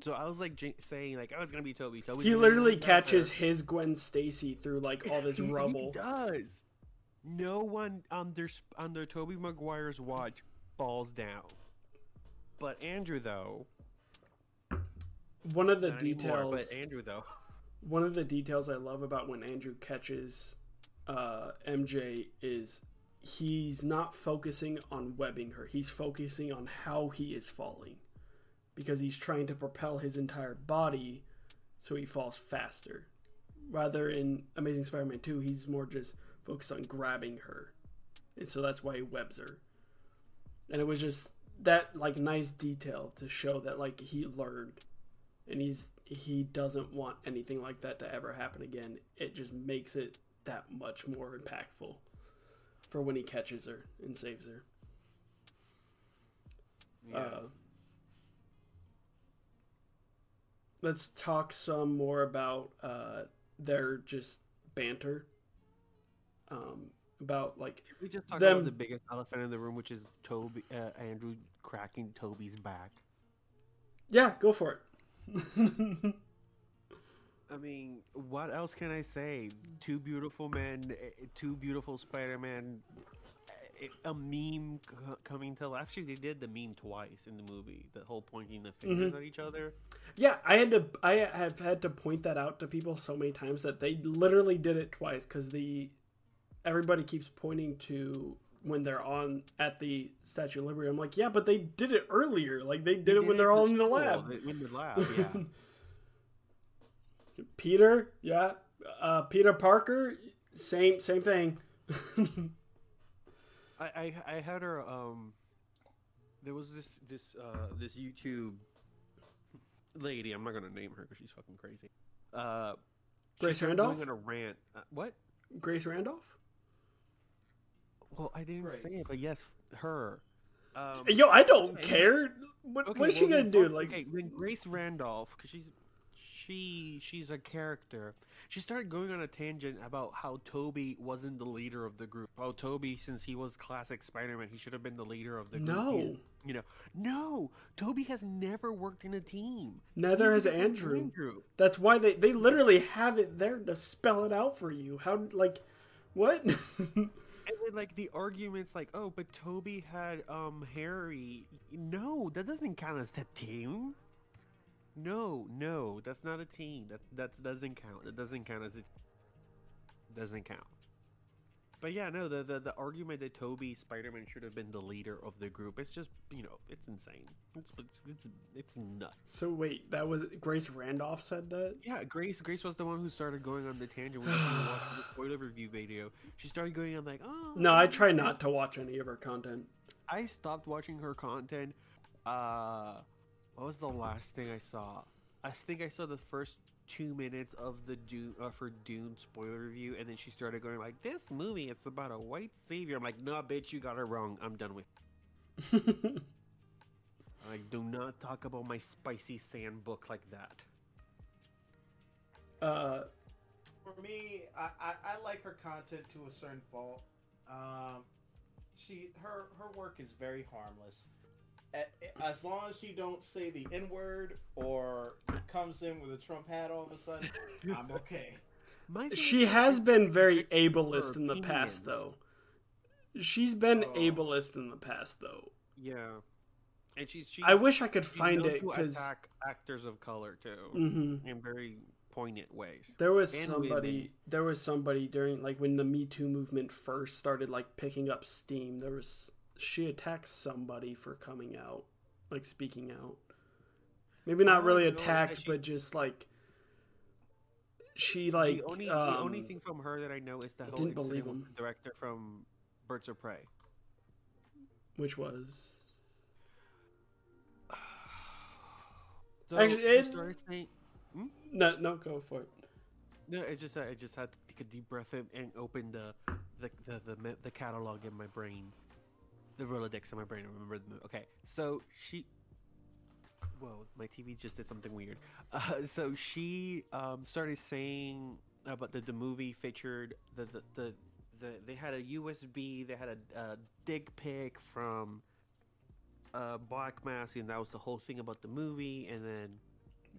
[SPEAKER 3] So I was like j- saying like, oh, was gonna be Tobey.
[SPEAKER 1] He literally
[SPEAKER 3] grab her."
[SPEAKER 1] catches his Gwen Stacy through like all this rubble.
[SPEAKER 3] He does. No one under under Tobey Maguire's watch falls down. But Andrew though,
[SPEAKER 1] One of the
[SPEAKER 3] not anymore,
[SPEAKER 1] details,
[SPEAKER 3] but Andrew though,
[SPEAKER 1] one of the details I love about when Andrew catches uh, MJ is he's not focusing on webbing her. He's focusing on how he is falling because he's trying to propel his entire body so he falls faster. Rather in Amazing Spider-Man 2, he's more just focused on grabbing her. And so that's why he webs her. And it was just that like nice detail to show that like he learned and he's he doesn't want anything like that to ever happen again. It just makes it that much more impactful for when he catches her and saves her. Uh, let's talk some more about uh, their just banter. Um, about like
[SPEAKER 3] We just talked
[SPEAKER 1] Them-
[SPEAKER 3] about the biggest elephant in the room, which is Tobey, uh, Andrew cracking Tobey's back.
[SPEAKER 1] yeah, go for it.
[SPEAKER 3] I mean, what else can I say? Two beautiful men, eh, two beautiful Spider-Man, eh, a meme c- coming to life. Actually, they did the meme twice in the movie. The whole pointing the fingers at each other.
[SPEAKER 1] yeah, I had to I have had to point that out to people so many times that they literally did it twice cuz the everybody keeps pointing to when they're on at the Statue of Liberty. I'm like, "Yeah, but they did it earlier. Like they did it when they're all in the lab."
[SPEAKER 3] In the lab, yeah.
[SPEAKER 1] Peter, yeah. Uh, Peter Parker, same same thing.
[SPEAKER 3] I, I I had her um there was this this uh this YouTube lady, I'm not gonna name her because she's fucking crazy. Uh
[SPEAKER 1] Grace Randolph?
[SPEAKER 3] going on a rant. Uh, what?
[SPEAKER 1] Grace Randolph?
[SPEAKER 3] Well, I didn't say it, but yes, her. Um,
[SPEAKER 1] Yo, I don't
[SPEAKER 3] okay.
[SPEAKER 1] care. What,
[SPEAKER 3] okay,
[SPEAKER 1] what is she gonna
[SPEAKER 3] then
[SPEAKER 1] do?
[SPEAKER 3] fuck-
[SPEAKER 1] Like,
[SPEAKER 3] okay, when Grace Randolph, because she's she she's a character. She started going on a tangent about how Tobey wasn't the leader of the group. Oh, Tobey, since he was classic Spider-Man, he should have been the leader of the group. He's-
[SPEAKER 1] no.
[SPEAKER 3] you know, no, Tobey has never worked in a team.
[SPEAKER 1] Neither has Andrew.
[SPEAKER 3] Andrew.
[SPEAKER 1] That's why they they literally have it there to spell it out for you. How like what?
[SPEAKER 3] And then, like the arguments, like, oh, but Tobey had um Harry. No, that doesn't count as a team. No, no, that's not a team. That that doesn't count. It doesn't count as it doesn't count. But yeah, no, the, the the argument that Tobey Spider Man should have been the leader of the group, it's just you know, it's insane. It's it's it's, it's nuts.
[SPEAKER 1] so wait, that was Grace Randolph said that.
[SPEAKER 3] Yeah, Grace. Grace was the one who started going on the tangent when we watching the spoiler review video. She started going on like, oh.
[SPEAKER 1] No, I try not to watch any of her content.
[SPEAKER 3] I stopped watching her content. Uh, what was the last thing I saw? I think I saw the first two minutes of the Dune of her Dune spoiler review, and then she started going like, "This movie, it's about a white savior." I'm like, "No, bitch, you got it wrong. I'm done with." Like, do not talk about my spicy sand book like that.
[SPEAKER 1] uh,
[SPEAKER 2] For me, I, I, I like her content to a certain fault. Um, she her her work is very harmless. A- As long as she don't say the N word or comes in with a Trump hat all of a sudden, I'm okay.
[SPEAKER 1] She has been very ableist in the past, though. She's been
[SPEAKER 2] Oh.
[SPEAKER 1] ableist in the past, though.
[SPEAKER 3] Yeah, and she's. she's
[SPEAKER 1] I wish I could find it because
[SPEAKER 3] actors of color too
[SPEAKER 1] hmm
[SPEAKER 3] in very poignant ways.
[SPEAKER 1] there was
[SPEAKER 3] And
[SPEAKER 1] somebody.
[SPEAKER 3] women.
[SPEAKER 1] There was somebody during like when the Me Too movement first started like picking up steam. There was she attacks somebody for coming out, like speaking out. Maybe not really attacked, but just like she like
[SPEAKER 3] the only
[SPEAKER 1] um,
[SPEAKER 3] the only thing from her that I know is the
[SPEAKER 1] I
[SPEAKER 3] whole
[SPEAKER 1] didn't
[SPEAKER 3] incident
[SPEAKER 1] believe
[SPEAKER 3] with
[SPEAKER 1] him.
[SPEAKER 3] the director from Birds of Prey.
[SPEAKER 1] which was
[SPEAKER 3] So
[SPEAKER 1] Actually, it-
[SPEAKER 3] saying,
[SPEAKER 1] no no go for it.
[SPEAKER 3] "No, it's just I just had to take a deep breath in and open the the the the, the catalog in my brain, the Rolodex in my brain. and Remember the movie. Okay, so she." Whoa, my TV just did something weird. Uh, so she um, started saying about the, the movie featured the, the, the, the they had a USB, they had a, a dick pic from uh, Black Mask, and that was the whole thing about the movie. And then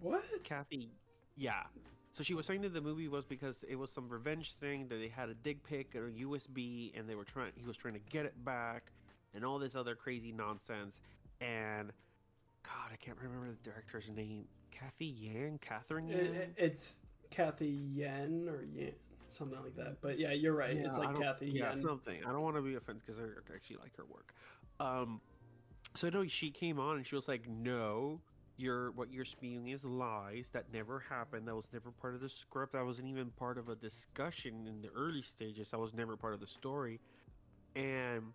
[SPEAKER 1] What?
[SPEAKER 3] Kathy, yeah. So she was saying that the movie was because it was some revenge thing that they had a dig pic and a USB, and they were trying. He was trying to get it back, and all this other crazy nonsense. And God, I can't remember the director's name. Cathy Yan, Catherine Yan.
[SPEAKER 1] It, it- it's Kathy Yen or Yan, something like that. But yeah, you're right.
[SPEAKER 3] Yeah,
[SPEAKER 1] it's like Kathy
[SPEAKER 3] yeah,
[SPEAKER 1] Yen.
[SPEAKER 3] something. I don't want to be offended because I actually like her work. Um, so no, she came on and she was like, "No, you're what you're spewing is lies. That never happened. That was never part of the script. That wasn't even part of a discussion in the early stages. That was never part of the story." And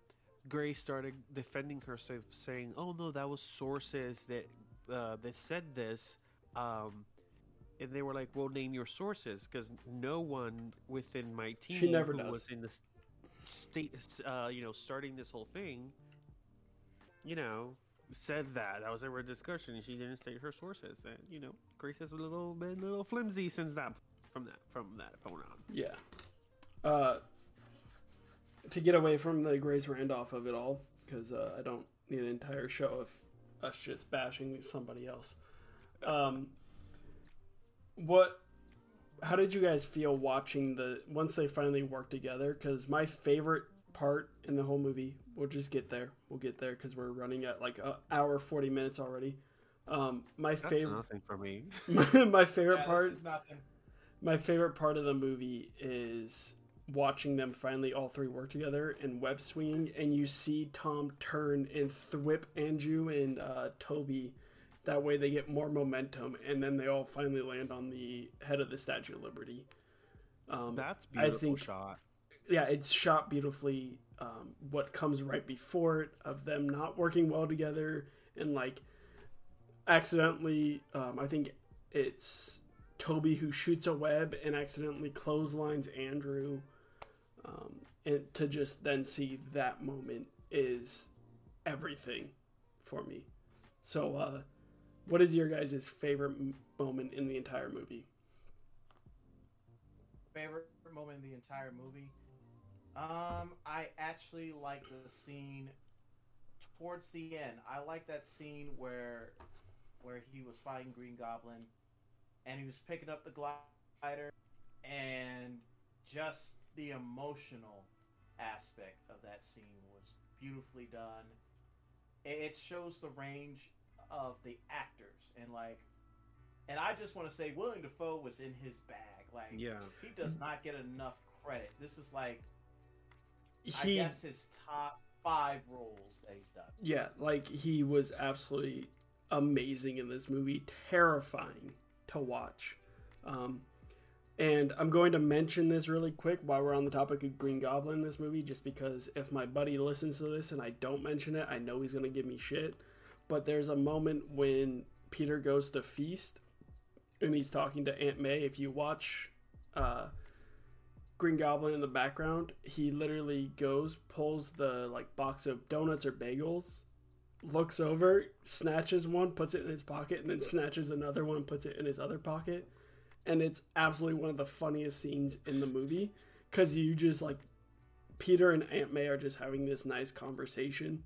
[SPEAKER 3] Grace started defending herself, saying, "Oh no, that was sources that uh, that said this." Um, and they were like, "Well, name your sources," because no one within my team
[SPEAKER 1] She never does.
[SPEAKER 3] was in the state, uh, you know, starting this whole thing, you know, said that that was ever a discussion, and she didn't state her sources. And you know, Grace has a little been a little flimsy since that from that from that point on.
[SPEAKER 1] Yeah. Uh, to get away from the Grace Randolph of it all, because uh, I don't need an entire show of us just bashing somebody else. Um, what? How did you guys feel watching the once they finally worked together? Because my favorite part in the whole movie, we'll just get there. We'll get there because we're running at like an hour forty minutes already. Um, my
[SPEAKER 3] That's
[SPEAKER 1] favorite,
[SPEAKER 3] nothing for me.
[SPEAKER 1] my favorite
[SPEAKER 2] Yeah,
[SPEAKER 1] part
[SPEAKER 2] This is nothing.
[SPEAKER 1] my favorite part of the movie is watching them finally all three work together in web swinging, and you see Tom turn and thwip Andrew and uh, Tobey. That way they get more momentum, and then they all finally land on the head of the Statue of Liberty. Um,
[SPEAKER 3] That's
[SPEAKER 1] I think-
[SPEAKER 3] shot.
[SPEAKER 1] yeah, it's shot beautifully. Um, what comes right before it of them not working well together and like accidentally, um, I think it's Tobey who shoots a web and accidentally clotheslines Andrew. Um, and to just then see that moment is everything for me. So, uh, what is your guys' favorite m- moment in the entire movie?
[SPEAKER 2] favorite moment in the entire movie. Um, I actually like the scene towards the end. I like that scene where where he was fighting Green Goblin and he was picking up the glider and just the emotional aspect of that scene was beautifully done. It shows the range of the actors and like and I just want to say Willem Dafoe was in his bag. Like
[SPEAKER 3] Yeah.
[SPEAKER 2] he does not get enough credit. This is like I
[SPEAKER 1] He
[SPEAKER 2] guess his top five roles that he's done.
[SPEAKER 1] Yeah, like he was absolutely amazing in this movie, terrifying to watch. Um, and I'm going to mention this really quick while we're on the topic of Green Goblin in this movie, just because if my buddy listens to this and I don't mention it, I know he's going to give me shit. But there's a moment when Peter goes to feast and he's talking to Aunt May. If you watch uh, Green Goblin in the background, he literally goes, pulls the like box of donuts or bagels, looks over, snatches one, puts it in his pocket, and then snatches another one, puts it in his other pocket. And it's absolutely one of the funniest scenes in the movie because you just like Peter and Aunt May are just having this nice conversation,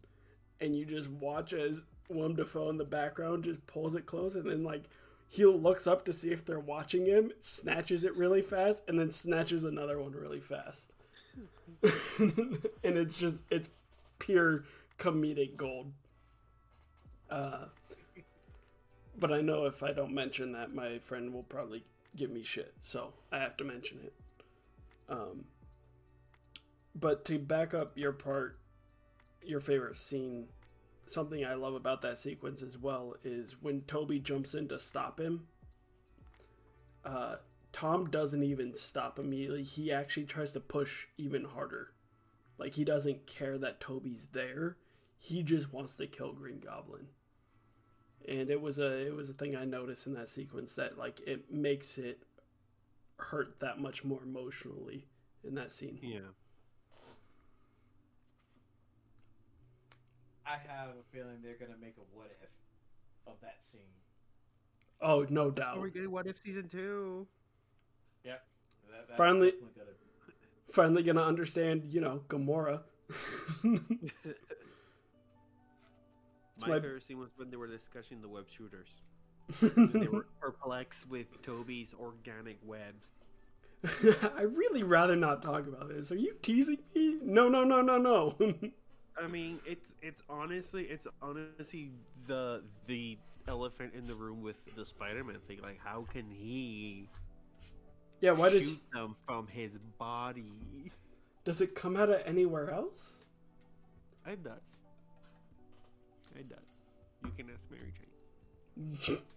[SPEAKER 1] and you just watch as Willem Dafoe in the background just pulls it close, and then like he looks up to see if they're watching him, snatches it really fast, and then snatches another one really fast. and it's just it's pure comedic gold. Uh, but I know if I don't mention that, my friend will probably give me shit, so I have to mention it. Um, but to back up your part, your favorite scene, something I love about that sequence as well is when Tobey jumps in to stop him. Uh, Tom doesn't even stop immediately. He actually tries to push even harder. Like he doesn't care that Tobey's there. He just wants to kill Green Goblin. And it was a it was a thing I noticed in that sequence that like it makes it hurt that much more emotionally in that scene.
[SPEAKER 3] Yeah.
[SPEAKER 2] I have a feeling they're gonna make a what if of that scene.
[SPEAKER 1] Oh, no doubt.
[SPEAKER 3] Are
[SPEAKER 1] doubt.
[SPEAKER 3] we getting What If season two?
[SPEAKER 2] Yep. That,
[SPEAKER 1] Finally-
[SPEAKER 2] gonna-
[SPEAKER 1] Finally gonna understand, you know, Gamora.
[SPEAKER 3] My,
[SPEAKER 1] my-
[SPEAKER 3] favorite scene was when they were discussing the web shooters. they were perplexed with Tobey's organic webs.
[SPEAKER 1] I really rather not talk about this. Are you teasing me? No, no, no, no, no.
[SPEAKER 3] I mean, it's it's honestly it's honestly the the elephant in the room with the Spider-Man thing. Like, how can he
[SPEAKER 1] yeah, why
[SPEAKER 3] shoot
[SPEAKER 1] does
[SPEAKER 3] them from his body?
[SPEAKER 1] does it come out of anywhere else?
[SPEAKER 3] It does. It does. You can ask Mary Jane.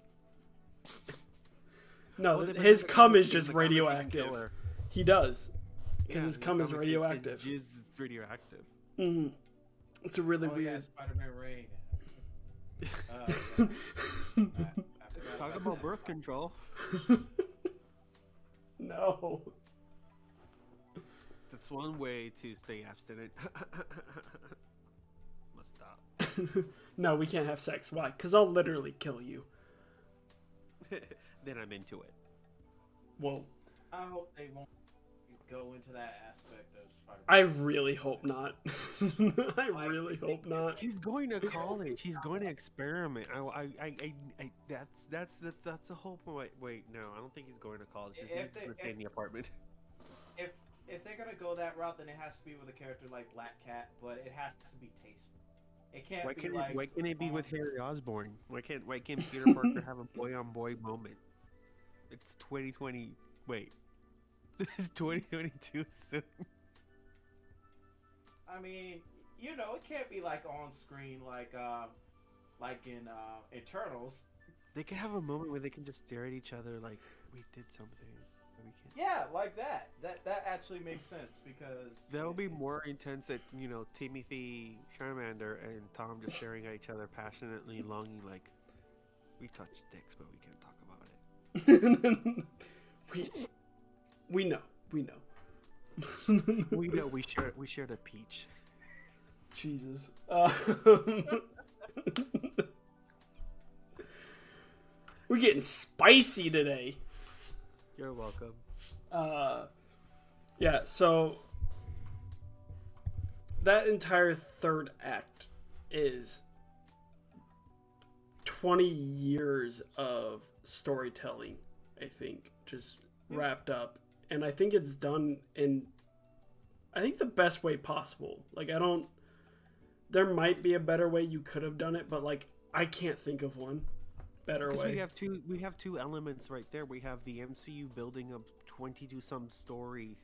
[SPEAKER 1] No,
[SPEAKER 3] Well,
[SPEAKER 1] his cum is just
[SPEAKER 3] the comics even
[SPEAKER 1] radioactive. He does, because
[SPEAKER 3] Yeah,
[SPEAKER 1] his cum is radioactive.
[SPEAKER 3] His jizz is radioactive.
[SPEAKER 1] Mhm. It's a really
[SPEAKER 2] Oh yeah,
[SPEAKER 1] weird.
[SPEAKER 2] Spider-Man Rain. Uh, I- I
[SPEAKER 3] Talk
[SPEAKER 2] about
[SPEAKER 3] about birth control.
[SPEAKER 1] no.
[SPEAKER 3] That's one way to stay abstinent. Must stop.
[SPEAKER 1] no, we can't have sex. Why? Because I'll literally kill you.
[SPEAKER 3] then I'm into it.
[SPEAKER 1] Whoa.
[SPEAKER 2] I hope they won't go into that aspect of Spider-Man.
[SPEAKER 1] I really hope not. I really hope not.
[SPEAKER 3] He's going to college. He's going to experiment. I, I, I, I, I that's that's that's that's the whole point. Wait, no, I don't think he's going to college. He's going to stay in the apartment.
[SPEAKER 2] if if they're gonna go that route, then it has to be with a character like Black Cat, but it has to be tasteful. It can't
[SPEAKER 3] Why
[SPEAKER 2] be
[SPEAKER 3] can't
[SPEAKER 2] like
[SPEAKER 3] it, why can't it be with
[SPEAKER 2] um,
[SPEAKER 3] Harry Osborn? Why can't why can't Peter Parker have a boy on boy moment? It's 2020. Wait, it's 2022 soon.
[SPEAKER 2] I mean, you know, it can't be like on screen like uh, like in uh, Eternals.
[SPEAKER 3] They can have a moment where they can just stare at each other like we did something. But We can't.
[SPEAKER 2] Yeah, like that. That that actually makes sense because
[SPEAKER 3] That'll be more intense at you know Timothée Chalamet and Tom just staring at each other passionately, longing like we touched dicks, but we can't talk about it.
[SPEAKER 1] we we know. We know.
[SPEAKER 3] We know we shared we shared a peach.
[SPEAKER 1] Jesus. Um, we're getting spicy today.
[SPEAKER 3] You're welcome.
[SPEAKER 1] Uh, yeah, so that entire third act is 20 years of storytelling, I think, just wrapped up. And I think it's done in, I think, the best way possible. Like, I don't, there might be a better way you could have done it, but, like, I can't think of one better
[SPEAKER 3] Because
[SPEAKER 1] way.
[SPEAKER 3] we have two we have two elements right there. We have the MCU building up 22 some stories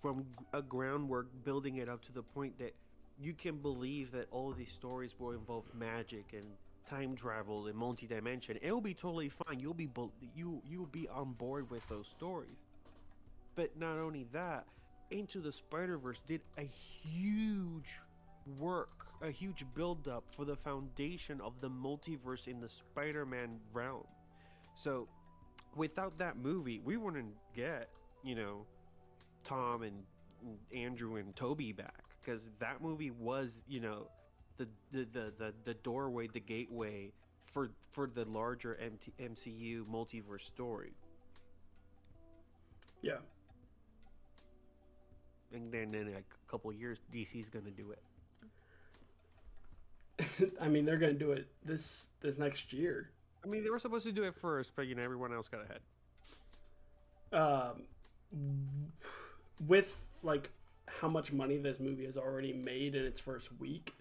[SPEAKER 3] from a groundwork building it up to the point that you can believe that all of these stories will involve magic and time travel and multi-dimension. It'll be totally fine. You'll be you you'll be on board with those stories. But not only that, Into the Spider-Verse did a huge work, a huge build-up for the foundation of the multiverse in the Spider-Man realm. So, without that movie, we wouldn't get, you know, Tom and Andrew and Tobey back because that movie was, you know, the the, the, the, the doorway, the gateway for for the larger MT, MCU multiverse story.
[SPEAKER 1] yeah.
[SPEAKER 3] And then in a couple years, DC's gonna do it.
[SPEAKER 1] I mean, they're going to do it this this next year.
[SPEAKER 3] I mean, they were supposed to do it first, but you know, everyone else got ahead.
[SPEAKER 1] um, with like how much money this movie has already made in its first week,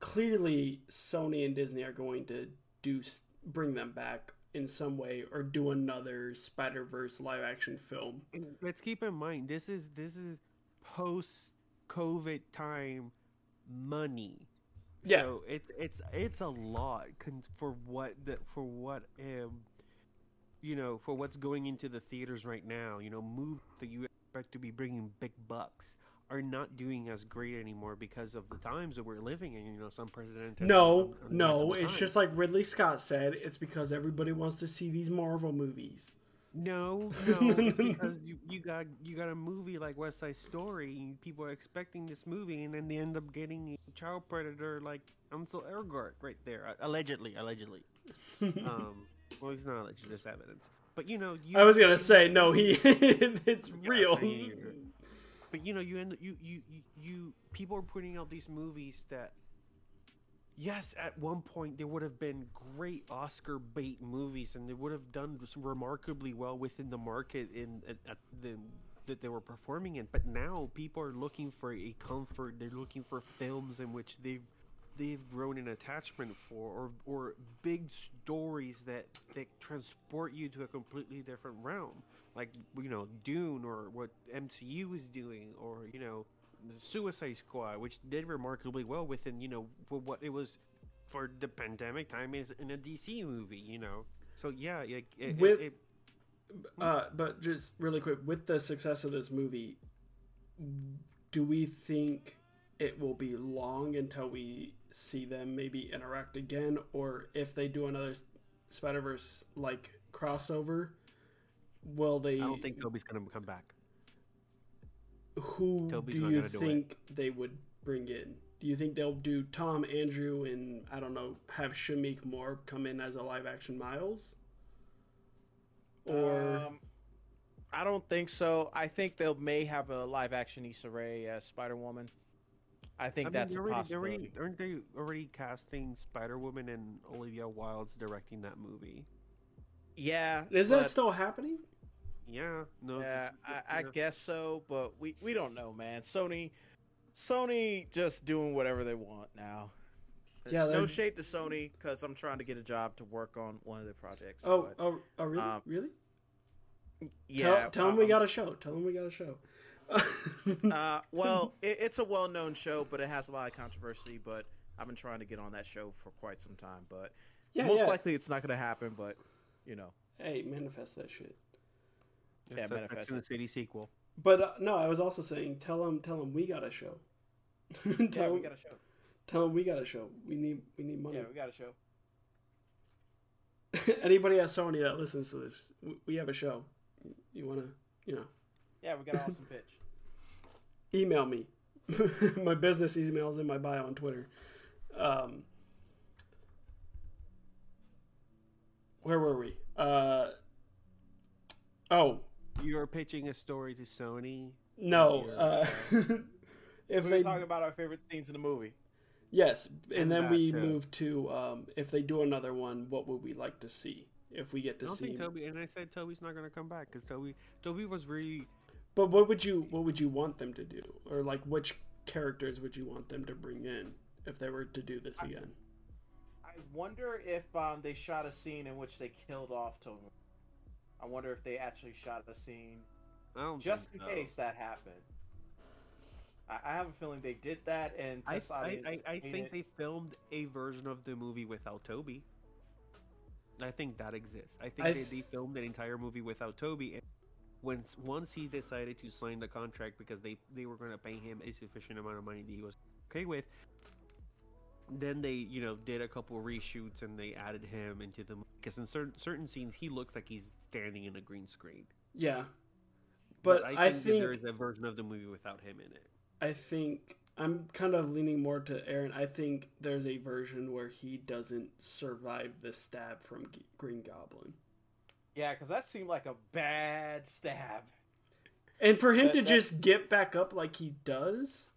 [SPEAKER 1] clearly Sony and Disney are going to do bring them back in some way or do another Spider Verse live action film.
[SPEAKER 3] And let's keep in mind this is this is post COVID time money.
[SPEAKER 1] Yeah.
[SPEAKER 3] So it's it's it's a lot con- for what the, for what um you know for what's going into the theaters right now. You know, movies that you expect to be bringing big bucks are not doing as great anymore because of the times that we're living in. You know, some president.
[SPEAKER 1] No, no, it's just like Ridley Scott said. It's because everybody wants to see these Marvel movies.
[SPEAKER 3] No, no, because you, you got you got a movie like West Side Story. and People are expecting this movie, and then they end up getting a child predator like Ansel Elgort right there, allegedly, allegedly. um, well, he's not alleged. There's evidence, but you know, you,
[SPEAKER 1] I was gonna say no. He, it's real.
[SPEAKER 3] but you know, you end you you you people are putting out these movies that. Yes, at one point there would have been great Oscar bait movies, and they would have done remarkably well within the market in at, at the that they were performing in. But now people are looking for a comfort. They're looking for films in which they've they've grown an attachment for, or or big stories that that transport you to a completely different realm, like you know Dune or what MCU is doing, or you know the Suicide Squad, which did remarkably well within you know what it was for the pandemic time is in a DC movie, you know. So yeah, it, it,
[SPEAKER 1] With-
[SPEAKER 3] it,
[SPEAKER 1] Uh, but just really quick, with the success of this movie, do we think it will be long until we see them maybe interact again, or if they do another Spider Verse like crossover, will they?
[SPEAKER 3] I don't think Tobey's gonna come back.
[SPEAKER 1] Who
[SPEAKER 3] Tobey's
[SPEAKER 1] do you
[SPEAKER 3] gonna do
[SPEAKER 1] think they would bring in? Do you think they'll do Tom, Andrew, and I don't know, have Shameik Moore come in as a live action Miles? Or
[SPEAKER 2] Um, I don't think so. I think they'll may have a live action Issa Rae as Spider Woman. I think
[SPEAKER 3] I mean,
[SPEAKER 2] that's
[SPEAKER 3] they're
[SPEAKER 2] a
[SPEAKER 3] already, they're
[SPEAKER 2] possibility.
[SPEAKER 3] already, aren't they already casting Spider Woman and Olivia Wilde's directing that movie?
[SPEAKER 2] Yeah,
[SPEAKER 1] Is that still happening?
[SPEAKER 3] Yeah, no.
[SPEAKER 2] Yeah,
[SPEAKER 3] it's-
[SPEAKER 2] I, I guess so, but we we don't know, man. Sony, Sony just doing whatever they want now.
[SPEAKER 1] Yeah,
[SPEAKER 2] no
[SPEAKER 1] they're-
[SPEAKER 2] shade to Sony because I'm trying to get a job to work on one of their projects.
[SPEAKER 1] Oh,
[SPEAKER 2] but,
[SPEAKER 1] oh, oh, really?
[SPEAKER 2] um,
[SPEAKER 1] really?
[SPEAKER 2] yeah.
[SPEAKER 1] tell, tell them we
[SPEAKER 2] um,
[SPEAKER 1] got a show. Tell them we got a show.
[SPEAKER 2] Uh, well, it, it's a well-known show, but it has a lot of controversy. But I've been trying to get on that show for quite some time. But
[SPEAKER 1] yeah,
[SPEAKER 2] most
[SPEAKER 1] yeah.
[SPEAKER 2] likely, it's not going to happen. But you know,
[SPEAKER 1] Hey, manifest that shit.
[SPEAKER 3] It's
[SPEAKER 2] yeah,
[SPEAKER 3] a-
[SPEAKER 2] manifest
[SPEAKER 3] Sex and the City sequel.
[SPEAKER 1] But uh, no, I was also saying, tell them, tell them we got a show. tell,
[SPEAKER 2] yeah, we got a show.
[SPEAKER 1] tell them we got a show. We need, we need money.
[SPEAKER 2] Yeah, we got a show.
[SPEAKER 1] Anybody at Sony that listens to this, we- we have a show. You wanna, you know,
[SPEAKER 2] Yeah, we got an awesome pitch.
[SPEAKER 1] email me. my business email is in my bio on Twitter. Um, where were we? Uh, oh
[SPEAKER 3] You're pitching a story to Sony.
[SPEAKER 1] no. Uh, if
[SPEAKER 2] We
[SPEAKER 1] they
[SPEAKER 2] were talking about our favorite scenes in the movie.
[SPEAKER 1] yes, and,
[SPEAKER 3] And
[SPEAKER 1] then we
[SPEAKER 3] too.
[SPEAKER 1] move to um, if they do another one, what would we like to see? If we get to
[SPEAKER 3] I
[SPEAKER 1] to
[SPEAKER 3] don't
[SPEAKER 1] see,
[SPEAKER 3] think Tobey. And I said Tobey's not going to come back because Tobey. Tobey was really.
[SPEAKER 1] but what would you what would you want them to do, or like which characters would you want them to bring in if they were to do this again?
[SPEAKER 2] I wonder if um, they shot a scene in which they killed off Tony. I wonder if they actually shot a scene
[SPEAKER 3] I don't
[SPEAKER 2] just in
[SPEAKER 3] so.
[SPEAKER 2] case that happened. I, I have a feeling they did that, and
[SPEAKER 3] I, I, I, I think
[SPEAKER 2] it.
[SPEAKER 3] they filmed a version of the movie without Tobey. I think that exists. I think they, they filmed an entire movie without Tobey. And once once he decided to sign the contract because they they were going to pay him a sufficient amount of money that he was okay with, then they you know did a couple reshoots and they added him into the because in certain certain scenes he looks like he's standing in a green screen.
[SPEAKER 1] Yeah, but, I
[SPEAKER 3] that
[SPEAKER 1] think
[SPEAKER 3] there is a version of the movie without him in it.
[SPEAKER 1] I think I'm kind of leaning more to Aaron. I think there's a version where he doesn't survive the stab from G- Green Goblin.
[SPEAKER 2] Yeah, because that seemed like a bad stab.
[SPEAKER 1] And for him
[SPEAKER 2] That-
[SPEAKER 1] to
[SPEAKER 2] that-
[SPEAKER 1] just get back up like he does,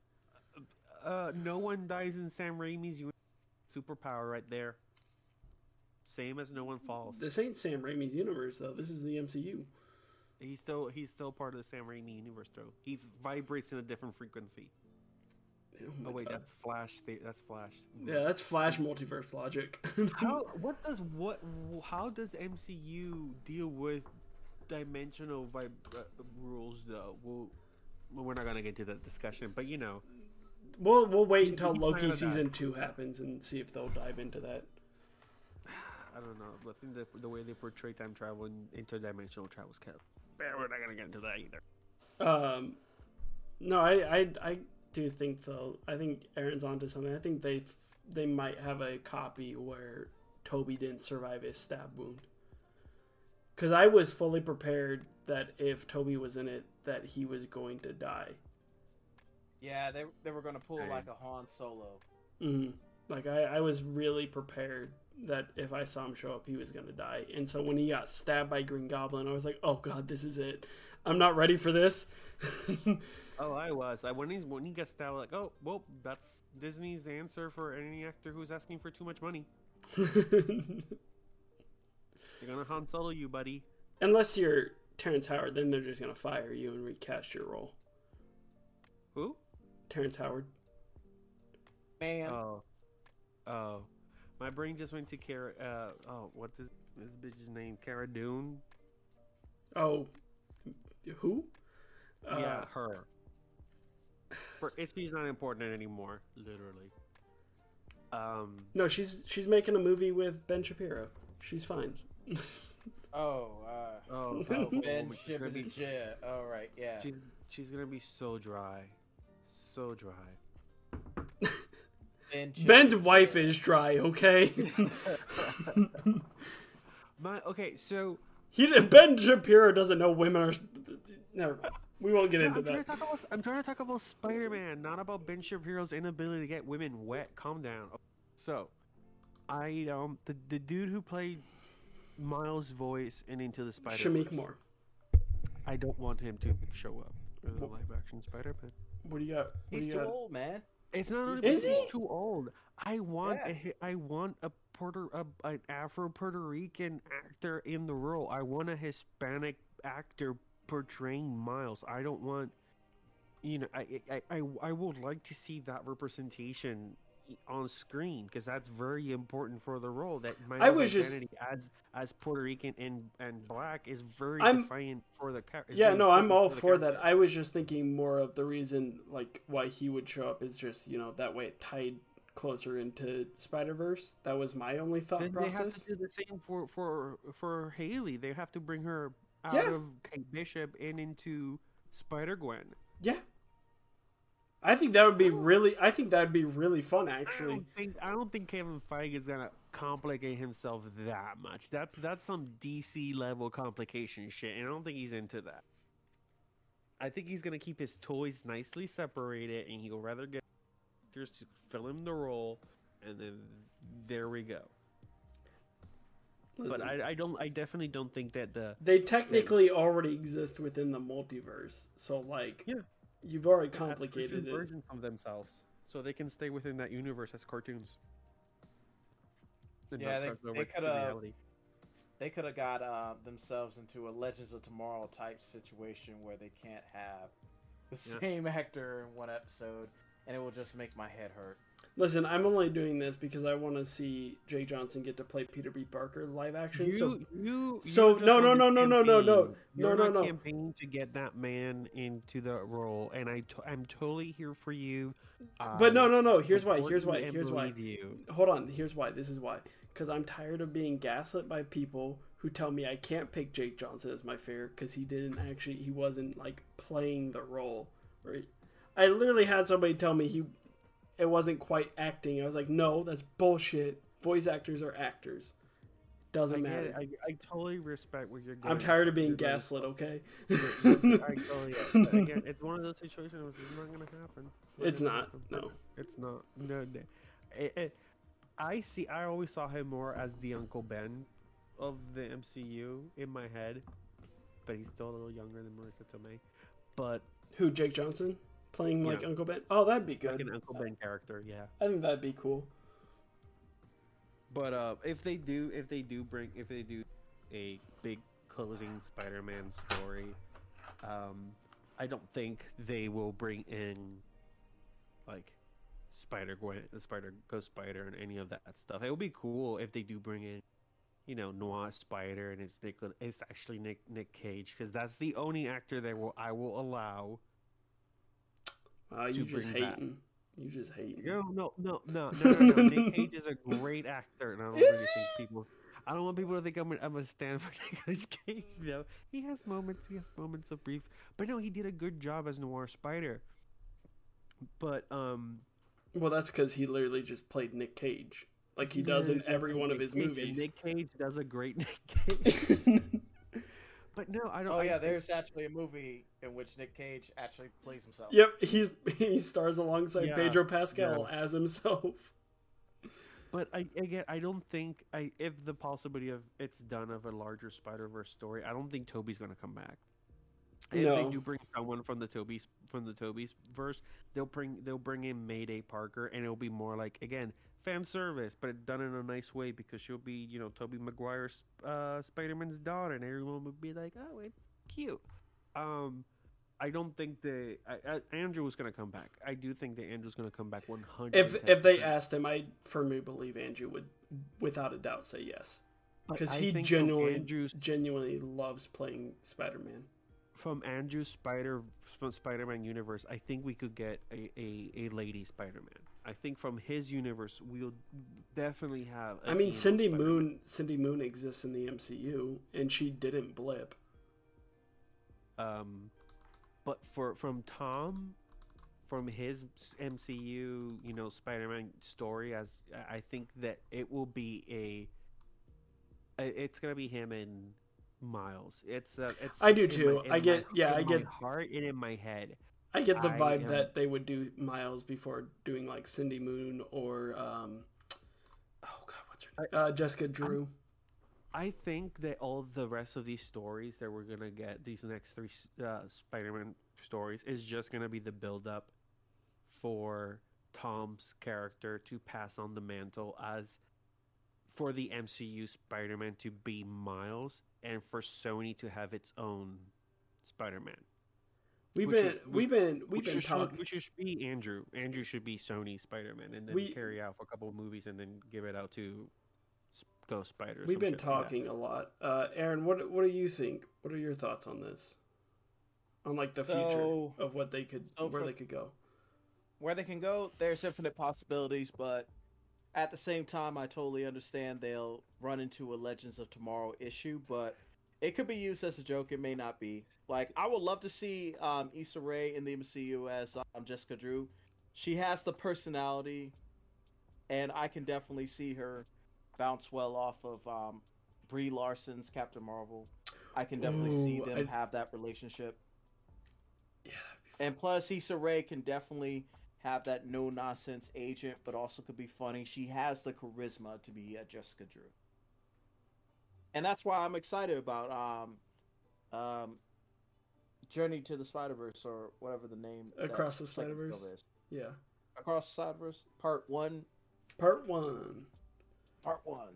[SPEAKER 3] Uh, no one dies in Sam Raimi's superpower right there. Same as no one falls.
[SPEAKER 1] this ain't Sam Raimi's universe though. This is the MCU.
[SPEAKER 3] He's still he's still part of the Sam Raimi universe though. He vibrates in a different frequency.
[SPEAKER 1] Oh,
[SPEAKER 3] Oh wait,
[SPEAKER 1] God.
[SPEAKER 3] that's Flash. That's Flash.
[SPEAKER 1] yeah, that's Flash multiverse logic.
[SPEAKER 3] How what does what how does MCU deal with dimensional vib- uh, rules though? We'll, we're not gonna get to that discussion, but you know,
[SPEAKER 1] we'll we'll wait until Loki
[SPEAKER 3] planned that.
[SPEAKER 1] season two happens and see if they'll dive into that.
[SPEAKER 3] I don't know. I think the, the way they portray time travel and interdimensional travel is kind of. We're not gonna get into that either.
[SPEAKER 1] Um, no, I, I, I do think though. I think Aaron's onto something. I think they, they might have a copy where Tobey didn't survive his stab wound. Because I was fully prepared that if Tobey was in it, that he was going to die.
[SPEAKER 2] Yeah, they they were gonna pull
[SPEAKER 3] Same.
[SPEAKER 2] like a Han Solo.
[SPEAKER 1] hmm Like I, I was really prepared that if I saw him show up, he was gonna die. And so when he got stabbed by Green Goblin, I was like, oh god, this is it. I'm not ready for this.
[SPEAKER 3] Oh, I was. I when he's when he gets stabbed, like, oh, well, that's Disney's answer for any actor who's asking for too much money. They're gonna Han Solo you, buddy.
[SPEAKER 1] Unless you're Terrence Howard, then they're just gonna fire you and recast your role.
[SPEAKER 3] Who?
[SPEAKER 1] Terrence Howard.
[SPEAKER 2] Man,
[SPEAKER 3] Oh, oh, my brain just went to Cara. Uh, oh, what is this bitch's name? Cara Dune.
[SPEAKER 1] Oh, who? Uh,
[SPEAKER 3] yeah, her. For it's she's not important anymore, literally. Um,
[SPEAKER 1] No, she's she's making a movie with Ben Shapiro. She's fine.
[SPEAKER 2] oh, uh,
[SPEAKER 3] oh,
[SPEAKER 2] oh,
[SPEAKER 3] oh,
[SPEAKER 2] Ben
[SPEAKER 3] she's gonna be-
[SPEAKER 2] Shibbity All right, yeah.
[SPEAKER 3] She's she's gonna be so dry, so dry.
[SPEAKER 2] Ben
[SPEAKER 1] Ben's
[SPEAKER 2] Shibbity
[SPEAKER 1] wife is dry. Okay.
[SPEAKER 3] My okay, so
[SPEAKER 1] he Ben Shapiro doesn't know women are. Never. mind. We won't get
[SPEAKER 3] No,
[SPEAKER 1] into
[SPEAKER 3] I'm,
[SPEAKER 1] that.
[SPEAKER 3] talk about, I'm trying to talk about Spider-Man, not about Ben Shapiro's inability to get women wet. Calm down. So, I um the the dude who played Miles' voice in Into the Spider
[SPEAKER 1] Shameik Moore.
[SPEAKER 3] I don't want him to show up in the live action Spider Man.
[SPEAKER 1] What do you got? What do
[SPEAKER 2] He's
[SPEAKER 1] you
[SPEAKER 2] too
[SPEAKER 1] got?
[SPEAKER 2] old, man.
[SPEAKER 3] It's not only
[SPEAKER 1] Is
[SPEAKER 3] because
[SPEAKER 1] he?
[SPEAKER 3] he's too old. I want
[SPEAKER 2] Yeah.
[SPEAKER 3] a hi- I want a Puerto a, an Afro Puerto Rican actor in the role. I want a Hispanic actor portraying Miles. I don't want you know I I I, I would like to see that representation on screen because that's very important for the role that my
[SPEAKER 1] was just-
[SPEAKER 3] identity as as Puerto Rican and and black is very
[SPEAKER 1] I'm-
[SPEAKER 3] defiant for the character.
[SPEAKER 1] Yeah, no, I'm all for that. I was just thinking more of the reason, like, why he would show up is just, you know, that way it tied closer into Spider Verse. That was my only thought
[SPEAKER 3] Then they have
[SPEAKER 1] process.
[SPEAKER 3] to do the same for for for Haley. They have to bring her out
[SPEAKER 1] Yeah.
[SPEAKER 3] of Kate Bishop and into Spider Gwen.
[SPEAKER 1] Yeah, I think that would be really. I think that would be really fun, actually.
[SPEAKER 3] I don't think I don't think Kevin Feige is gonna complicate himself that much. That's that's some DC level complication shit, and I don't think he's into that. I think he's gonna keep his toys nicely separated, and he'll rather get actors to fill him the role, and then there we go.
[SPEAKER 1] Listen,
[SPEAKER 3] But I, I don't I definitely don't think that the
[SPEAKER 1] they technically already exist within the multiverse, so like,
[SPEAKER 3] Yeah.
[SPEAKER 1] You've already
[SPEAKER 3] That's the two
[SPEAKER 1] complicated it.
[SPEAKER 3] versions of themselves, so they can stay within that universe as cartoons. And
[SPEAKER 2] Yeah, they- they coulda- They could have got uh, themselves into a Legends of Tomorrow type situation where they can't have the
[SPEAKER 3] Yeah.
[SPEAKER 2] same actor in one episode, and it will just make my head hurt.
[SPEAKER 1] Listen, I'm only doing this because I want to see Jake Johnson get to play Peter B. Parker live action.
[SPEAKER 3] You,
[SPEAKER 1] so
[SPEAKER 3] you,
[SPEAKER 1] so- no, no, no, no, no, no, no. No,
[SPEAKER 3] You're
[SPEAKER 1] no, no.
[SPEAKER 3] campaigning to get that man into the role, and I, to, I'm totally here for you.
[SPEAKER 1] But no, no, no. Here's why. Here's why. Here's why.
[SPEAKER 3] You.
[SPEAKER 1] Hold on. Here's why. This is why. Because I'm tired of being gaslit by people who tell me I can't pick Jake Johnson as my fair because he didn't actually. He wasn't like playing the role. Or I literally had somebody tell me he. It wasn't quite acting. I was like, no, that's bullshit. Voice actors are actors.
[SPEAKER 3] I,
[SPEAKER 1] Doesn't
[SPEAKER 3] get
[SPEAKER 1] matter.
[SPEAKER 3] I, I totally respect what you're. Going I'm
[SPEAKER 1] tired of being gaslit. Okay.
[SPEAKER 3] I totally. Again, it's one of those situations. where It's not gonna happen.
[SPEAKER 1] It's
[SPEAKER 3] gonna
[SPEAKER 1] not,
[SPEAKER 3] happen.
[SPEAKER 1] no.
[SPEAKER 3] It's not. No. no. It- it- I see. I always saw him more as the Uncle Ben of the MCU in my head, but he's still a little younger than Marisa Tomei. But
[SPEAKER 1] Who? Jake Johnson playing like
[SPEAKER 3] Yeah.
[SPEAKER 1] Uncle Ben? Oh, that'd be
[SPEAKER 3] like
[SPEAKER 1] good.
[SPEAKER 3] an Uncle Ben character, yeah.
[SPEAKER 1] I think that'd be cool.
[SPEAKER 3] But uh, if they do, if they do bring, if they do a big closing Spider-Man story, um, I don't think they will bring in like Spider Gwen, the Spider Ghost Spider, and any of that stuff. It would be cool if they do bring in, you know, Noir Spider, and it's Nick, it's actually Nick Nick Cage, because that's the only actor that will I will allow.
[SPEAKER 1] Uh, you just
[SPEAKER 3] bring back.
[SPEAKER 1] You just hating.
[SPEAKER 3] No, no, no, no, no, no, no. Nick Cage is a great actor, and I don't
[SPEAKER 1] Is
[SPEAKER 3] really think people. I don't want people to think I'm a, I'm a stand for Nicolas Cage. though. he has moments. He has moments of brief, but no, he did a good job as Noir Spider. But um,
[SPEAKER 1] Well, that's because he literally just played Nick Cage, like he does in every one of his
[SPEAKER 3] Cage,
[SPEAKER 1] movies.
[SPEAKER 3] Nick Cage does a great Nick Cage. But no, I don't.
[SPEAKER 2] Oh
[SPEAKER 3] I-
[SPEAKER 2] yeah, there's actually a movie in which Nick Cage actually plays himself.
[SPEAKER 1] yep, he he stars alongside
[SPEAKER 3] Yeah,
[SPEAKER 1] Pedro Pascal as himself.
[SPEAKER 3] But I again, I don't think I if the possibility of it's done of a larger Spider Verse story, I don't think Tobey's gonna come back. If
[SPEAKER 1] No.
[SPEAKER 3] they do bring someone from the Tobey's from the Tobey's verse, they'll bring they'll bring in Mayday Parker, and it'll be more like again fan service, but done in a nice way because she'll be you know Tobey Maguire's uh, Spider Man's daughter, and everyone would be like, oh, it's cute. Um, I don't think that I, I, Andrew was gonna come back. I do think that Andrew's gonna come back one hundred.
[SPEAKER 1] If if they asked him, I firmly believe Andrew would, without a doubt, say yes because he genuinely
[SPEAKER 3] Andrew's
[SPEAKER 1] genuinely loves playing Spider Man.
[SPEAKER 3] from Andrew's Spider from Spider-Man universe, I think we could get a, a, a lady Spider-Man. I think from his universe, we'll definitely have. I
[SPEAKER 1] mean, Cindy Moon Cindy Moon exists in the MCU, and she didn't blip.
[SPEAKER 3] Um, but for from Tom, from his MCU, you know, Spider-Man story, as I think that it will be a. It's gonna be him and Miles. It's uh, it's.
[SPEAKER 1] I do
[SPEAKER 3] my-
[SPEAKER 1] too.
[SPEAKER 3] in
[SPEAKER 1] I get-
[SPEAKER 3] my-
[SPEAKER 1] yeah,
[SPEAKER 3] in
[SPEAKER 1] I
[SPEAKER 3] my
[SPEAKER 1] get-
[SPEAKER 3] heart and in my head.
[SPEAKER 1] I get the
[SPEAKER 3] I
[SPEAKER 1] vibe
[SPEAKER 3] am-
[SPEAKER 1] that they would do Miles before doing like Cindy Moon or um, oh god, what's her name? Uh, Jessica Drew.
[SPEAKER 3] I think that all the rest of these stories that we're gonna get, these next three uh, Spider-Man stories, is just gonna be the build-up for Tom's character to pass on the mantle as for the MCU Spider-Man to be Miles, and for Sony to have its own Spider-Man.
[SPEAKER 1] We've
[SPEAKER 3] Which
[SPEAKER 1] been
[SPEAKER 3] is-
[SPEAKER 1] we've been we've
[SPEAKER 3] which
[SPEAKER 1] been
[SPEAKER 3] should,
[SPEAKER 1] talking.
[SPEAKER 3] which should be Andrew. Andrew should be Sony Spider-Man, and then
[SPEAKER 1] We-
[SPEAKER 3] carry out for a couple of movies, and then give it out to S- Ghost Spider.
[SPEAKER 1] We've been
[SPEAKER 3] shit like
[SPEAKER 1] talking a lot. Uh, Aaron, what what do you think? What are your thoughts on this? On like the future
[SPEAKER 2] So-
[SPEAKER 1] of what they could
[SPEAKER 2] so
[SPEAKER 1] where
[SPEAKER 2] for-
[SPEAKER 1] they could go.
[SPEAKER 2] where they can go, there's infinite possibilities, but at the same time, I totally understand they'll run into a Legends of Tomorrow issue, but it could be used as a joke. It may not be. Like, I would love to see um, Issa Rae in the MCU as um, Jessica Drew. She has the personality, and I can definitely see her bounce well off of um, Brie Larson's Captain Marvel. I can definitely see them
[SPEAKER 1] I-
[SPEAKER 2] have that relationship.
[SPEAKER 1] Yeah,
[SPEAKER 2] And plus, Issa Rae can definitely have that no nonsense agent, but also could be funny. She has the charisma to be a Jessica Drew, and that's why I'm excited about um, um, Journey to the Spider Verse or whatever the name. that
[SPEAKER 1] Across the
[SPEAKER 2] second
[SPEAKER 1] Spider-Verse? yeah.
[SPEAKER 2] Across the Spider Verse, Part One.
[SPEAKER 1] Part one.
[SPEAKER 2] Part One.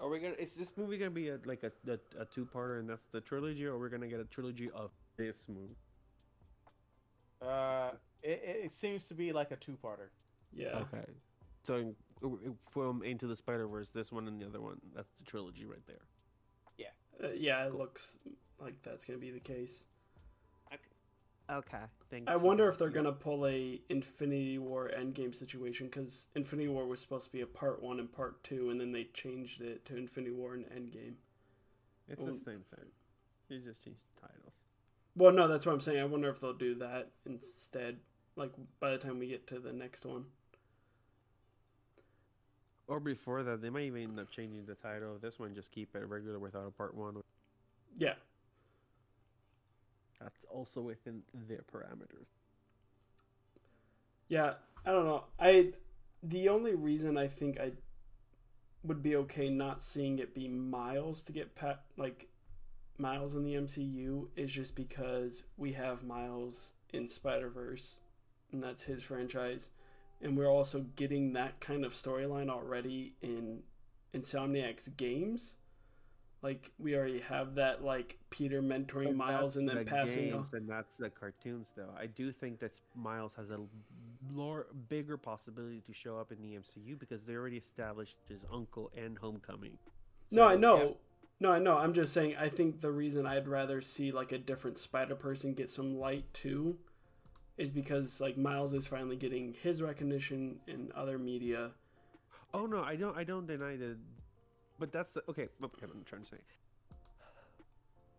[SPEAKER 3] Are we gonna? Is this movie gonna be a, like a, a, a two-parter, and that's the trilogy, or we're gonna get a trilogy of this movie?
[SPEAKER 2] Uh, it, it it seems to be like a two-parter.
[SPEAKER 1] Yeah.
[SPEAKER 3] Okay. So in, from Into the Spider Verse, this one and the other one, that's the trilogy right there.
[SPEAKER 1] Uh, yeah, it looks like that's gonna be the case.
[SPEAKER 3] Okay. Thank
[SPEAKER 1] I wonder if they're gonna pull a Infinity War Endgame situation because Infinity War was supposed to be a part one and part two, and then they changed it to Infinity War and Endgame.
[SPEAKER 3] It's
[SPEAKER 1] Well-
[SPEAKER 3] the same thing. You just change the titles.
[SPEAKER 1] Well, no, that's what I'm saying. I wonder if they'll do that instead. Like by the time we get to the next one.
[SPEAKER 3] Or before that, they might even end up changing the title of this one. Just keep it regular without a part one.
[SPEAKER 1] Yeah.
[SPEAKER 3] That's also within their parameters.
[SPEAKER 1] Yeah, I don't know. I the only reason I think I would be okay not seeing it be Miles to get pat like Miles in the MCU is just because we have Miles in Spider Verse, and that's his franchise, and we're also getting that kind of storyline already in Insomniac's games. Like we already have that like Peter mentoring
[SPEAKER 3] But
[SPEAKER 1] Miles and then
[SPEAKER 3] the
[SPEAKER 1] passing.
[SPEAKER 3] games, and that's the cartoons, though. I do think that Miles has a more bigger possibility to show up in the MCU because they already established his uncle and Homecoming.
[SPEAKER 1] No, I know.
[SPEAKER 2] yeah.
[SPEAKER 1] No, I know. I'm just saying. I think the reason I'd rather see like a different Spider Person get some light too, is because like Miles is finally getting his recognition in other media.
[SPEAKER 3] Oh no, I don't. I don't deny that, but that's the okay. Oh, okay, I'm trying to say.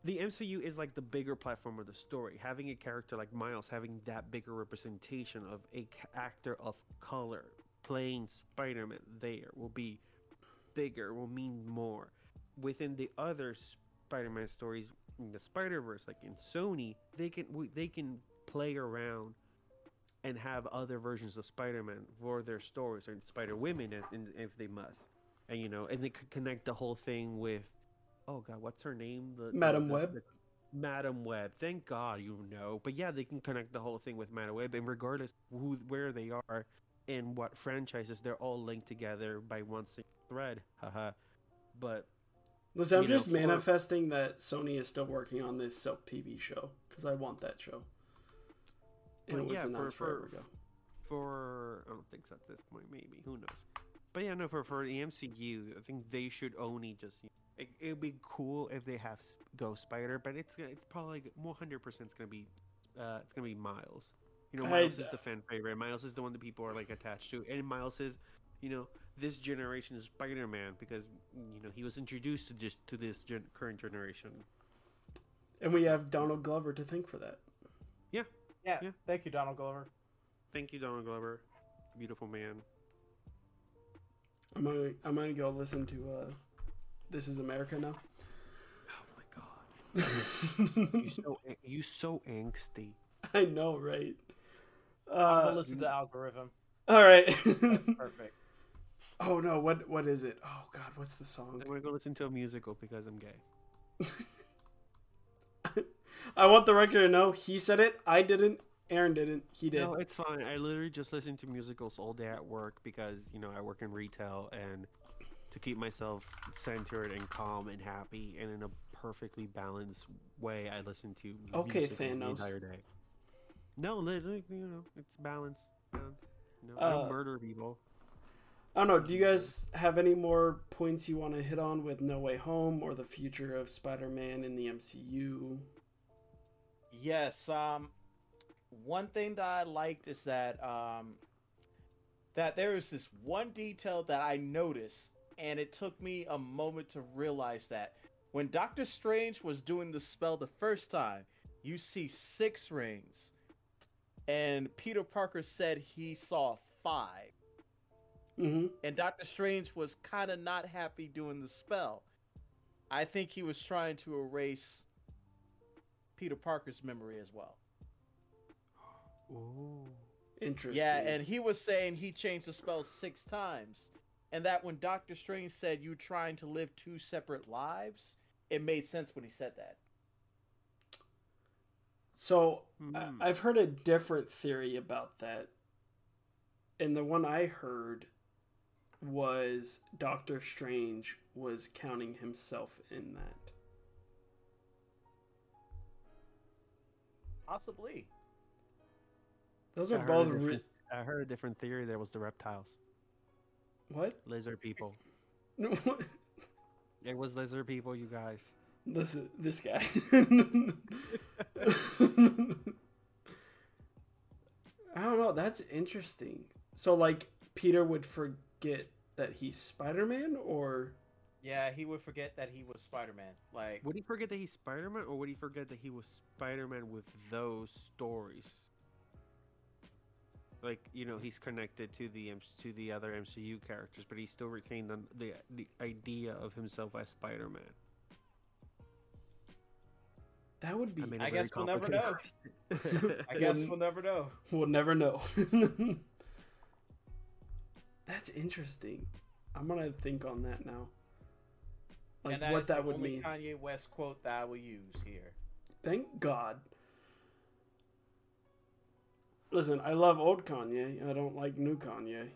[SPEAKER 3] The MCU is like the bigger platform of the story. Having a character like Miles, having that bigger representation of a actor of color playing Spider-Man, there will be bigger, will mean more. Within the other Spider-Man stories in the Spider-Verse, like in Sony, they can they can play around and have other versions of Spider-Man for their stories or Spider-Women if, if they must, and you know, and they could connect the whole thing with, oh god, what's her name? The,
[SPEAKER 1] Madam
[SPEAKER 3] the-
[SPEAKER 1] Web?
[SPEAKER 3] the- Madame Web. Thank God you know, but yeah, they can connect the whole thing with Madame Web, and regardless who where they are and what franchises, they're all linked together by one single thread. Haha. But
[SPEAKER 1] Listen, I'm
[SPEAKER 3] know,
[SPEAKER 1] just
[SPEAKER 3] for-
[SPEAKER 1] manifesting that Sony is still working on this Silk TV show because I want that show. And
[SPEAKER 3] But
[SPEAKER 1] it was
[SPEAKER 3] yeah, for-
[SPEAKER 1] announced
[SPEAKER 3] for-
[SPEAKER 1] forever ago.
[SPEAKER 3] for I don't think so at this point. Maybe who knows? But yeah, no. For for the MCU, I think they should only just. It it would be cool if they have S- Ghost Spider, but it's it's probably one hundred percent. It's gonna be uh, it's gonna be Miles. You know,
[SPEAKER 1] I-
[SPEAKER 3] Miles is the fan favorite. Miles is the one that people are like attached to, and Miles is, you know, this generation is Spider Man because you know he was introduced to just to this gen- current generation.
[SPEAKER 1] And we have Donald Glover to thank for that.
[SPEAKER 2] Yeah.
[SPEAKER 3] Yeah. Yeah.
[SPEAKER 2] Thank you, Donald Glover.
[SPEAKER 3] Thank you, Donald Glover, beautiful man.
[SPEAKER 1] I'm gonna I'm gonna go listen to uh, This Is America now.
[SPEAKER 3] Oh my god, you so you so angsty.
[SPEAKER 1] I know, right?
[SPEAKER 2] I'm
[SPEAKER 1] Uh,
[SPEAKER 2] gonna listen to Algorithm.
[SPEAKER 1] all right.
[SPEAKER 2] That's perfect.
[SPEAKER 1] Oh no, what what is it? Oh god, what's the song?
[SPEAKER 3] I'm gonna go listen to a musical because I'm gay.
[SPEAKER 1] I want the record to know he said it. I didn't. Aaron didn't. He did.
[SPEAKER 3] No, it's fine. I literally just listen to musicals all day at work because you know I work in retail and to keep myself centered and calm and happy and in a perfectly balanced way, I listen to
[SPEAKER 1] Okay,
[SPEAKER 3] musicals
[SPEAKER 1] Thanos.
[SPEAKER 3] the entire day. No, literally, you know, it's balance. balance. No, I
[SPEAKER 1] Uh,
[SPEAKER 3] don't murder people.
[SPEAKER 1] I don't know. Do you guys have any more points you want to hit on with No Way Home or the future of Spider-Man in the MCU?
[SPEAKER 2] Yes. Um, one thing that I liked is that um, that there is this one detail that I noticed, and it took me a moment to realize that when Doctor Strange was doing the spell the first time, you see six rings, and Peter Parker said he saw five,
[SPEAKER 1] Mm-hmm.
[SPEAKER 2] and Doctor Strange was kind of not happy doing the spell. I think he was trying to erase Peter Parker's memory as well.
[SPEAKER 3] Ooh.
[SPEAKER 1] Interesting.
[SPEAKER 2] Yeah, and he was saying he changed the spell six times, and that when Doctor Strange said you trying to live two separate lives, it made sense when he said that.
[SPEAKER 1] So
[SPEAKER 3] Hmm.
[SPEAKER 1] I've heard a different theory about that, and the one I heard was Doctor Strange was counting himself in that.
[SPEAKER 2] Possibly.
[SPEAKER 1] Those
[SPEAKER 3] I
[SPEAKER 1] are
[SPEAKER 3] heard a
[SPEAKER 1] both
[SPEAKER 3] different-
[SPEAKER 1] re-
[SPEAKER 3] I heard a different theory. There was the reptiles,
[SPEAKER 1] what?
[SPEAKER 3] lizard people. It was lizard people, you guys.
[SPEAKER 1] Listen, this guy. I don't know. That's interesting. So, like, Peter would forget that he's Spider Man, or
[SPEAKER 2] Yeah, he would forget that he was Spider Man. Like,
[SPEAKER 3] Would he forget that he's Spider Man, or would he forget that he was Spider Man with those stories? Like you know, he's connected to the M- to the other MCU characters, but he still retained the the, the idea of himself as Spider Man.
[SPEAKER 1] that would be.
[SPEAKER 2] I guess we'll never know.
[SPEAKER 3] know.
[SPEAKER 2] I guess
[SPEAKER 1] Well,
[SPEAKER 2] we'll never know.
[SPEAKER 1] We'll never know. That's interesting. I'm gonna think on that now. Like
[SPEAKER 2] and that
[SPEAKER 1] what
[SPEAKER 2] is
[SPEAKER 1] that
[SPEAKER 2] the
[SPEAKER 1] would
[SPEAKER 2] only
[SPEAKER 1] mean.
[SPEAKER 2] Kanye West quote that I will use here.
[SPEAKER 1] Thank God. Listen, I love old Kanye. I don't like new Kanye.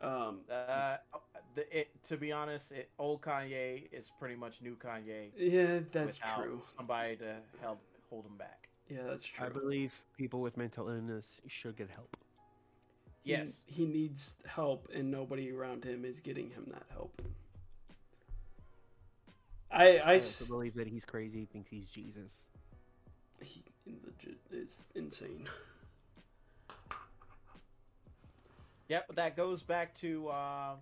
[SPEAKER 1] Um,
[SPEAKER 2] Uh, the, it, to be honest, it, old Kanye is pretty much new Kanye.
[SPEAKER 1] yeah, that's true.
[SPEAKER 2] Somebody to help hold him back.
[SPEAKER 1] Yeah, that's true.
[SPEAKER 3] I believe people with mental illness should get help.
[SPEAKER 2] Yes.
[SPEAKER 1] he needs help, and nobody around him is getting him that help. I I
[SPEAKER 3] I
[SPEAKER 1] s-
[SPEAKER 3] also believe that he's crazy, thinks he's Jesus.
[SPEAKER 1] he legit is insane.
[SPEAKER 2] Yep, but that goes back to uh,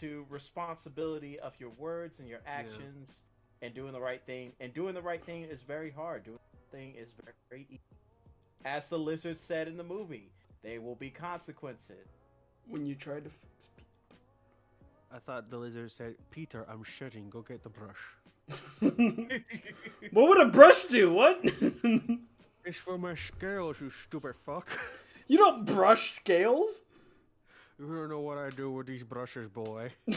[SPEAKER 2] to responsibility of your words and your actions and doing the right thing. And doing the right thing is very hard. Doing the thing is very, very easy. As the lizard said in the movie, there will be consequences.
[SPEAKER 1] When you try to fix people.
[SPEAKER 3] I thought the lizard said, "Peter, I'm shitting. Go get the brush."
[SPEAKER 1] what would a brush do? What?
[SPEAKER 3] It's for my scales, you stupid fuck.
[SPEAKER 1] you don't brush scales?
[SPEAKER 3] You don't know what I do with these brushes, boy.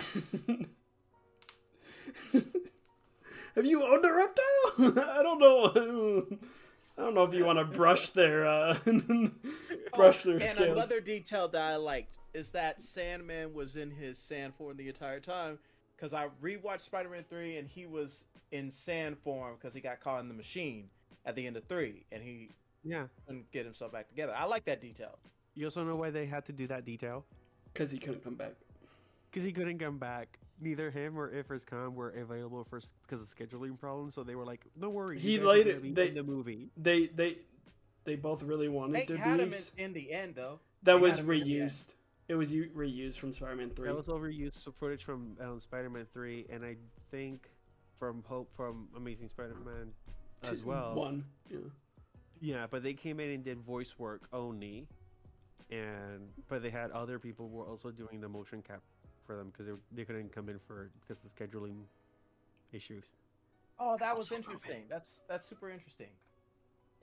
[SPEAKER 1] Have you owned a reptile? I don't know. I don't know if you want to brush their uh, brush their
[SPEAKER 2] and
[SPEAKER 1] scales.
[SPEAKER 2] another detail that I liked is that Sandman was in his sand form the entire time. Because I rewatched Spider-Man three, and he was in sand form because he got caught in the machine at the end of three, and he
[SPEAKER 3] Yeah.
[SPEAKER 2] couldn't get himself back together. I like that detail.
[SPEAKER 3] You also know why they had to do that detail?
[SPEAKER 1] Because he couldn't come back.
[SPEAKER 3] Because he couldn't come back. Neither him or Ifris Khan were available for because of scheduling problems. So they were like, "No worries."
[SPEAKER 1] He
[SPEAKER 3] you guys are
[SPEAKER 1] laid it- they-
[SPEAKER 3] in the movie.
[SPEAKER 1] They they they both really wanted
[SPEAKER 2] They
[SPEAKER 1] to
[SPEAKER 2] had
[SPEAKER 1] be.
[SPEAKER 2] him in, in the end, though.
[SPEAKER 1] that
[SPEAKER 2] they
[SPEAKER 1] was
[SPEAKER 2] had him in the end.
[SPEAKER 1] reused. It was u- reused from Spider-Man Three.
[SPEAKER 3] That was overused footage from um, Spider-Man Three, and I think from Hope from Amazing Spider-Man as well.
[SPEAKER 1] One. Yeah.
[SPEAKER 3] Yeah, but they came in and did voice work only, and but they had other people who were also doing the motion cap for them because they, they couldn't come in for because of scheduling issues.
[SPEAKER 2] Oh, that was interesting. That's that's super interesting.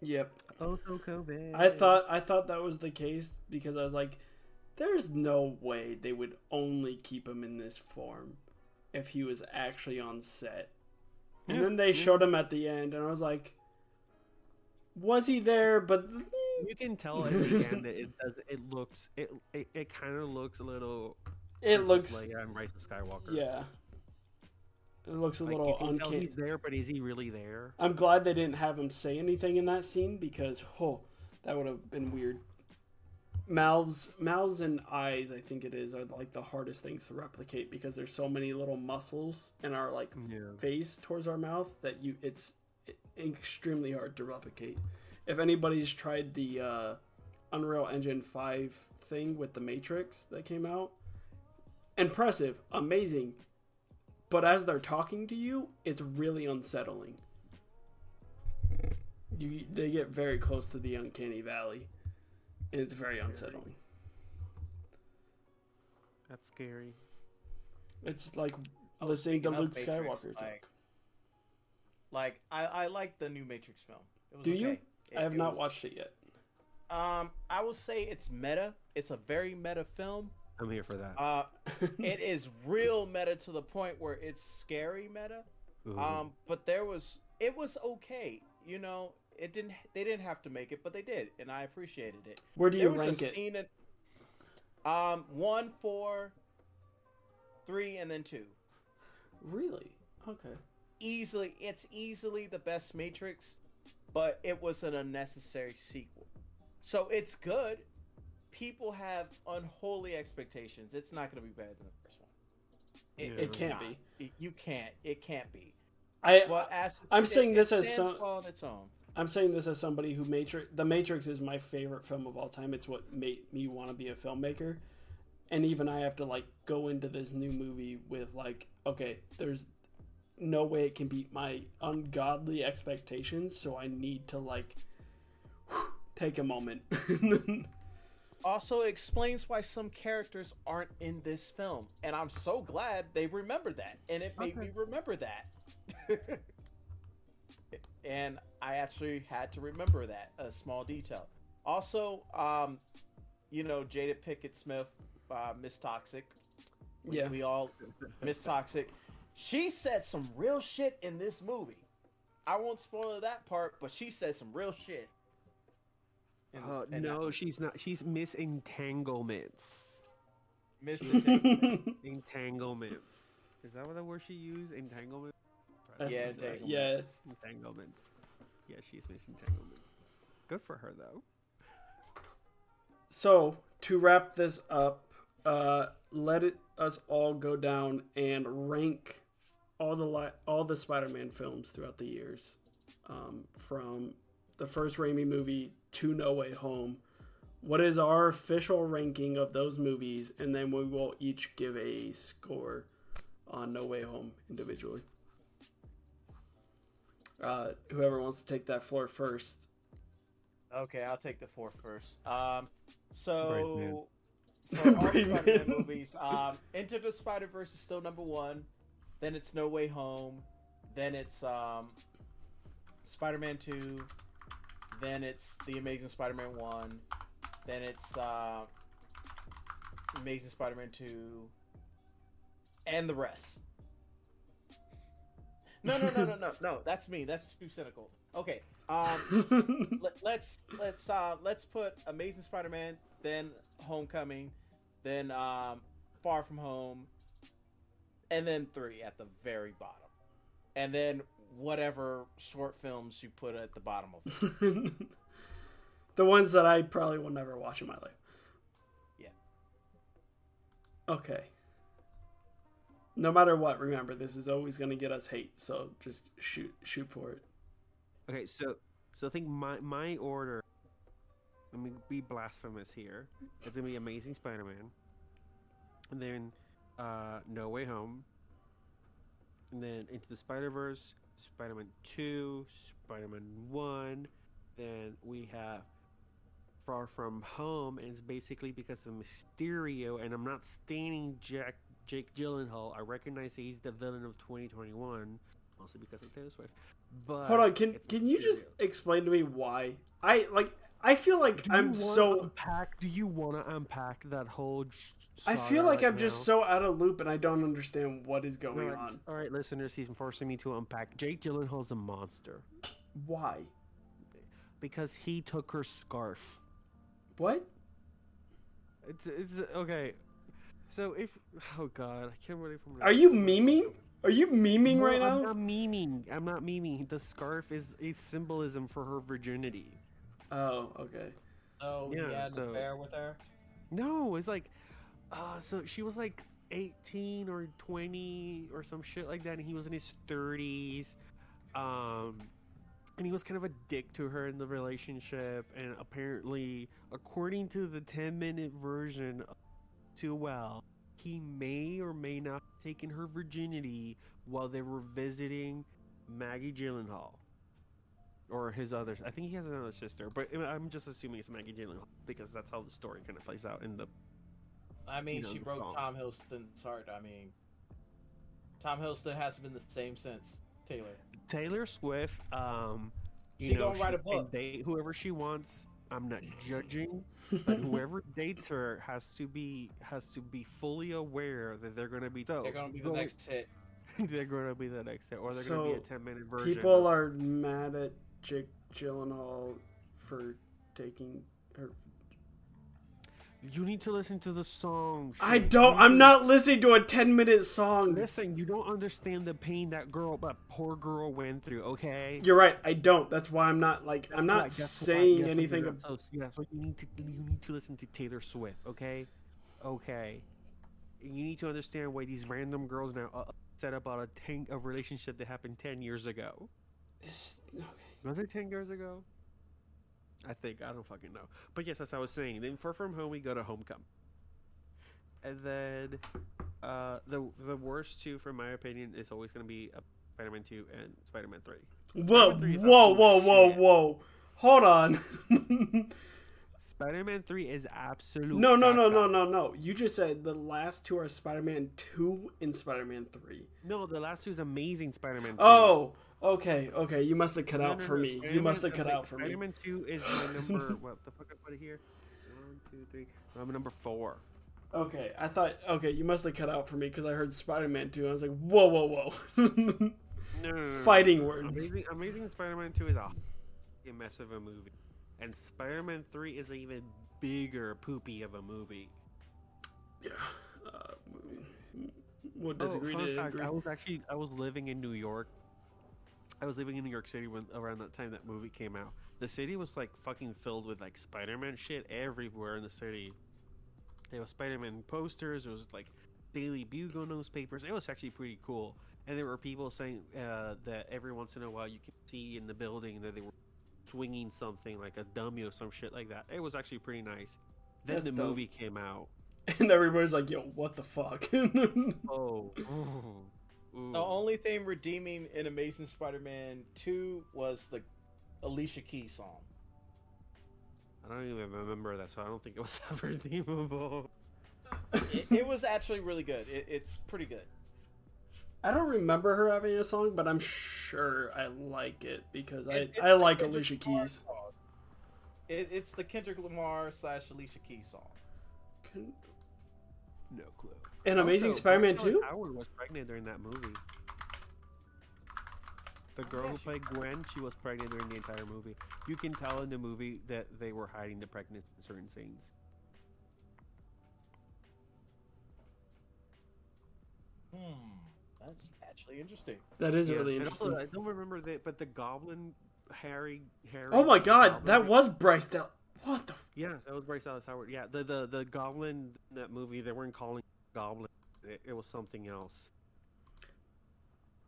[SPEAKER 1] Yep.
[SPEAKER 3] Also COVID.
[SPEAKER 1] I thought I thought that was the case because I was like, there's no way they would only keep him in this form if he was actually on set. And
[SPEAKER 3] Yeah,
[SPEAKER 1] then they showed him at the end, and I was like, was he there? But
[SPEAKER 3] You can tell at the end that it does. It looks. It it, it kind of looks a little.
[SPEAKER 1] it looks,
[SPEAKER 3] Leia and um, Rise of Skywalker.
[SPEAKER 1] yeah, it looks a
[SPEAKER 3] Like,
[SPEAKER 1] little
[SPEAKER 3] you can tell
[SPEAKER 1] uncanny.
[SPEAKER 3] he's there, but is he really there?
[SPEAKER 1] I'm glad they didn't have him say anything in that scene because oh, that would have been weird. Mouths, mouths and eyes, I think it is, are like the hardest things to replicate because there's so many little muscles in our like
[SPEAKER 3] Yeah.
[SPEAKER 1] face towards our mouth that you it's extremely hard to replicate. If anybody's tried the uh, Unreal Engine 5 thing with the Matrix that came out, impressive, amazing. But as they're talking to you, it's really unsettling. You they get very close to the uncanny valley. And it's very unsettling.
[SPEAKER 3] That's scary.
[SPEAKER 1] It's like listening to
[SPEAKER 2] speaking of
[SPEAKER 1] Luke
[SPEAKER 2] Matrix,
[SPEAKER 1] Skywalker talk.
[SPEAKER 2] like- Like I, I like the new Matrix film. It was
[SPEAKER 1] Do you?
[SPEAKER 2] Okay. It-
[SPEAKER 1] I have not
[SPEAKER 2] was-
[SPEAKER 1] watched it yet.
[SPEAKER 2] Um, I will say it's meta. It's a very meta film.
[SPEAKER 3] I'm here for that.
[SPEAKER 2] Uh, it is real meta to the point where it's scary meta.
[SPEAKER 3] Ooh.
[SPEAKER 2] Um, but there was it was okay. You know, it didn't they didn't have to make it, but they did, and I appreciated it.
[SPEAKER 1] Where do
[SPEAKER 2] there
[SPEAKER 1] you
[SPEAKER 2] was
[SPEAKER 1] rank
[SPEAKER 2] a
[SPEAKER 1] it?
[SPEAKER 2] in, um one, four, three, and then two.
[SPEAKER 1] Really? Okay.
[SPEAKER 2] Easily, it's easily the best Matrix, but it was an unnecessary sequel. So it's good. People have unholy expectations. It's not going to be better than the first one.
[SPEAKER 3] Yeah.
[SPEAKER 1] It can't
[SPEAKER 2] not.
[SPEAKER 1] be.
[SPEAKER 2] It- you can't. It can't be.
[SPEAKER 1] I
[SPEAKER 2] But as
[SPEAKER 1] I'm
[SPEAKER 2] it-
[SPEAKER 1] saying
[SPEAKER 2] it
[SPEAKER 1] this as some-
[SPEAKER 2] well on its own.
[SPEAKER 1] I'm saying this as somebody who Matrix The Matrix is my favorite film of all time. It's what made me want to be a filmmaker. And even I have to like go into this new movie with like, okay, there's no way it can beat my ungodly expectations, so I need to like take a moment.
[SPEAKER 2] Also explains why some characters aren't in this film, and I'm so glad they remembered that, and it made
[SPEAKER 3] Okay.
[SPEAKER 2] me remember that. and I actually had to remember that a small detail. Also, um, you know, Jada Pinkett Smith, uh, Miss Toxic. We,
[SPEAKER 1] Yeah.
[SPEAKER 2] we all Miss Toxic. She said some real shit in this movie. I won't spoil that part, but she said some real shit. in this-
[SPEAKER 3] Uh, no, she's not. She's Miss Entanglements.
[SPEAKER 2] Miss
[SPEAKER 3] Entanglements. Is that what the word she used? Entanglements.
[SPEAKER 1] I
[SPEAKER 2] Yeah,
[SPEAKER 1] th-
[SPEAKER 2] entanglement.
[SPEAKER 1] yeah.
[SPEAKER 3] Entanglements. Yeah, she's Miss Entanglements. Good for her though.
[SPEAKER 1] So to wrap this up, uh, let it us all go down and rank all the li- all the Spider-Man films throughout the years, um, from the first Raimi movie to No Way Home. What is our official ranking of those movies, and then we will each give a score on No Way Home individually. Uh, whoever wants to take that floor first.
[SPEAKER 2] Okay, I'll take the four first. Um, so for all Spider-Man
[SPEAKER 1] Man.
[SPEAKER 2] movies, um, Into the Spider Verse is still number one. Then it's No Way Home. Then it's um, Spider-Man Two. Then it's The Amazing Spider-Man One. Then it's uh, Amazing Spider-Man Two. And the rest. No, no, no, no, no, no. That's me. That's too cynical. Okay. Um, let, let's let's uh let's put Amazing Spider-Man, then Homecoming, then um Far From Home, and then three at the very bottom, and then whatever short films you put at the bottom of it.
[SPEAKER 1] the ones that I probably will never watch in my life.
[SPEAKER 2] Yeah.
[SPEAKER 1] Okay. No matter what, remember this is always going to get us hate, so just shoot shoot for it.
[SPEAKER 3] Okay, so so I think my my order. Let me be blasphemous here. It's gonna be Amazing Spider-Man, and then uh, No Way Home, and then Into the Spider-Verse, Spider-Man Two, Spider-Man One. Then we have Far From Home, and it's basically because of Mysterio. And I'm not staining Jack Jake Gyllenhaal. I recognize he's the villain of 2021, mostly because of Taylor Swift. But
[SPEAKER 1] Hold on, can
[SPEAKER 3] it's
[SPEAKER 1] can you just explain to me why? I like I feel like
[SPEAKER 3] Do you
[SPEAKER 1] I'm
[SPEAKER 3] wanna
[SPEAKER 1] so.
[SPEAKER 3] unpack. Do you want to unpack that whole? J-
[SPEAKER 1] I
[SPEAKER 3] saga
[SPEAKER 1] feel like
[SPEAKER 3] right
[SPEAKER 1] I'm just so out of loop and I don't understand what is going
[SPEAKER 3] right,
[SPEAKER 1] on.
[SPEAKER 3] all right, listeners, he's forcing me to unpack. Jake Gyllenhaal's a monster
[SPEAKER 1] Why?
[SPEAKER 3] because he took her scarf.
[SPEAKER 1] What?
[SPEAKER 3] It's it's okay. So if oh god, I can't believe I'm.
[SPEAKER 1] Are you memeing? Are you memeing
[SPEAKER 3] No,
[SPEAKER 1] right
[SPEAKER 3] I'm
[SPEAKER 1] now?
[SPEAKER 3] not memeing. I'm not memeing. The scarf is a symbolism for her virginity.
[SPEAKER 1] Oh, okay.
[SPEAKER 2] Oh,
[SPEAKER 3] Yeah,
[SPEAKER 2] he had
[SPEAKER 3] so-
[SPEAKER 2] an affair with her.
[SPEAKER 3] No, it's like, uh, so she was like 18 or 20 or some shit like that, and he was in his 30s. Um, and he was kind of a dick to her in the relationship, and apparently, according to the 10 minute version Too Well, he may or may not have taken her virginity while they were visiting Maggie Gyllenhaal. Or his other, I think he has another sister, but I'm just assuming it's Maggie Gyllenhaal because that's how the story kind of plays out in the
[SPEAKER 2] I mean,
[SPEAKER 3] You know,
[SPEAKER 2] she broke
[SPEAKER 3] song.
[SPEAKER 2] Tom Hiddleston's heart. I mean, Tom Hiddleston hasn't been the same since Taylor.
[SPEAKER 3] Taylor Swift, um, you
[SPEAKER 2] She
[SPEAKER 3] know,
[SPEAKER 2] gonna write a
[SPEAKER 3] she can
[SPEAKER 2] book.
[SPEAKER 3] date whoever she wants. I'm not judging, but whoever dates her has to be has to be fully aware that they're going to be so
[SPEAKER 2] They're gonna be the
[SPEAKER 3] going-
[SPEAKER 2] next hit.
[SPEAKER 3] they're going to be the next hit, or they're going to be a 10 minute version.
[SPEAKER 1] People are mad at Jake Gyllenhaal for taking her.
[SPEAKER 3] You need to listen to the song.
[SPEAKER 1] I don't. I'm not listening to a 10 minute song.
[SPEAKER 3] Listen, you don't understand the pain that girl, that poor girl, went through. Okay.
[SPEAKER 1] You're right. I don't. That's why I'm not like. I'm not
[SPEAKER 3] That's why- that's why-
[SPEAKER 1] saying
[SPEAKER 3] why
[SPEAKER 1] anything.
[SPEAKER 3] you're
[SPEAKER 1] ab-
[SPEAKER 3] not so- That's what you need to. You need to listen to Taylor Swift. Okay. Okay. You need to understand why these random girls now uh, set on a tank a relationship that happened ten years ago. Was it ten years ago? I think I don't fucking know. But yes, as I was saying, then Far From Home we go to Homecoming, and then uh, the the worst two, from my opinion, is always going to be uh, Spider-Man Two and Spider-Man Three.
[SPEAKER 1] Whoa!
[SPEAKER 3] Spider-Man 3 is
[SPEAKER 1] Whoa! Whoa! Whoa! Whoa! Hold on.
[SPEAKER 3] Spider-Man Three is absolute.
[SPEAKER 1] no! No! No! No! No! No! You just said the last two are Spider-Man Two and Spider-Man Three.
[SPEAKER 3] No, the last two is Amazing Spider-Man.
[SPEAKER 1] Oh. Okay. Okay. You must have cut
[SPEAKER 3] No,
[SPEAKER 1] out
[SPEAKER 3] no,
[SPEAKER 1] for
[SPEAKER 3] no,
[SPEAKER 1] me. You must have cut
[SPEAKER 3] like,
[SPEAKER 1] out for me.
[SPEAKER 3] Spider-Man Two is my number. what the fuck I put it here? One, two, three. I'm number four.
[SPEAKER 1] Okay, I thought. Okay, you must have cut out for me because I heard Spider-Man Two. I was like, whoa, whoa, whoa.
[SPEAKER 3] No.
[SPEAKER 1] Fighting words.
[SPEAKER 3] Amazing, Amazing Spider-Man Two is a mess of a movie, and Spider-Man Three is an even bigger poopy of a movie.
[SPEAKER 1] yeah. Uh, we'll
[SPEAKER 3] Oh,
[SPEAKER 1] disagree
[SPEAKER 3] fun
[SPEAKER 1] to
[SPEAKER 3] fact,
[SPEAKER 1] agree.
[SPEAKER 3] I was actually I was living in New York. I was living in New York City when around that time that movie came out. The city was like fucking filled with like Spider-Man shit everywhere in the city. There was Spider-Man posters. It was like Daily Bugle newspapers. It was actually pretty cool. And there were people saying uh, that every once in a while you can see in the building that they were swinging something like a dummy or some shit like that. It was actually pretty nice. Then
[SPEAKER 1] That's
[SPEAKER 3] the
[SPEAKER 1] dope.
[SPEAKER 3] movie came out.
[SPEAKER 1] and everybody's like, yo, what the fuck?
[SPEAKER 3] Oh, ooh, ooh.
[SPEAKER 2] The only thing redeeming in Amazing Spider-Man 2 was the Alicia Keys song.
[SPEAKER 3] I don't even remember that, so I don't think it was ever redeemable.
[SPEAKER 2] it, it was actually really good. It, it's pretty good.
[SPEAKER 1] I don't remember her having a song, but I'm sure I like it because I,
[SPEAKER 2] It's- it's
[SPEAKER 1] I like
[SPEAKER 2] Kendrick
[SPEAKER 1] Alicia Keys.
[SPEAKER 2] It, it's the Kendrick Lamar slash Alicia Keys song.
[SPEAKER 1] Can-
[SPEAKER 3] No clue.
[SPEAKER 1] And Amazing
[SPEAKER 3] Also,
[SPEAKER 1] Spider-Man
[SPEAKER 3] Bryce Dallas
[SPEAKER 1] 2?
[SPEAKER 3] Howard was pregnant during that movie. The girl
[SPEAKER 2] yeah,
[SPEAKER 3] who
[SPEAKER 2] she-
[SPEAKER 3] played Gwen, she was pregnant during the entire movie. You can tell in the movie that they were hiding the pregnancy in certain scenes.
[SPEAKER 2] Hmm. That's actually interesting.
[SPEAKER 1] That is
[SPEAKER 3] Yeah,
[SPEAKER 1] really interesting.
[SPEAKER 3] Also, I don't remember that, but the Goblin, Harry, Harry.
[SPEAKER 1] oh my god,
[SPEAKER 3] Goblin-
[SPEAKER 1] that was Bryce Del. What the? F-
[SPEAKER 3] Yeah, that was Bryce Dallas Howard. Yeah, the the the Goblin in that movie, they weren't calling it Goblin. It, it was something else.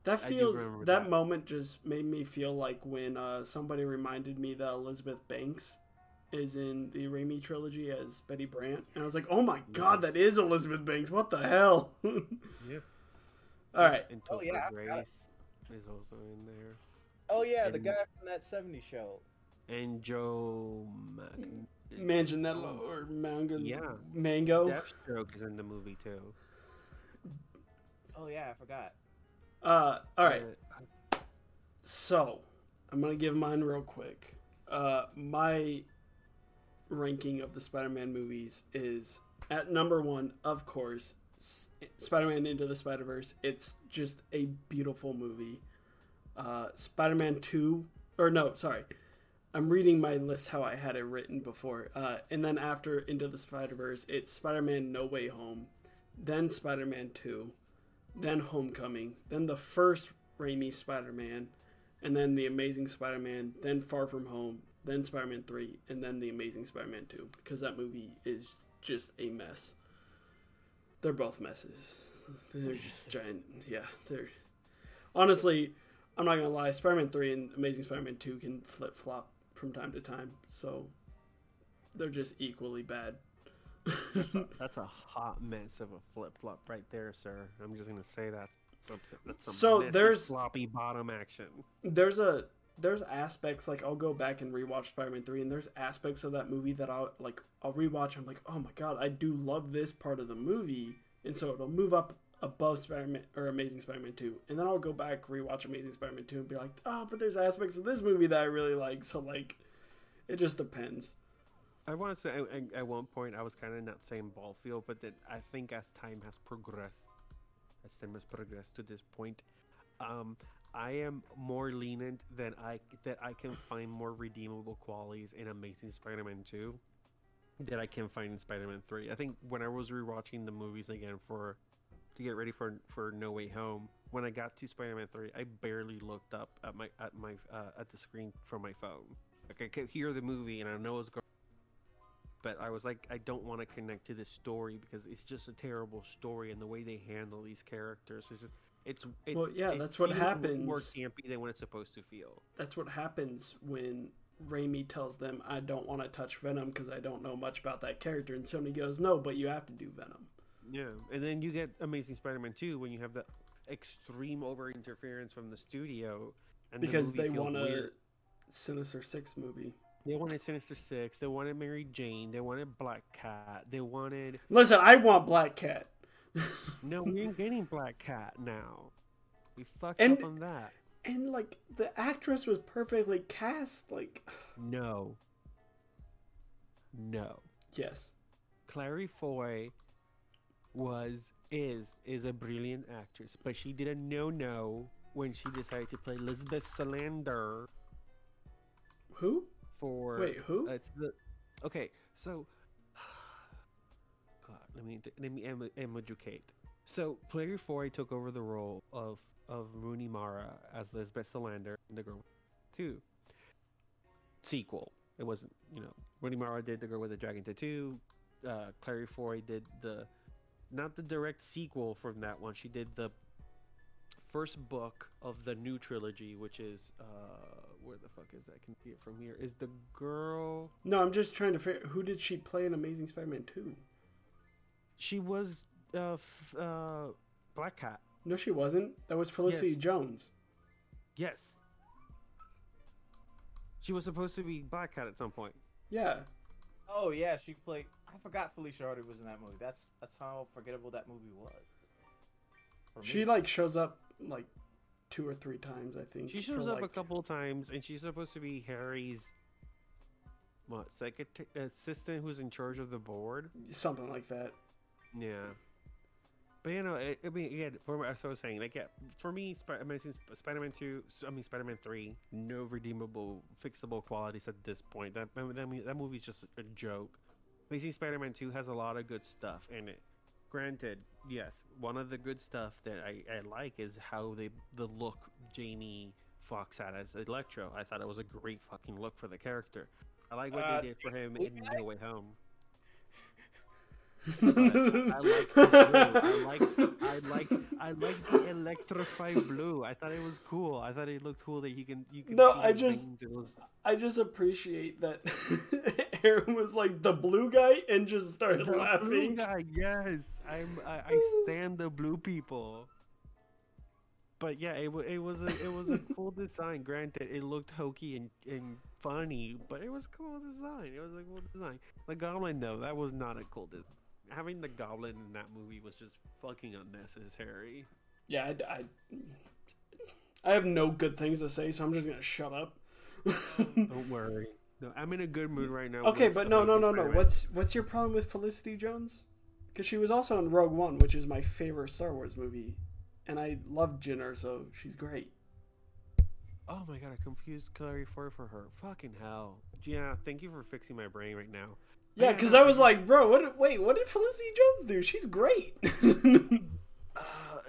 [SPEAKER 1] that feels. That,
[SPEAKER 3] that.
[SPEAKER 1] moment just made me feel like when uh, somebody reminded me that Elizabeth Banks is in the Raimi trilogy as Betty Brant, and I was like, oh my god, that is Elizabeth Banks. What the hell?
[SPEAKER 3] Yeah.
[SPEAKER 1] All right.
[SPEAKER 3] And
[SPEAKER 2] Oh,
[SPEAKER 3] Topher
[SPEAKER 2] yeah,
[SPEAKER 3] Grace is also in there.
[SPEAKER 2] Oh yeah, the guy from that '70s show.
[SPEAKER 3] And Joe Mac-
[SPEAKER 1] Manganiello or Mango.
[SPEAKER 3] Yeah.
[SPEAKER 1] Mango.
[SPEAKER 3] Deathstroke is in the movie too.
[SPEAKER 2] Oh yeah, I forgot.
[SPEAKER 1] Uh, all right. So, I'm gonna give mine real quick. Uh, my ranking of the Spider-Man movies is at number one, of course, S- Spider-Man Into the Spider-Verse. It's just a beautiful movie. Uh, Spider-Man Two, or no, sorry, I'm reading my list how I had it written before. Uh, and then after Into the Spider-Verse, it's Spider-Man No Way Home, then Spider-Man Two, then Homecoming, then the first Raimi Spider-Man, and then The Amazing Spider-Man, then Far From Home, then Spider-Man 3, and then The Amazing Spider-Man 2 because that movie is just a mess. They're both messes. They're just giant. Yeah, they're honestly, I'm not gonna lie. Spider-Man 3 and Amazing Spider-Man 2 can flip flop from time to time, so they're just equally bad.
[SPEAKER 3] That's a hot mess of a flip flop right there, sir. I'm just gonna say that. Something that's some
[SPEAKER 1] So there's-
[SPEAKER 3] sloppy bottom action.
[SPEAKER 1] there's a there's aspects like I'll go back and rewatch Spider-Man 3 and there's aspects of that movie that I'll like I'll rewatch I'm like, "Oh my god, I do love this part of the movie." And so it'll move up above Spider-Man or Amazing Spider-Man 2. And then I'll go back rewatch Amazing Spider-Man 2 and be like, "Oh, but there's aspects of this movie that I really like." So like it just depends.
[SPEAKER 3] I want to say at- one point I was kind of in that same ball field, but then I think as time has progressed, as time has progressed to this point, um, I am more lenient than I that I can find more redeemable qualities in Amazing Spider-Man 2 that I can find in Spider-Man 3. I think when I was rewatching the movies again for to get ready for for No Way Home, when I got to Spider-Man 3, I barely looked up at my at my uh, at the screen from my phone. Like I could hear the movie and I know it's going but I was like, I don't want to connect to this story because it's just a terrible story, and the way they handle these characters is just, it's, it's
[SPEAKER 1] Well, yeah,
[SPEAKER 3] it
[SPEAKER 1] that's what happens.
[SPEAKER 3] More campy than what it's supposed to feel.
[SPEAKER 1] That's what happens when Raimi tells them, "I don't want to touch Venom because I don't know much about that character." And Sony goes, "No, but you have to do Venom."
[SPEAKER 3] Yeah, and then you get Amazing Spider-Man 2 when you have the extreme over interference from the studio, and
[SPEAKER 1] because
[SPEAKER 3] movie
[SPEAKER 1] they want a
[SPEAKER 3] weird.
[SPEAKER 1] Sinister Six movie.
[SPEAKER 3] They wanted Sinister Six. They wanted Mary Jane. They wanted Black Cat. They wanted
[SPEAKER 1] Listen, I want Black Cat.
[SPEAKER 3] no, we ain't getting Black Cat now. We fucked
[SPEAKER 1] And-
[SPEAKER 3] up on that.
[SPEAKER 1] And like the actress was perfectly cast. Like,
[SPEAKER 3] No. No.
[SPEAKER 1] yes,
[SPEAKER 3] Clary Foy was is is a brilliant actress, but she did a no no when she decided to play Elizabeth Salander
[SPEAKER 1] who?
[SPEAKER 3] for
[SPEAKER 1] Wait, who?
[SPEAKER 3] It's the okay. So, God, let me let me em- em- educate. So Clary Foy took over the role of of Rooney Mara as Lisbeth Salander in The Girl Two sequel. It wasn't, you know, Rooney Mara did The Girl with the Dragon Tattoo. Uh, Clary Foy did the not the direct sequel from that one. She did the first book of the new trilogy, which is uh, where the fuck is that? I can see it from here. Is the girl?
[SPEAKER 1] No, I'm just trying to figure. Who did she play in Amazing Spider-Man Two?
[SPEAKER 3] She was uh, f- uh, Black Cat.
[SPEAKER 1] No, she wasn't. That was Felicity
[SPEAKER 3] Yes.
[SPEAKER 1] Jones.
[SPEAKER 3] Yes. She was supposed to be Black Cat at some point.
[SPEAKER 1] Yeah,
[SPEAKER 2] Oh yeah, she played. I forgot Felicia Hardy was in that movie. That's that's how forgettable that movie was. For
[SPEAKER 1] she
[SPEAKER 2] me.
[SPEAKER 1] like shows up like two or three times. I think
[SPEAKER 3] She
[SPEAKER 1] for,
[SPEAKER 3] shows up a couple of times, and she's supposed to be Harry's what secretary assistant who's in charge of the board.
[SPEAKER 1] something like that.
[SPEAKER 3] Yeah. But you know, it, I mean, again, for as I was saying, like, yeah, for me, Sp- Amazing Sp- Spider-Man two, I mean, Spider-Man three, no redeemable, fixable qualities at this point. That that, that, that movie's just a joke. Amazing Spider-Man two has a lot of good stuff in it. Granted, yes, one of the good stuff that I, I like is how they the look Jamie Foxx had as Electro. I thought it was a great fucking look for the character. I like what
[SPEAKER 2] Uh,
[SPEAKER 3] they did for him in
[SPEAKER 2] okay.
[SPEAKER 3] No Way Home. I like the blue. I like I like I like the electrify blue. I thought it was cool. I thought it looked cool that he can you can
[SPEAKER 1] No, I just-
[SPEAKER 3] was
[SPEAKER 1] I just appreciate that Aaron was like the blue guy and just started
[SPEAKER 3] The blue
[SPEAKER 1] laughing.
[SPEAKER 3] guy, yes, I'm I, I stand the blue people. But yeah, it, it was a it was a cool design. Granted, it looked hokey and, and funny, but it was a cool design. It was a cool design. The goblin though, that was not a cool design. Having the goblin in that movie was just fucking unnecessary.
[SPEAKER 1] Yeah, I, I, I have no good things to say, so I'm just gonna shut up.
[SPEAKER 3] Don't worry. No, I'm in a good mood right now.
[SPEAKER 1] Okay, but no, no, no, no. What's what's your problem with Felicity Jones? Because she was also in Rogue One, which is my favorite Star Wars movie, and I love Jyn Erso. She's great.
[SPEAKER 3] Oh my god, I confused Clary Foy for her. Fucking hell. Yeah, thank you for fixing my brain right now.
[SPEAKER 1] Yeah, because I was like, bro, what? Wait, what did Felicity Jones do? She's great.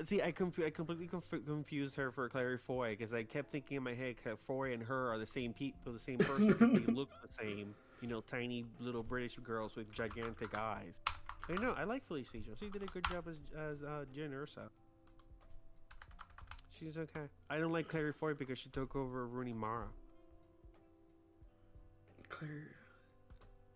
[SPEAKER 3] See, I, conf- I completely conf- confused her for Clary Foy because I kept thinking in my head Clary Foy and her are the same people, the same person. 'cause they look the same. You know, tiny little British girls with gigantic eyes. I know. I like Felicity Jones. She did a good job as as uh, Jyn Erso. She's okay. I don't like Clary Foy because she took over Rooney Mara.
[SPEAKER 1] Claire.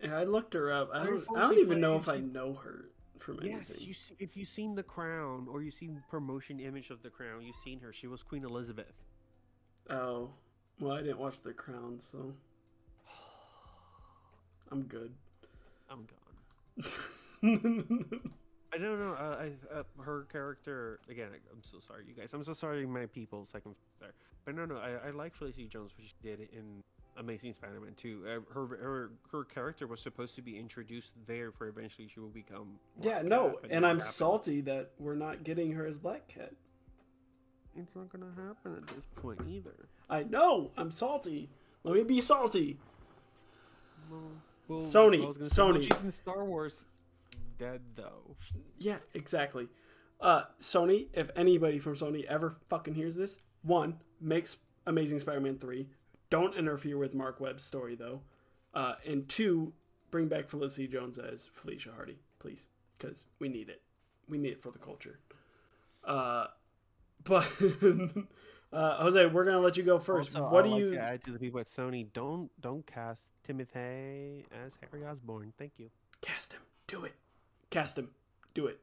[SPEAKER 1] Yeah, I looked her up. I don't. I don't even know if I know her from
[SPEAKER 3] Yes,
[SPEAKER 1] anything.
[SPEAKER 3] you see, if you've seen The Crown or you've seen promotion image of The Crown, you've seen her. She was Queen Elizabeth.
[SPEAKER 1] Oh, well, I didn't watch The Crown, so I'm good.
[SPEAKER 3] I'm gone. I don't know. Uh, I, uh, her character again. I'm so sorry, you guys. I'm so sorry, my people. Second there, but no, no. I, I like Felicity Jones, what she did in Amazing Spider-Man 2. Uh, her, her her character was supposed to be introduced there, for eventually she will become.
[SPEAKER 1] yeah,
[SPEAKER 3] Black
[SPEAKER 1] no,
[SPEAKER 3] Cat, but
[SPEAKER 1] and
[SPEAKER 3] never
[SPEAKER 1] I'm
[SPEAKER 3] happened.
[SPEAKER 1] salty that we're not getting her as Black Cat.
[SPEAKER 3] It's not gonna happen at this point either.
[SPEAKER 1] I know. I'm salty. Let me be salty.
[SPEAKER 3] Well,
[SPEAKER 1] Sony,
[SPEAKER 3] I was say, well,
[SPEAKER 1] Sony.
[SPEAKER 3] she's in Star Wars. Dead though.
[SPEAKER 1] Yeah, exactly. Uh, Sony, if anybody from Sony ever fucking hears this, one, makes Amazing Spider-Man 3. Don't interfere with Marc Webb's story, though. Uh, and two, bring back Felicity Jones as Felicia Hardy, please. Because we need it. We need it for the culture. Uh, but, uh, Jose, we're going to let you go first.
[SPEAKER 3] Also,
[SPEAKER 1] what
[SPEAKER 3] I'd
[SPEAKER 1] do
[SPEAKER 3] like
[SPEAKER 1] you...
[SPEAKER 3] to add to the people at Sony? Don't don't cast Timothée as Harry Osborn. Thank you.
[SPEAKER 1] Cast him. Do it. Cast him. Do it.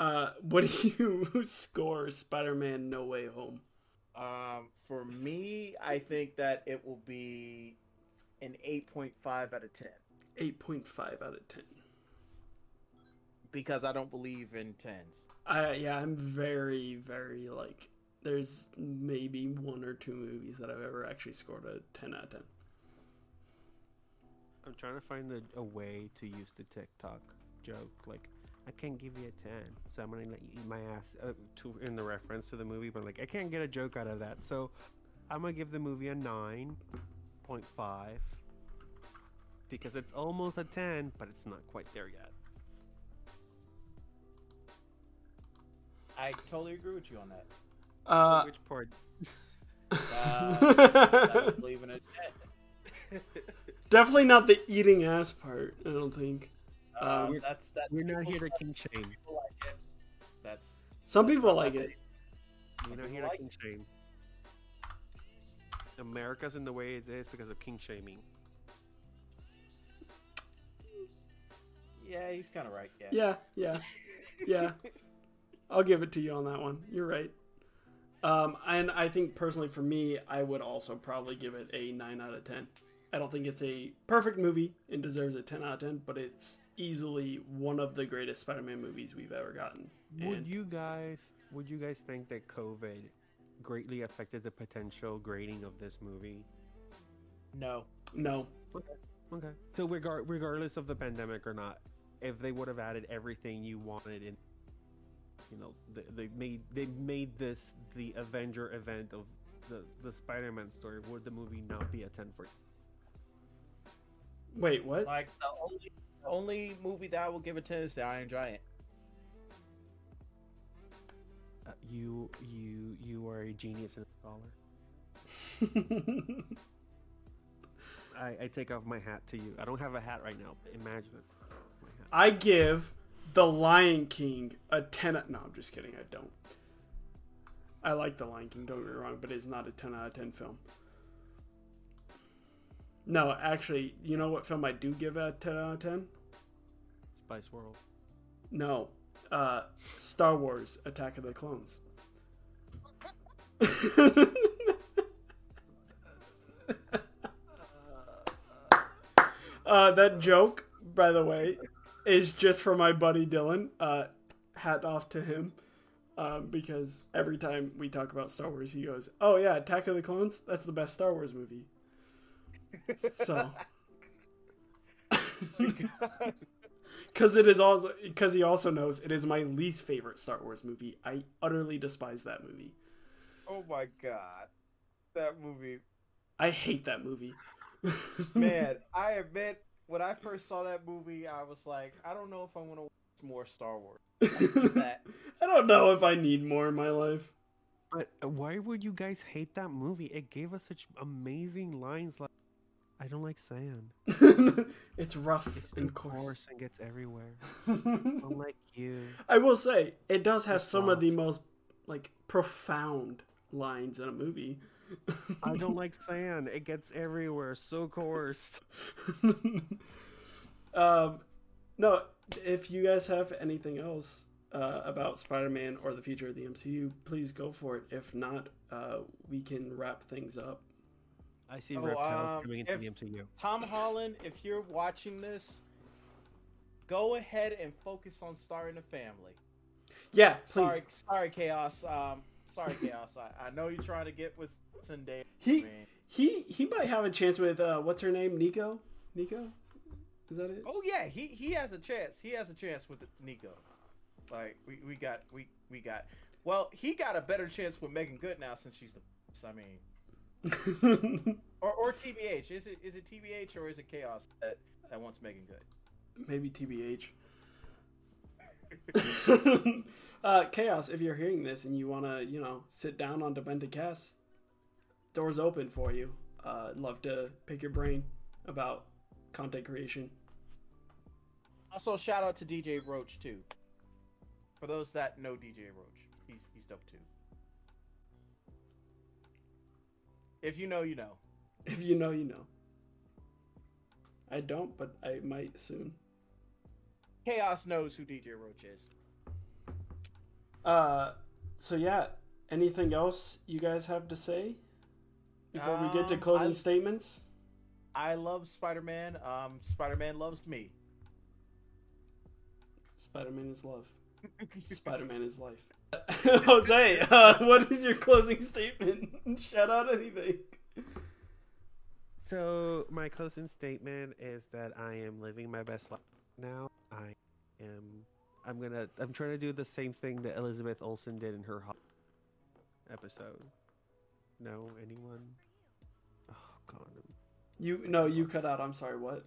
[SPEAKER 1] Uh, what do you score Spider-Man No Way Home?
[SPEAKER 2] Um, for me, I think that it will be an 8.5 out of 10
[SPEAKER 1] 8.5 out of 10.
[SPEAKER 2] because I don't believe in tens.
[SPEAKER 1] I yeah, I'm very very like there's maybe one or two movies that I've ever actually scored a 10 out of 10.
[SPEAKER 3] I'm trying to find a, a way to use the TikTok joke. Like, I can't give you a 10, so I'm gonna let you eat my ass. Uh, to in the reference to the movie, but like, I can't get a joke out of that. So, I'm gonna give the movie a 9.5 because it's almost a 10, but it's not quite there yet.
[SPEAKER 2] I totally agree with you on that.
[SPEAKER 1] Uh
[SPEAKER 3] Which part?
[SPEAKER 2] Uh, I believe in a 10.
[SPEAKER 1] definitely not the eating ass part, I don't think. Um,
[SPEAKER 2] that's that.
[SPEAKER 3] We're not here to king shame.
[SPEAKER 2] like. That's
[SPEAKER 1] Some people
[SPEAKER 2] not
[SPEAKER 1] like it.
[SPEAKER 2] thing.
[SPEAKER 3] We're not here to
[SPEAKER 2] like
[SPEAKER 3] king shame. America's in the way it is because of king shaming.
[SPEAKER 2] Yeah, he's kind of right. Yeah.
[SPEAKER 1] Yeah, yeah. Yeah. I'll give it to you on that one. You're right. Um, and I think personally for me, I would also probably give it a 9 out of 10. I don't think it's a perfect movie and deserves a 10 out of 10, but it's easily one of the greatest Spider-Man movies we've ever gotten.
[SPEAKER 3] Would
[SPEAKER 1] And-
[SPEAKER 3] you guys would you guys think that COVID greatly affected the potential grading of this movie?
[SPEAKER 2] No.
[SPEAKER 1] No.
[SPEAKER 3] Okay. So regar- regardless of the pandemic or not, if they would have added everything you wanted in you know, they, they made they made this the Avenger event of the the Spider-Man story, would the movie not be a 10 for
[SPEAKER 1] Wait, what?
[SPEAKER 2] Like the only the only movie that I will give a 10 is the Iron Giant.
[SPEAKER 3] uh, you you you are a genius and a scholar. I, I take off my hat to you. I don't have a hat right now, but imagine it.
[SPEAKER 1] I give The Lion King a 10 out- No, I'm just kidding. I don't. I like The Lion King, don't get me wrong, but it's not a 10 out of 10 film. No, actually, you know what film I do give a 10 out of 10?
[SPEAKER 3] Spice World.
[SPEAKER 1] No. Uh, Star Wars Attack of the Clones. uh, that joke, by the way, is just for my buddy Dylan. Uh, hat off to him. Um, because every time we talk about Star Wars, he goes, "Oh yeah, Attack of the Clones. That's the best Star Wars movie." So, because it is also because he also knows it is my least favorite Star Wars movie. I utterly despise that movie.
[SPEAKER 2] oh my god, that movie,
[SPEAKER 1] I hate that movie.
[SPEAKER 2] man! I admit, when I first saw that movie, I was like, I don't know if I want to watch more Star Wars. that.
[SPEAKER 1] I don't know if I need more in my life.
[SPEAKER 3] But uh, why would you guys hate that movie? It gave us such amazing lines like, I don't like sand.
[SPEAKER 1] it's rough
[SPEAKER 3] It's
[SPEAKER 1] and
[SPEAKER 3] coarse
[SPEAKER 1] coarse.
[SPEAKER 3] and gets everywhere. Unlike you.
[SPEAKER 1] I will say it does have
[SPEAKER 3] It's
[SPEAKER 1] some of the most like profound lines in a movie.
[SPEAKER 3] I don't like sand. It gets everywhere. So coarse.
[SPEAKER 1] um, no, if you guys have anything else uh, about Spider-Man or the future of the MCU, please go for it. If not, uh, we can wrap things up.
[SPEAKER 3] I see
[SPEAKER 2] Oh,
[SPEAKER 3] reptiles
[SPEAKER 2] um,
[SPEAKER 3] coming into the MCU.
[SPEAKER 2] Tom Holland, if you're watching this, go ahead and focus on starting a family.
[SPEAKER 1] Yeah, please.
[SPEAKER 2] Sorry, sorry, chaos. Um, sorry, chaos. I, I know you're trying to get with Zendaya.
[SPEAKER 1] He
[SPEAKER 2] man.
[SPEAKER 1] he he might have a chance with uh, what's her name? Nico. Nico. Is that it?
[SPEAKER 2] Oh yeah, he he has a chance. He has a chance with Nico. Like we, we got we we got. Well, he got a better chance with Meagan Good now since she's the. I mean, or or TBH. Is it is it TBH or is it Chaos that that wants Meagan Good?
[SPEAKER 1] Maybe TBH. uh, Chaos, if you're hearing this and you want to, you know, sit down on Demented Cast, doors open for you. Uh, love to pick your brain about content creation.
[SPEAKER 2] Also, shout out to DJ Roach too. For those that know DJ Roach, he's he's dope too. If you know, you know.
[SPEAKER 1] If you know, you know. I don't, but I might soon.
[SPEAKER 2] Chaos knows who DJ Roach is.
[SPEAKER 1] Uh, so yeah, anything else you guys have to say before we get to
[SPEAKER 2] Um,
[SPEAKER 1] closing
[SPEAKER 2] I-
[SPEAKER 1] statements?
[SPEAKER 2] I love Spider Man. Um, Spider Man loves me.
[SPEAKER 1] Spider-Man is love. Spider-Man is life. Jose, uh, what is your closing statement? Shout out anything.
[SPEAKER 3] So my closing statement is that I am living my best life now. I am. I'm gonna. I'm trying to do the same thing that Elizabeth Olsen did in her episode. No, anyone? Oh God.
[SPEAKER 1] You no, you cut out. I'm sorry. What?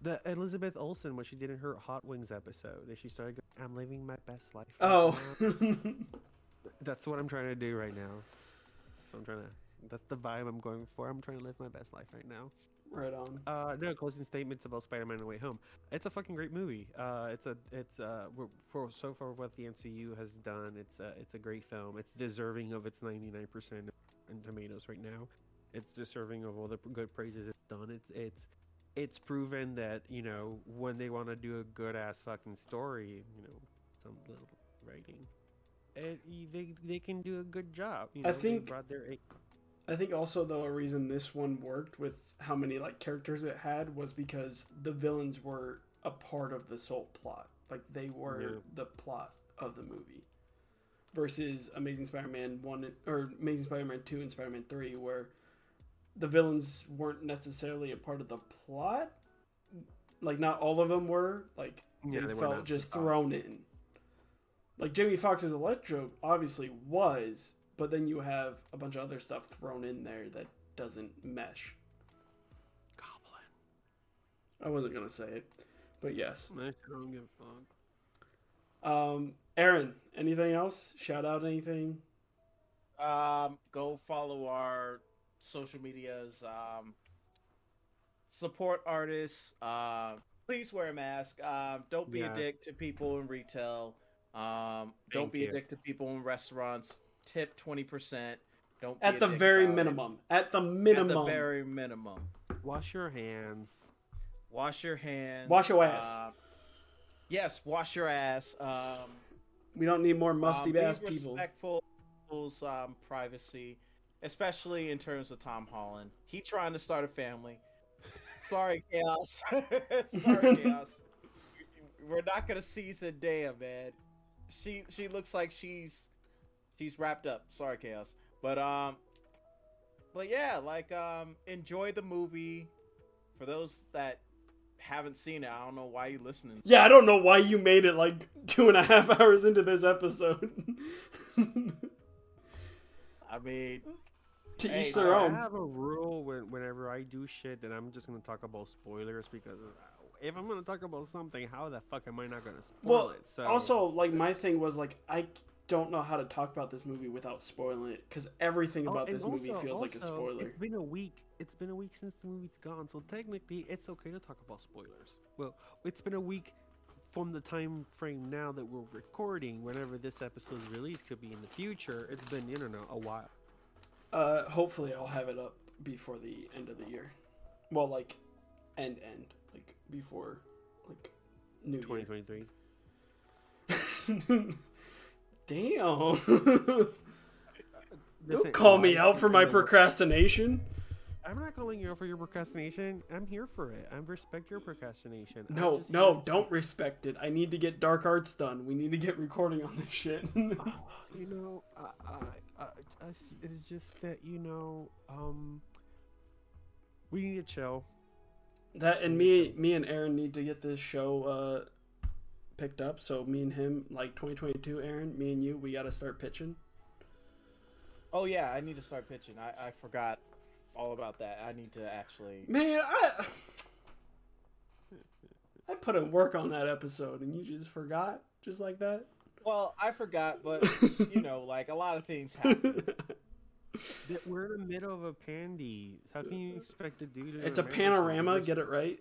[SPEAKER 3] The Elizabeth Olsen, when she did in her Hot Wings episode, that she started. Going, I'm living my best life. right
[SPEAKER 1] Oh,
[SPEAKER 3] that's what I'm trying to do right now. So I'm trying to. That's the vibe I'm going for. I'm trying to live my best life right now.
[SPEAKER 1] right on.
[SPEAKER 3] Uh, no closing statements about Spider-Man: No Way Home. It's a fucking great movie. Uh, it's a it's uh for so far what the MCU has done. It's a it's a great film. It's deserving of its 99% in tomatoes right now. It's deserving of all the good praises it's done. It's it's it's proven that you know when they want to do a good ass fucking story, you know, some little writing, eh, it, they they can do a good job. You
[SPEAKER 1] I
[SPEAKER 3] know, they
[SPEAKER 1] think-
[SPEAKER 3] their
[SPEAKER 1] I think also though a reason this one worked with how many like characters it had was because the villains were a part of the sole plot. Like they were
[SPEAKER 3] Yeah.
[SPEAKER 1] the plot of the movie. Versus Amazing Spider-Man 1 or Amazing Spider-Man 2 and Spider-Man 3 where the villains weren't necessarily a part of the plot. Like not all of them were. Like
[SPEAKER 3] Yeah,
[SPEAKER 1] they,
[SPEAKER 3] they
[SPEAKER 1] felt just thrown in. Like Jamie Foxx's Electro obviously was, but then you have a bunch of other stuff thrown in there that doesn't mesh.
[SPEAKER 3] Goblin.
[SPEAKER 1] I wasn't gonna say it, but yes.
[SPEAKER 3] I don't give a fuck.
[SPEAKER 1] Um, Aaron, anything else? Shout out anything?
[SPEAKER 2] Um, go follow our social medias. Um, support artists. Uh, please wear a mask. Um, don't be
[SPEAKER 3] Yes.
[SPEAKER 2] a dick to people in retail. Um, don't be
[SPEAKER 3] you.
[SPEAKER 2] a dick to people in restaurants. Tip twenty percent. Don't
[SPEAKER 1] At the very
[SPEAKER 2] about it.
[SPEAKER 1] minimum. At the minimum.
[SPEAKER 2] At the very minimum.
[SPEAKER 3] Wash your hands.
[SPEAKER 2] Wash your hands.
[SPEAKER 1] Wash your ass.
[SPEAKER 2] Uh, yes, wash your ass. Um,
[SPEAKER 1] we don't need more musty
[SPEAKER 2] um,
[SPEAKER 1] ass
[SPEAKER 2] be
[SPEAKER 1] people.
[SPEAKER 2] respectful people's um, privacy, especially in terms of Tom Holland. He trying to start a family. Sorry, chaos. Sorry, chaos. We're not gonna see Zendaya, man. She she looks like she's she's wrapped up. Sorry, chaos. But um, but yeah, like um, enjoy the movie. For those that haven't seen it, I don't know why you listening.
[SPEAKER 1] Yeah, I don't know why you made it like two and a half hours into this episode.
[SPEAKER 2] I mean,
[SPEAKER 1] to
[SPEAKER 2] Hey,
[SPEAKER 1] each
[SPEAKER 2] so
[SPEAKER 1] their
[SPEAKER 3] I have a rule when, whenever I do shit that I'm just gonna talk about spoilers because uh, if I'm gonna talk about something, how the fuck am I not gonna spoil
[SPEAKER 1] Well,
[SPEAKER 3] it? So
[SPEAKER 1] Also, like my thing was like I don't know how to talk about this movie without spoiling it because everything
[SPEAKER 3] Oh,
[SPEAKER 1] about
[SPEAKER 3] and
[SPEAKER 1] this movie
[SPEAKER 3] also-
[SPEAKER 1] feels like a spoiler.
[SPEAKER 3] It's been a week. It's been a week since the movie's gone, so technically it's okay to talk about spoilers. Well, it's been a week from the time frame now that we're recording. Whenever this episode's released, could be in the future. It's been, you know, a while.
[SPEAKER 1] Uh, hopefully I'll have it up before the end of the year. Well, like end end, like before like New
[SPEAKER 3] 2023.
[SPEAKER 1] Damn. Don't call me out for my
[SPEAKER 3] people-
[SPEAKER 1] procrastination.
[SPEAKER 3] I'm not calling you out for your procrastination. I'm here for it. I respect your procrastination.
[SPEAKER 1] No,
[SPEAKER 3] just-
[SPEAKER 1] no,
[SPEAKER 3] I'm-
[SPEAKER 1] don't respect it. I need to get Dark Arts done. We need to get recording on this shit.
[SPEAKER 3] You know, I, I, I, I, it's just that you know, um, we need to chill.
[SPEAKER 1] that and me, me and Aaron need to get this show uh, picked up. So me and him, like 2022, Aaron, me and you, we got to start pitching.
[SPEAKER 2] oh yeah, I need to start pitching. I, I forgot all about that. I need to actually.
[SPEAKER 1] Man, I I put in work on that episode, and you just forgot, just like that.
[SPEAKER 2] Well, I forgot, but you know, like a lot of things happen.
[SPEAKER 3] We're in the middle of a pandy. How can you expect to do to
[SPEAKER 1] it's a panorama. Get it right.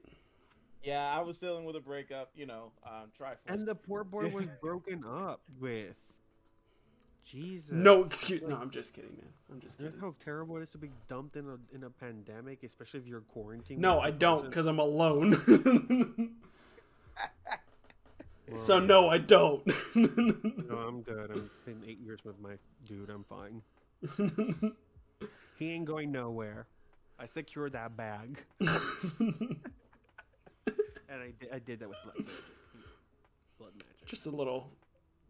[SPEAKER 2] yeah, I was dealing with a breakup. You know, um, try.
[SPEAKER 3] And the poor boy was broken up with. Jesus.
[SPEAKER 1] No excuse. No, I'm just kidding, man. I'm just
[SPEAKER 3] You know
[SPEAKER 1] kidding.
[SPEAKER 3] how terrible it is to be dumped in a in a pandemic, especially if you're quarantined.
[SPEAKER 1] No, I don't, because I'm alone.
[SPEAKER 3] Well,
[SPEAKER 1] so no, I don't.
[SPEAKER 3] No, I'm good. I'm been eight years with my dude. I'm fine. He ain't going nowhere. I secured that bag, and I did, I did that with blood magic. Blood magic.
[SPEAKER 1] just a little,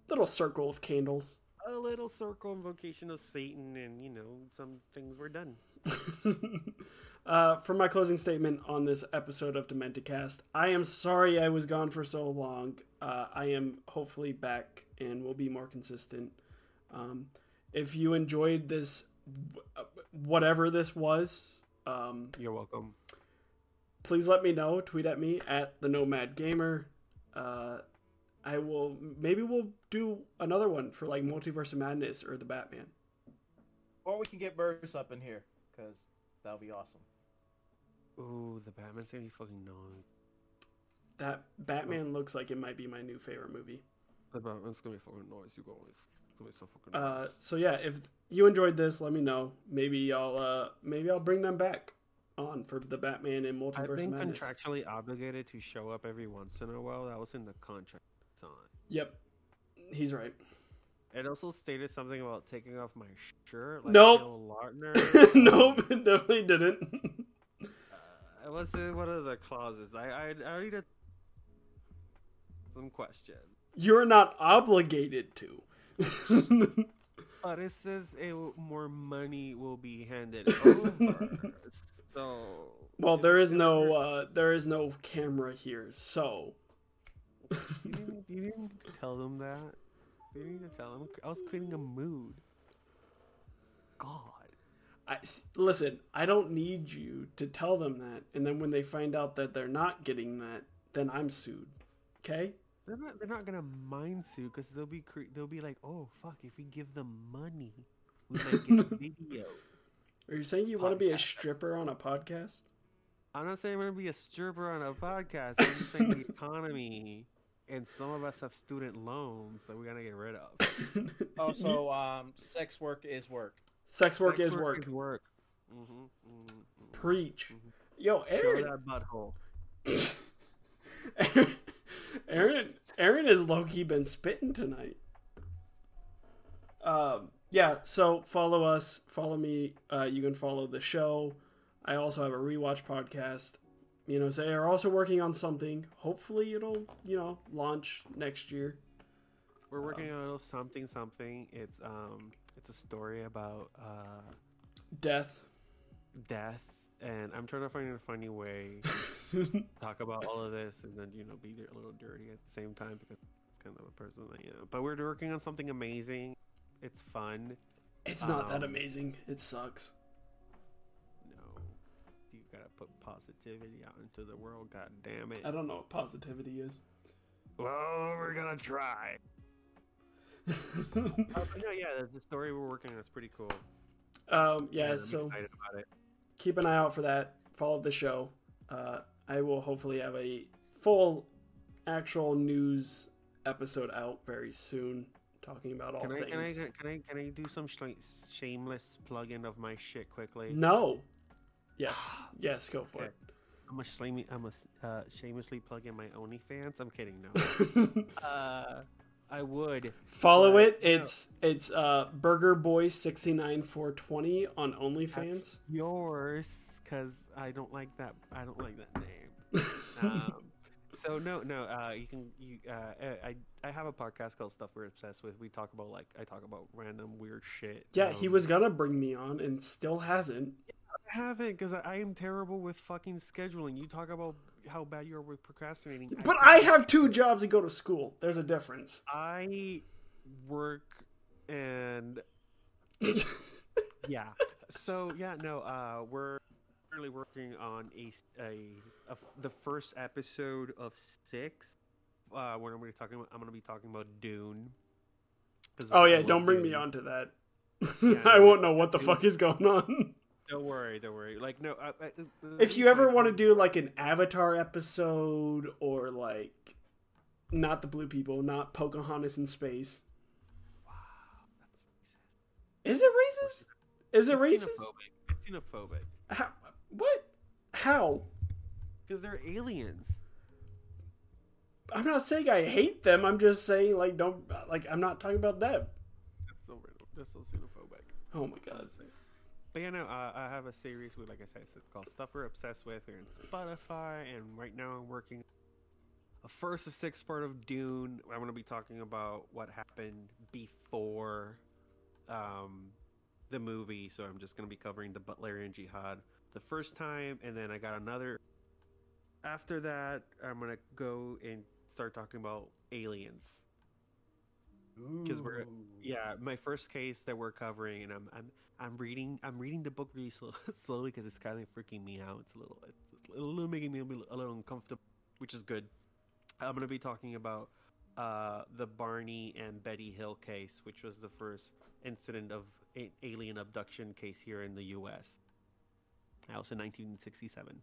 [SPEAKER 1] little circle of candles.
[SPEAKER 3] A little circle invocation of Satan, and you know some things were done.
[SPEAKER 1] uh, for my closing statement on this episode of Dementicast, I am sorry I was gone for so long. Uh, I am hopefully back and will be more consistent. Um, if you enjoyed this, whatever this was, um,
[SPEAKER 3] You're welcome.
[SPEAKER 1] please let me know. Tweet at me at the Nomad Gamer. Uh, I will maybe we'll do another one for like Multiverse of Madness or the Batman.
[SPEAKER 2] Or we can get Burris up in here, because that'll be awesome.
[SPEAKER 3] Ooh, the Batman's gonna be fucking gnarly.
[SPEAKER 1] That Batman looks like it might be my new favorite movie.
[SPEAKER 3] The Batman's gonna be fucking noise. You guys. It's gonna be so fucking
[SPEAKER 1] Uh, so yeah, if you enjoyed this, let me know. Maybe I'll uh, maybe I'll bring them back on for the Batman and Multiverse.
[SPEAKER 3] I've
[SPEAKER 1] Multiverse
[SPEAKER 3] been
[SPEAKER 1] Madness.
[SPEAKER 3] contractually obligated to show up every once in a while. That was in the contract sign.
[SPEAKER 1] Yep, he's right.
[SPEAKER 3] It also stated something about taking off my shirt. Like
[SPEAKER 1] Nope.
[SPEAKER 3] Phil Lartner.
[SPEAKER 1] nope, it definitely didn't.
[SPEAKER 3] uh, it was in one of the clauses. I I, I need a some questions.
[SPEAKER 1] You're not obligated to.
[SPEAKER 3] But it says it, more money will be handed over. so
[SPEAKER 1] well, there is no uh, there is no camera here, so
[SPEAKER 3] You didn't, you didn't tell them that. You didn't tell them. I was creating a mood. God.
[SPEAKER 1] I listen. I don't need you to tell them that, and then when they find out that they're not getting that, then I'm sued. Okay?
[SPEAKER 3] They're not. They're not gonna mind sue because they'll be. Cre- they'll be like, oh fuck! If we give them money, we might get a video.
[SPEAKER 1] Are you saying you want to be a stripper on a podcast?
[SPEAKER 3] I'm not saying I'm gonna be a stripper on a podcast. I'm just saying the economy, and some of us have student loans that we gotta get rid of.
[SPEAKER 2] Also, um, sex work is work.
[SPEAKER 1] Sex work
[SPEAKER 3] Sex
[SPEAKER 1] is work.
[SPEAKER 3] Is work. Mm-hmm, mm-hmm,
[SPEAKER 1] Preach. Yo, Aaron.
[SPEAKER 3] Show that butthole.
[SPEAKER 1] Aaron, Aaron has low key been spitting tonight. Um, yeah. So follow us, follow me. Uh, you can follow the show. I also have a rewatch podcast. You know, they are also working on something. Hopefully, it'll you know launch next year.
[SPEAKER 3] We're working on a little something something. It's um it's a story about uh
[SPEAKER 1] Death.
[SPEAKER 3] death, and I'm trying to find a funny way to talk about all of this, and then you know be a little dirty at the same time because it's kind of a person that you know. But we're working on something amazing. It's fun.
[SPEAKER 1] it's not that
[SPEAKER 3] Um,
[SPEAKER 1] amazing. It sucks.
[SPEAKER 3] No, you gotta put positivity out into the world. God damn it.
[SPEAKER 1] I don't know what positivity is.
[SPEAKER 3] Well, we're gonna try. Uh, no, yeah, the, story we're working on is pretty cool.
[SPEAKER 1] um, yeah,
[SPEAKER 3] I'm
[SPEAKER 1] so
[SPEAKER 3] excited about it.
[SPEAKER 1] keep an eye out for that. Follow the show. Uh, I will hopefully have a full, actual news episode out very soon, talking about all
[SPEAKER 3] Can I,
[SPEAKER 1] things.
[SPEAKER 3] can I can I can I do some sh- shameless plug-in of my shit quickly?
[SPEAKER 1] No. Yes. Yes. Go for
[SPEAKER 3] Okay. I'm a shame I'm a uh, shamelessly plug in my OnlyFans. I'm kidding, no. uh, I would.
[SPEAKER 1] Follow it.
[SPEAKER 3] no.
[SPEAKER 1] It's it's uh Burger Boy sixty nine four twenty on OnlyFans.
[SPEAKER 3] That's yours, because I don't like that. I don't like that name. um, so no, no. Uh, you can. You. Uh, I. I have a podcast called Stuff We're Obsessed with. We talk about like I talk about random weird shit.
[SPEAKER 1] yeah, he
[SPEAKER 3] Um,
[SPEAKER 1] was gonna bring me on and still hasn't.
[SPEAKER 3] I haven't because I, I am terrible with fucking scheduling. You talk about how bad you are with procrastinating.
[SPEAKER 1] But I have two jobs and go to school. There's a difference.
[SPEAKER 3] I work and yeah. So yeah, no. Uh, we're currently working on a a the first episode of six. Uh, when I'm going to be talking about, I'm going to be talking about Dune.
[SPEAKER 1] Oh yeah, don't bring me
[SPEAKER 3] Dune.
[SPEAKER 1] on to that.
[SPEAKER 3] Yeah,
[SPEAKER 1] I won't know what the
[SPEAKER 3] Dune-
[SPEAKER 1] fuck is going on.
[SPEAKER 3] Don't worry, don't worry. Like no. I, I,
[SPEAKER 1] if you ever want to do like an Avatar episode or like not the blue people, not Pocahontas in space.
[SPEAKER 3] Wow, that's racist.
[SPEAKER 1] Is it racist? Is it
[SPEAKER 3] It's
[SPEAKER 1] racist?
[SPEAKER 3] xenophobic. It's xenophobic
[SPEAKER 1] How, what? How?
[SPEAKER 3] because they're aliens.
[SPEAKER 1] I'm not saying I hate them. I'm just saying like don't like I'm not talking about them.
[SPEAKER 3] That's so that's so xenophobic.
[SPEAKER 1] Oh my god.
[SPEAKER 3] But yeah, no, uh, I have a series with, like I said, it's called Stuff We're Obsessed With. They're in Spotify, and right now I'm working a first to sixth part of Dune. I'm going to be talking about what happened before um, the movie. So I'm just going to be covering the Butlerian Jihad the first time, and then I got another. After that, I'm to go and start talking about aliens. Because we're- Yeah, my first case that we're covering, and I'm I'm I'm reading I'm reading the book really slow, slowly because it's kind of freaking me out. It's a little it's a little making me a little, a little uncomfortable, which is good. I'm gonna be talking about uh, the Barney and Betty Hill case, which was the first incident of a- alien abduction case here in the U.S. That was in 1967.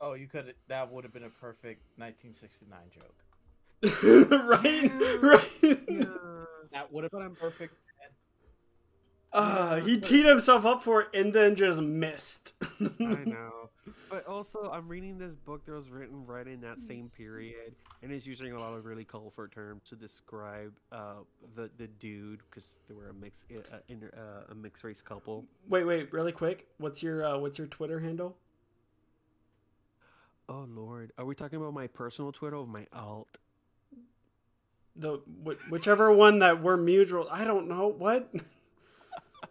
[SPEAKER 2] Oh, you could. That would have been a perfect 1969 joke.
[SPEAKER 1] right? Right.
[SPEAKER 2] That would have been
[SPEAKER 3] I'm-
[SPEAKER 2] perfect.
[SPEAKER 1] Uh, he teed himself up for it and then just missed.
[SPEAKER 3] I know. But also, I'm reading this book that was written right in that same period, and it's using a lot of really colorful terms to describe uh, the the dude because they were a mix uh, inter, uh, a mixed race couple.
[SPEAKER 1] Wait, wait, really quick. What's your uh, what's your Twitter handle?
[SPEAKER 3] Oh Lord, are we talking about my personal Twitter or my alt?
[SPEAKER 1] The wh- whichever one that we're mutual. I don't know what.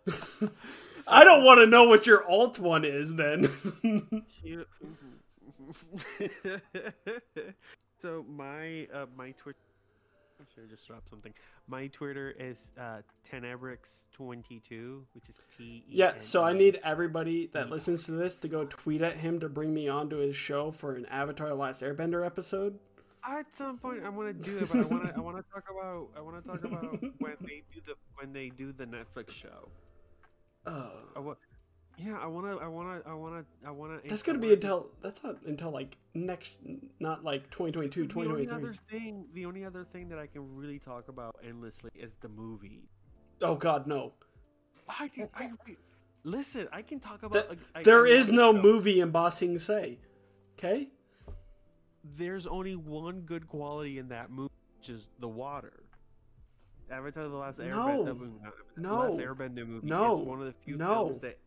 [SPEAKER 1] I don't want to know what your alt one is then.
[SPEAKER 3] So my uh, my Twitter. I should just dropped something. My Twitter is uh, Tenebrix22, which is T. E
[SPEAKER 1] yeah, so I need everybody that listens to this to go tweet at him to bring me onto his show for an Avatar: The Last Airbender episode.
[SPEAKER 3] At some point, I'm gonna do it, but I wanna I wanna talk about I wanna talk about when they do the when they do the Netflix show.
[SPEAKER 1] Oh,
[SPEAKER 3] I wa- yeah, I wanna I wanna I wanna I wanna.
[SPEAKER 1] that's gonna be until that's not until like next, not like 2022,
[SPEAKER 3] The only
[SPEAKER 1] 2023.
[SPEAKER 3] other thing, the only other thing that I can really talk about endlessly is the movie.
[SPEAKER 1] Oh God, no.
[SPEAKER 3] I, I listen. I can talk about. I-
[SPEAKER 1] there is no
[SPEAKER 3] show.
[SPEAKER 1] movie in Bossing Say. Okay.
[SPEAKER 3] There's only one good quality in that movie, which is the water. Avatar: The Last Airbender. uh, not-
[SPEAKER 1] No.
[SPEAKER 3] Last Airbender movie
[SPEAKER 1] No.
[SPEAKER 3] is one of the few
[SPEAKER 1] No.
[SPEAKER 3] films that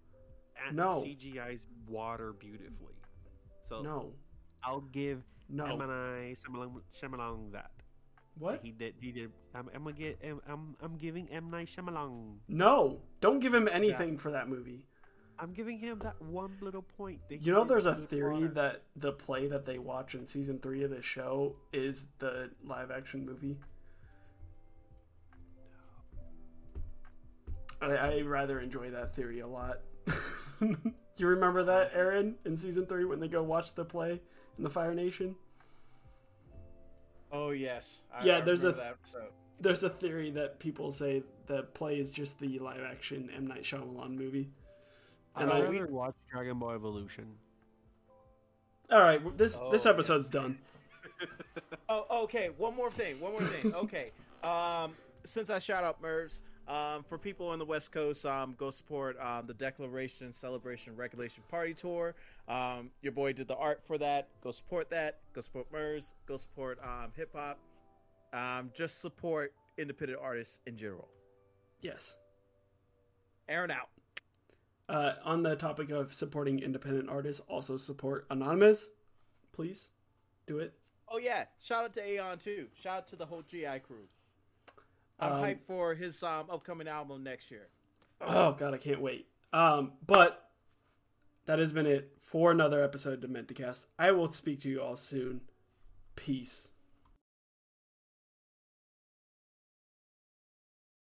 [SPEAKER 1] No.
[SPEAKER 3] CGI's water beautifully. So
[SPEAKER 1] No.
[SPEAKER 3] I'll give
[SPEAKER 1] No.
[SPEAKER 3] I Shyamalan, Shyamalan that.
[SPEAKER 1] What?
[SPEAKER 3] He did. He did. I'm, I'm gonna get. I'm, I'm. I'm giving M Night Shyamalan.
[SPEAKER 1] No. Don't give him anything for that movie.
[SPEAKER 3] I'm giving him that one little point.
[SPEAKER 1] You know, there's a theory
[SPEAKER 3] water.
[SPEAKER 1] that the play that they watch in season three of the show is the live action movie. I, I rather enjoy that theory a lot. Do you remember that, Aaron, in season three when they go watch the play in the Fire Nation?
[SPEAKER 2] Oh yes. I,
[SPEAKER 1] Yeah, there's a-
[SPEAKER 2] that episode.
[SPEAKER 1] There's a theory that people say the play is just the live action M Night Shyamalan movie.
[SPEAKER 3] I'd
[SPEAKER 1] and I-
[SPEAKER 3] rather watch Dragon Ball Evolution.
[SPEAKER 1] All right, this this
[SPEAKER 2] Oh,
[SPEAKER 1] episode's done.
[SPEAKER 2] Oh, okay. One more thing. One more thing. Okay. um, since I shout out Mervs, um, for people on the West Coast, um, go support um, the Declaration Celebration Regulation Party Tour. Um, your boy did the art for that. Go support that. Go support Mervs. Go support um, hip hop. Um, just support independent artists in general.
[SPEAKER 1] Yes.
[SPEAKER 2] Aaron out.
[SPEAKER 1] Uh, on the topic of supporting independent artists, also support Anonymous. Please do it.
[SPEAKER 2] Oh yeah, shout out to Aeon too. Shout out to the whole GI crew. I'm
[SPEAKER 1] Um,
[SPEAKER 2] hyped for his um, upcoming album next year.
[SPEAKER 1] Oh god, I can't wait. Um, but that has been it for another episode of Dementicast. I will speak to you all soon. Peace.